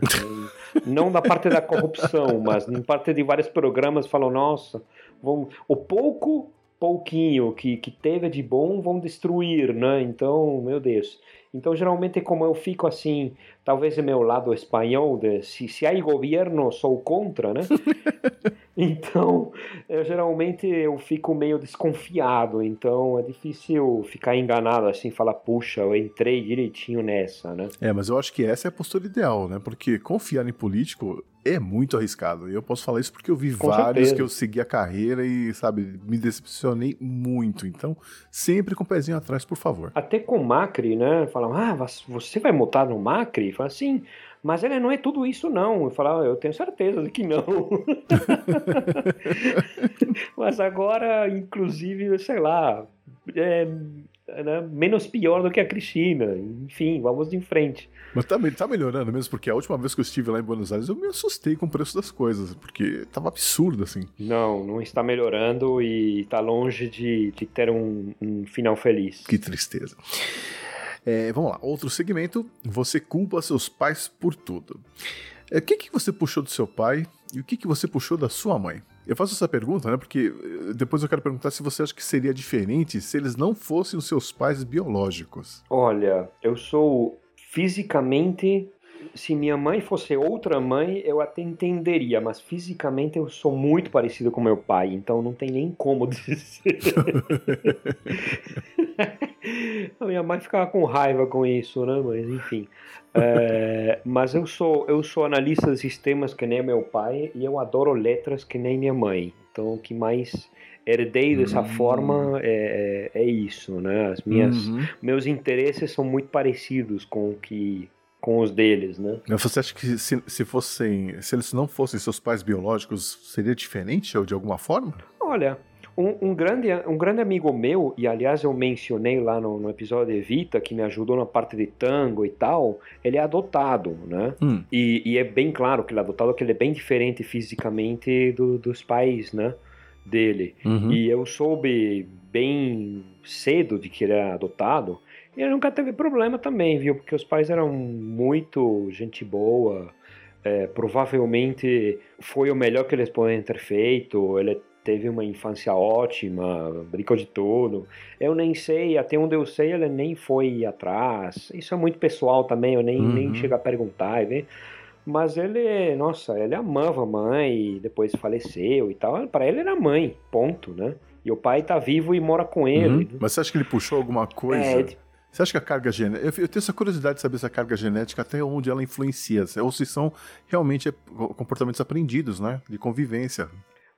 Não da parte da corrupção, mas em parte de vários programas falam, nossa, vamos, o pouco pouquinho que, que teve de bom vão destruir, né? Então, meu Deus. Então, geralmente, como eu fico assim, talvez é meu lado espanhol, de, se, se há governo, sou contra, né? então, eu, geralmente eu fico meio desconfiado, então é difícil ficar enganado assim, falar, puxa, eu entrei direitinho nessa, né? É, mas eu acho que essa é a postura ideal, né? Porque confiar em político é muito arriscado. E eu posso falar isso porque eu vi Com vários certeza. que eu segui a carreira e, sabe, me decepcionei muito. Então, sempre com o pezinho atrás, por favor. Até com Macri, né? Falam, ah, você vai votar no Macri? Fala assim, mas ele não é tudo isso, não. Eu falava, eu tenho certeza de que não. mas agora, inclusive, sei lá, é, né, menos pior do que a Cristina. Enfim, vamos em frente. Mas tá, tá, melhorando mesmo, porque a última vez que eu estive lá em Buenos Aires eu me assustei com o preço das coisas, porque tava absurdo assim. Não, não está melhorando e está longe de, de ter um, um, final feliz. Que tristeza. É, vamos lá, outro segmento: você culpa seus pais por tudo. É, o que, que você puxou do seu pai e o que, que você puxou da sua mãe? Eu faço essa pergunta, né? Porque eh, depois eu quero perguntar se você acha que seria diferente se eles não fossem os seus pais biológicos. Olha, eu sou fisicamente se minha mãe fosse outra mãe, eu até entenderia, mas fisicamente eu sou muito parecido com meu pai, então não tem nem como dizer. a minha mãe ficava com raiva com isso, né? Mas enfim. É, mas eu sou eu sou analista de sistemas que nem meu pai e eu adoro letras que nem minha mãe. Então o que mais herdei dessa uhum. forma é, é, é, isso, né? As minhas, uhum. meus interesses são muito parecidos com o que com os deles, né? Você acha que se, se fossem, se eles não fossem seus pais biológicos, seria diferente ou de alguma forma? Olha, um, um, grande, um grande amigo meu, e aliás eu mencionei lá no, no, episódio de Evita, que me ajudou na parte de tango e tal, ele é adotado, né? Hum. E, e, é bem claro que ele é adotado, que ele é bem diferente fisicamente do, dos pais, né? dele. Uhum. E eu soube bem cedo de que ele era adotado. E ele nunca teve problema também, viu? Porque os pais eram muito gente boa. É, provavelmente foi o melhor que eles poderiam ter feito. Ele teve uma infância ótima, brincou de tudo. Eu nem sei, até onde eu sei, ele nem foi atrás. Isso é muito pessoal também, eu nem, uhum. nem chego a perguntar. Viu? Mas ele, nossa, ele amava a mãe, depois faleceu e tal. Para ele era mãe, ponto, né? E o pai tá vivo e mora com ele. Uhum. Né? Mas você acha que ele puxou alguma coisa? É, você acha que a carga genética. Eu, tenho essa curiosidade de saber se a carga genética até onde ela influencia, ou se são realmente é, comportamentos aprendidos, né? De convivência.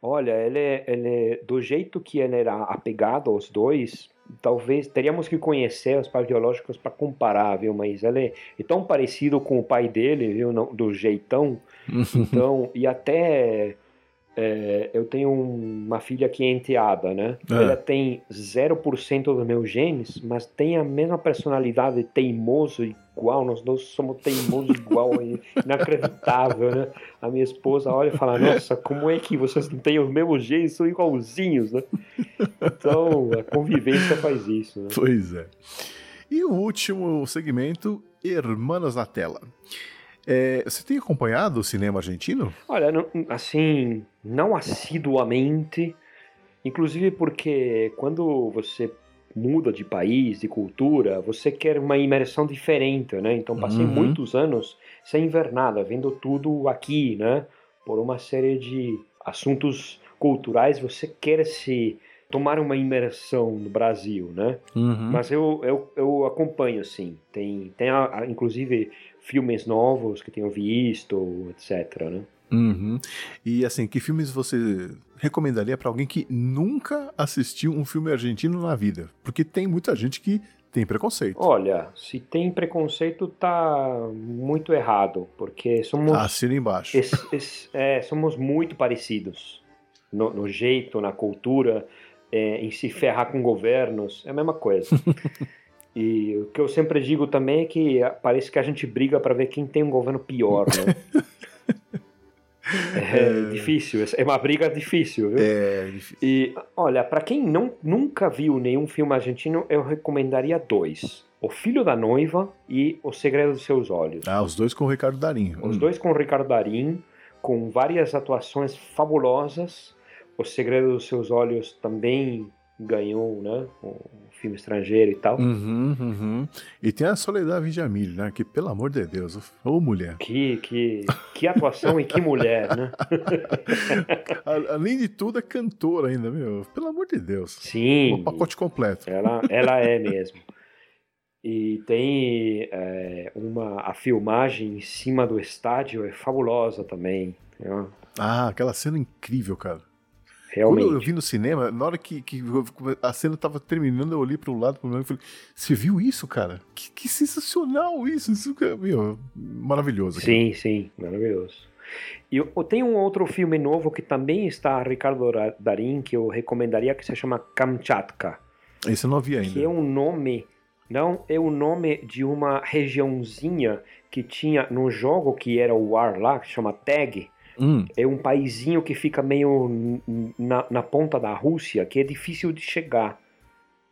Olha, ele, ele, do jeito que ele era apegado aos dois, talvez teríamos que conhecer os pais biológicos para comparar, viu? Mas ele é tão parecido com o pai dele, viu? do jeitão. então, e até é, eu tenho uma filha que é enteada, né? É. Ela tem 0% dos meus genes, mas tem a mesma personalidade teimoso igual. Nós dois somos teimosos igual, inacreditável, né? A minha esposa olha e fala: Nossa, como é que vocês não têm os mesmos genes? São igualzinhos, né? Então, a convivência faz isso, né? Pois é. E o último segmento: Hermanos na Tela. É, você tem acompanhado o cinema argentino? Olha, não, assim, não assiduamente, inclusive porque quando você muda de país, de cultura, você quer uma imersão diferente, né? Então passei uhum. muitos anos sem ver nada, vendo tudo aqui, né? Por uma série de assuntos culturais, você quer se tomar uma imersão no Brasil, né? Uhum. Mas eu, eu, eu acompanho, sim. Tem, tem a, a, inclusive filmes novos que tenho visto, etc. Né? Uhum. E assim, que filmes você recomendaria para alguém que nunca assistiu um filme argentino na vida? Porque tem muita gente que tem preconceito. Olha, se tem preconceito, tá muito errado, porque somos. Assina embaixo. Es, es, é, somos muito parecidos no, no jeito, na cultura, é, em se ferrar com governos, é a mesma coisa. E o que eu sempre digo também é que parece que a gente briga para ver quem tem um governo pior, né? É, é, difícil, é uma briga difícil, viu? É difícil. E olha, para quem não, nunca viu nenhum filme argentino, eu recomendaria dois: O Filho da Noiva e O Segredo dos Seus Olhos. Ah, os dois com o Ricardo Darim. Os hum. dois com o Ricardo Darim, com várias atuações fabulosas. O Segredo dos Seus Olhos também ganhou, né? Filme estrangeiro e tal. Uhum, uhum. E tem a Soledad Villamil, né? Que, pelo amor de Deus, ô mulher. Que, que, que atuação e que mulher, né? Além de tudo, é cantora ainda, meu. Pelo amor de Deus. Sim. O pacote completo. Ela, ela é mesmo. E tem é, uma a filmagem em cima do estádio é fabulosa também. Né? Ah, aquela cena incrível, cara. Realmente. Quando eu vi no cinema, na hora que, que a cena tava terminando, eu olhei para um lado, para o outro e falei: Você viu isso, cara? Que, que sensacional isso! Isso é meu, maravilhoso. Cara. Sim, sim, maravilhoso. E tenho um outro filme novo que também está Ricardo Darim, que eu recomendaria, que se chama Kamchatka. Esse eu não vi ainda. Que é um nome, não, é o nome de uma regiãozinha que tinha no jogo que era o ar lá, que chama Tag Hum. É um paizinho que fica meio na, na ponta da Rússia, que é difícil de chegar.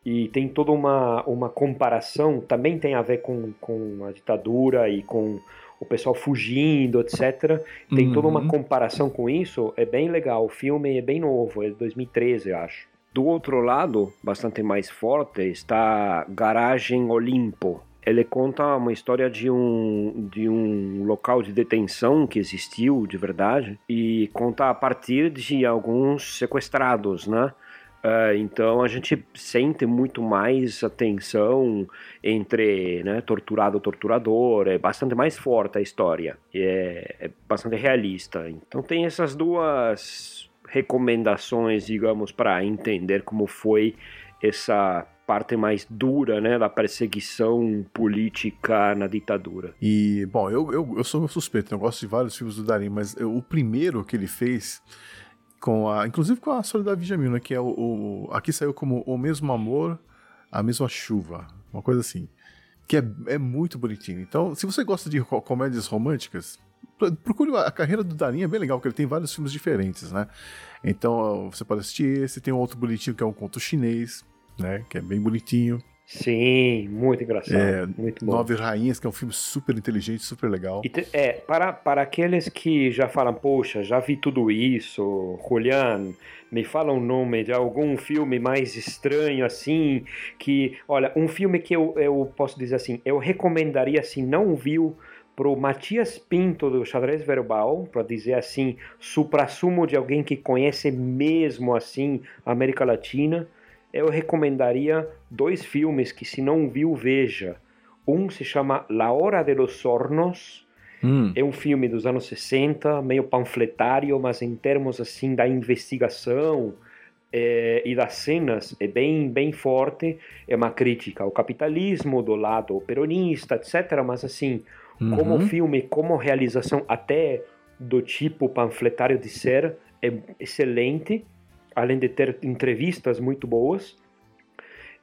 E tem toda uma, uma comparação, também tem a ver com, com a ditadura e com o pessoal fugindo, etc. Tem uhum. toda uma uhum. comparação com isso, é bem legal. O filme é bem novo, é de 2013, eu acho. Do outro lado, bastante mais forte, está Garagem Olimpo. Ele conta uma história de um, de um local de detenção que existiu de verdade e conta a partir de alguns sequestrados, né? Uh, então a gente sente muito mais a tensão entre né, torturado e torturador, é bastante mais forte a história, é, é bastante realista. Então tem essas duas recomendações, digamos, para entender como foi essa parte mais dura, né, da perseguição política na ditadura. E, bom, eu, eu, eu sou suspeito, eu gosto de vários filmes do Darim, mas eu, o primeiro que ele fez com a, inclusive com a Soledad Vigamil, né, que é o, o, aqui saiu como O Mesmo Amor, A Mesma Chuva, uma coisa assim, que é, é muito bonitinho. Então, se você gosta de comédias românticas, procure a carreira do Darim, é bem legal, porque ele tem vários filmes diferentes, né? Então, você pode assistir esse, tem um outro bonitinho que é um conto chinês, né, que é bem bonitinho. Sim, muito engraçado. É, muito bom. Nove Rainhas, que é um filme super inteligente, super legal. Te, é, para, para aqueles que já falam, poxa, já vi tudo isso, Julian, me fala um nome de algum filme mais estranho assim, que, olha, um filme que eu, eu posso dizer assim, eu recomendaria, se não viu, pro Matias Pinto do Xadrez Verbal, para dizer assim, supra-sumo de alguém que conhece mesmo assim a América Latina, eu recomendaria dois filmes que, se não viu, veja. Um se chama La Hora de los Hornos. Hum. É um filme dos anos 60, meio panfletário, mas em termos assim da investigação é, e das cenas é bem bem forte. É uma crítica ao capitalismo do lado peronista, etc. Mas assim, uhum. como filme, como realização, até do tipo panfletário de ser, é excelente além de ter entrevistas muito boas,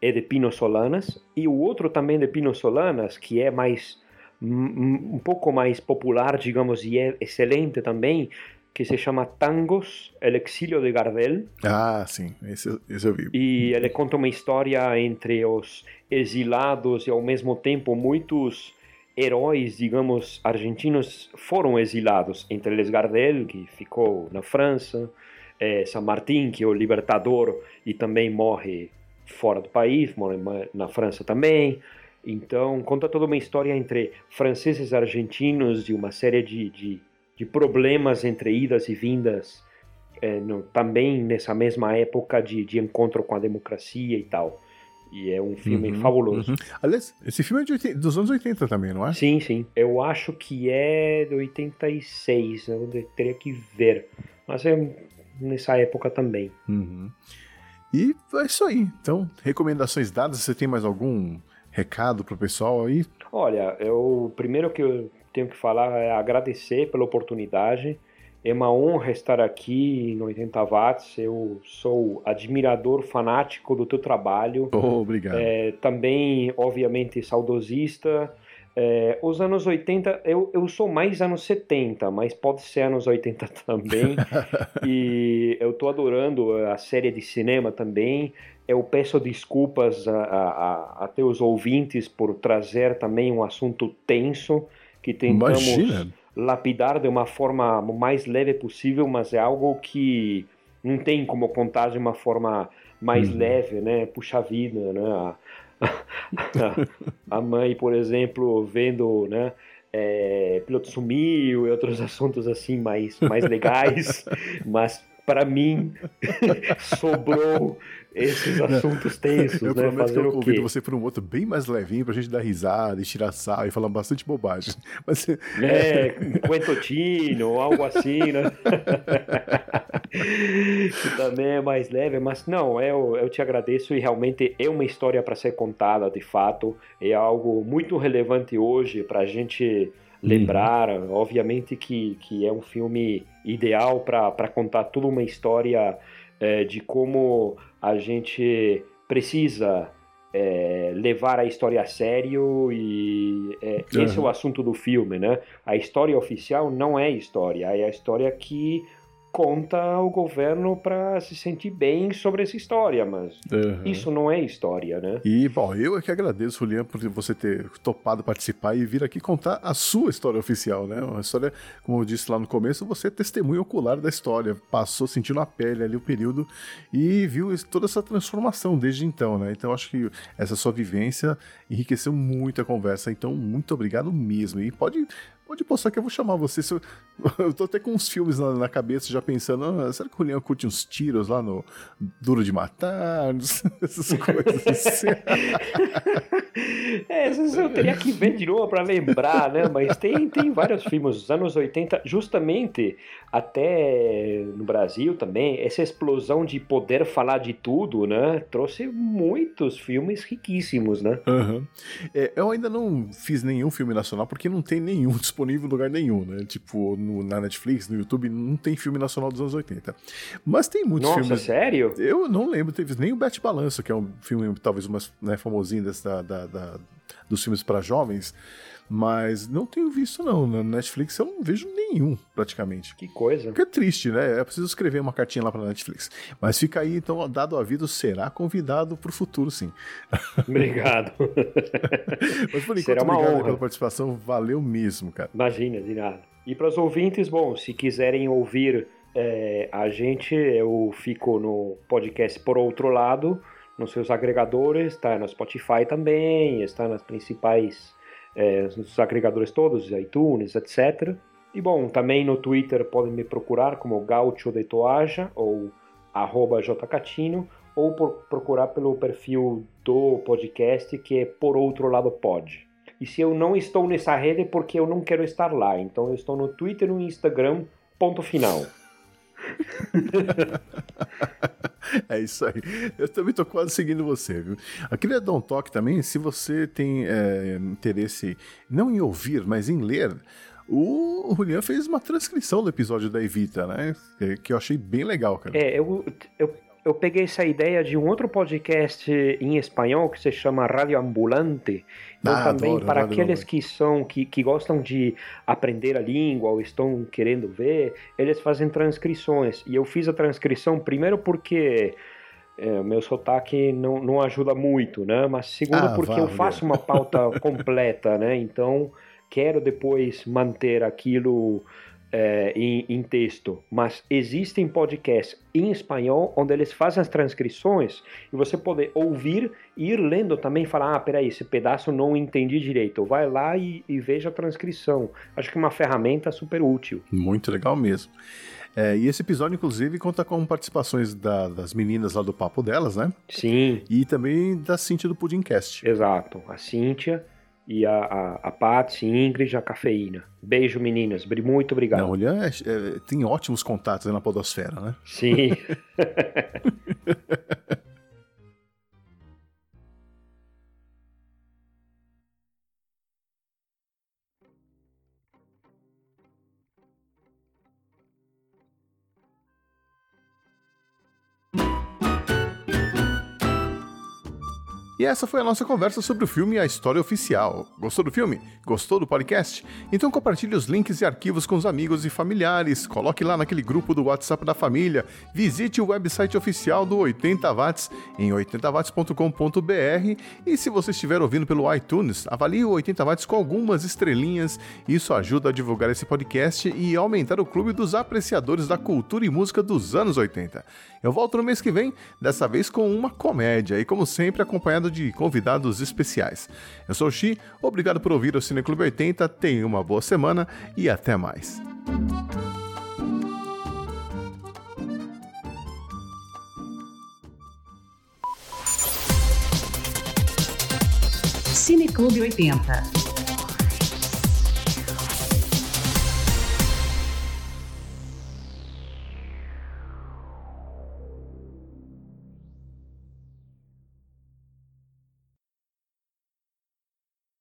é de Pino Solanas, e o outro também de Pino Solanas, que é mais um pouco mais popular, digamos, e é excelente também, que se chama Tangos, El Exílio de Gardel. Ah, sim, esse, esse eu vi. E ele conta uma história entre os exilados e ao mesmo tempo muitos heróis, digamos, argentinos foram exilados, entre eles Gardel, que ficou na França, é, San Martín, que é o libertador e também morre fora do país, morre na França também. Então, conta toda uma história entre franceses e argentinos e uma série de, de, de problemas entre idas e vindas, é, no, também nessa mesma época de, de encontro com a democracia e tal. E é um filme uhum, fabuloso. Uhum. Aliás, esse filme é 80, dos anos 80 também, não é? Sim, sim. Eu acho que é de 86, eu teria que ver. Mas é nessa época também. Uhum. E é isso aí. Então, recomendações dadas, você tem mais algum recado pro pessoal aí? Olha, eu primeiro que eu tenho que falar é agradecer pela oportunidade. É uma honra estar aqui no 80 Watts. Eu sou admirador fanático do teu trabalho. Oh, obrigado. É, também, obviamente, saudosista. É, os anos 80, eu, eu sou mais anos 70, mas pode ser anos 80 também. e eu tô adorando a série de cinema também. Eu peço desculpas a, a, a teus ouvintes por trazer também um assunto tenso que tentamos Imagina. lapidar de uma forma mais leve possível, mas é algo que não tem como contar de uma forma mais uhum. leve, né? Puxa vida, né? a mãe, por exemplo, vendo, né? É, piloto sumiu e outros assuntos assim mais, mais legais, mas para mim sobrou esses assuntos tensos, eu né? Prometo Fazer que eu convido você para um outro bem mais levinho pra gente dar risada e tirar sal e falar bastante bobagem. Mas... É, Quentotino, algo assim, né? que também é mais leve, mas não, eu, eu te agradeço e realmente é uma história para ser contada, de fato, é algo muito relevante hoje para a gente lembrar, uhum. obviamente que, que é um filme ideal para contar toda uma história é, de como a gente precisa é, levar a história a sério e é, uhum. esse é o assunto do filme, né? A história oficial não é história, é a história que conta ao governo para se sentir bem sobre essa história, mas uhum. isso não é história, né? E, bom, eu é que agradeço, Julian, por você ter topado participar e vir aqui contar a sua história oficial, né? Uma história, como eu disse lá no começo, você é testemunha ocular da história, passou sentindo a pele ali o período e viu toda essa transformação desde então, né? Então, acho que essa sua vivência enriqueceu muito a conversa, então, muito obrigado mesmo. E pode Pode postar que eu vou chamar você. Eu, eu tô até com uns filmes na, na cabeça já pensando, ah, será que o Julian curte uns tiros lá no Duro de Matar? Essas coisas assim. é, eu teria que ver de novo para lembrar, né? Mas tem, tem vários filmes dos anos 80, justamente até no Brasil também, essa explosão de poder falar de tudo, né? Trouxe muitos filmes riquíssimos, né? Uhum. É, eu ainda não fiz nenhum filme nacional porque não tem nenhum disponível em lugar nenhum, né? Tipo, no, na Netflix, no YouTube, não tem filme nacional dos anos 80. Mas tem muitos Nossa, filmes. Nossa, sério? Eu não lembro, teve nem o Bete Balanço, que é um filme talvez mais né, famosinho desse, da, da, da, dos filmes para jovens. Mas não tenho visto, não. Na Netflix eu não vejo nenhum, praticamente. Que coisa. Que é triste, né? É preciso escrever uma cartinha lá pra Netflix. Mas fica aí, então, dado o aviso, será convidado pro futuro, sim. Obrigado. Mas por enquanto, será uma obrigado honra. pela participação. Valeu mesmo, cara. Imagina, de nada. E para os ouvintes, bom, se quiserem ouvir é, a gente, eu fico no podcast Por Outro Lado, nos seus agregadores, está no Spotify também, está nas principais é, agregadores todos, iTunes, etc. E bom, também no Twitter podem me procurar como Gaucho de Toaja ou arroba jcatino ou por procurar pelo perfil do podcast que é Por Outro Lado Pod. E se eu não estou nessa rede é porque eu não quero estar lá, então eu estou no Twitter e no Instagram, ponto final. é isso aí. Eu também tô quase seguindo você, viu? Aqui no Don't Talk também, se você tem é, interesse não em ouvir, mas em ler, o Julian fez uma transcrição do episódio da Evita, né? Que eu achei bem legal, cara. É, eu, eu, eu peguei essa ideia de um outro podcast em espanhol que se chama Radio Ambulante. Então, ah, também adoro, para aqueles que são que, que gostam de aprender a língua ou estão querendo ver, eles fazem transcrições. E eu fiz a transcrição primeiro porque é, meu sotaque não, não ajuda muito, né? Mas segundo ah, porque eu faço uma pauta completa, né? Então quero depois manter aquilo é, em, em, texto, mas existem podcasts em espanhol onde eles fazem as transcrições e você pode ouvir e ir lendo também e falar, ah, peraí, esse pedaço não entendi direito. Vai lá e, e veja a transcrição. Acho que é uma ferramenta super útil. Muito legal mesmo. É, e esse episódio, inclusive, conta com participações da, das meninas lá do papo delas, né? Sim. E também da Cintia do Pudimcast. Exato. A Cintia e a, a, a Patsy, Ingrid, a Cafeína. Beijo, meninas. Muito obrigado. Não, o Julian é, é, tem ótimos contatos na podosfera, né? Sim. E essa foi a nossa conversa sobre o filme e a história oficial. Gostou do filme? Gostou do podcast? Então compartilhe os links e arquivos com os amigos e familiares, coloque lá naquele grupo do WhatsApp da família, visite o website oficial do 80 Watts em 80watts.com.br e se você estiver ouvindo pelo iTunes, avalie o 80 Watts com algumas estrelinhas. Isso ajuda a divulgar esse podcast e aumentar o clube dos apreciadores da cultura e música dos anos 80. Eu volto no mês que vem, dessa vez com uma comédia e como sempre acompanhado de convidados especiais. Eu sou o Xi, obrigado por ouvir o Cineclube 80, tenha uma boa semana e até mais. Cineclube 80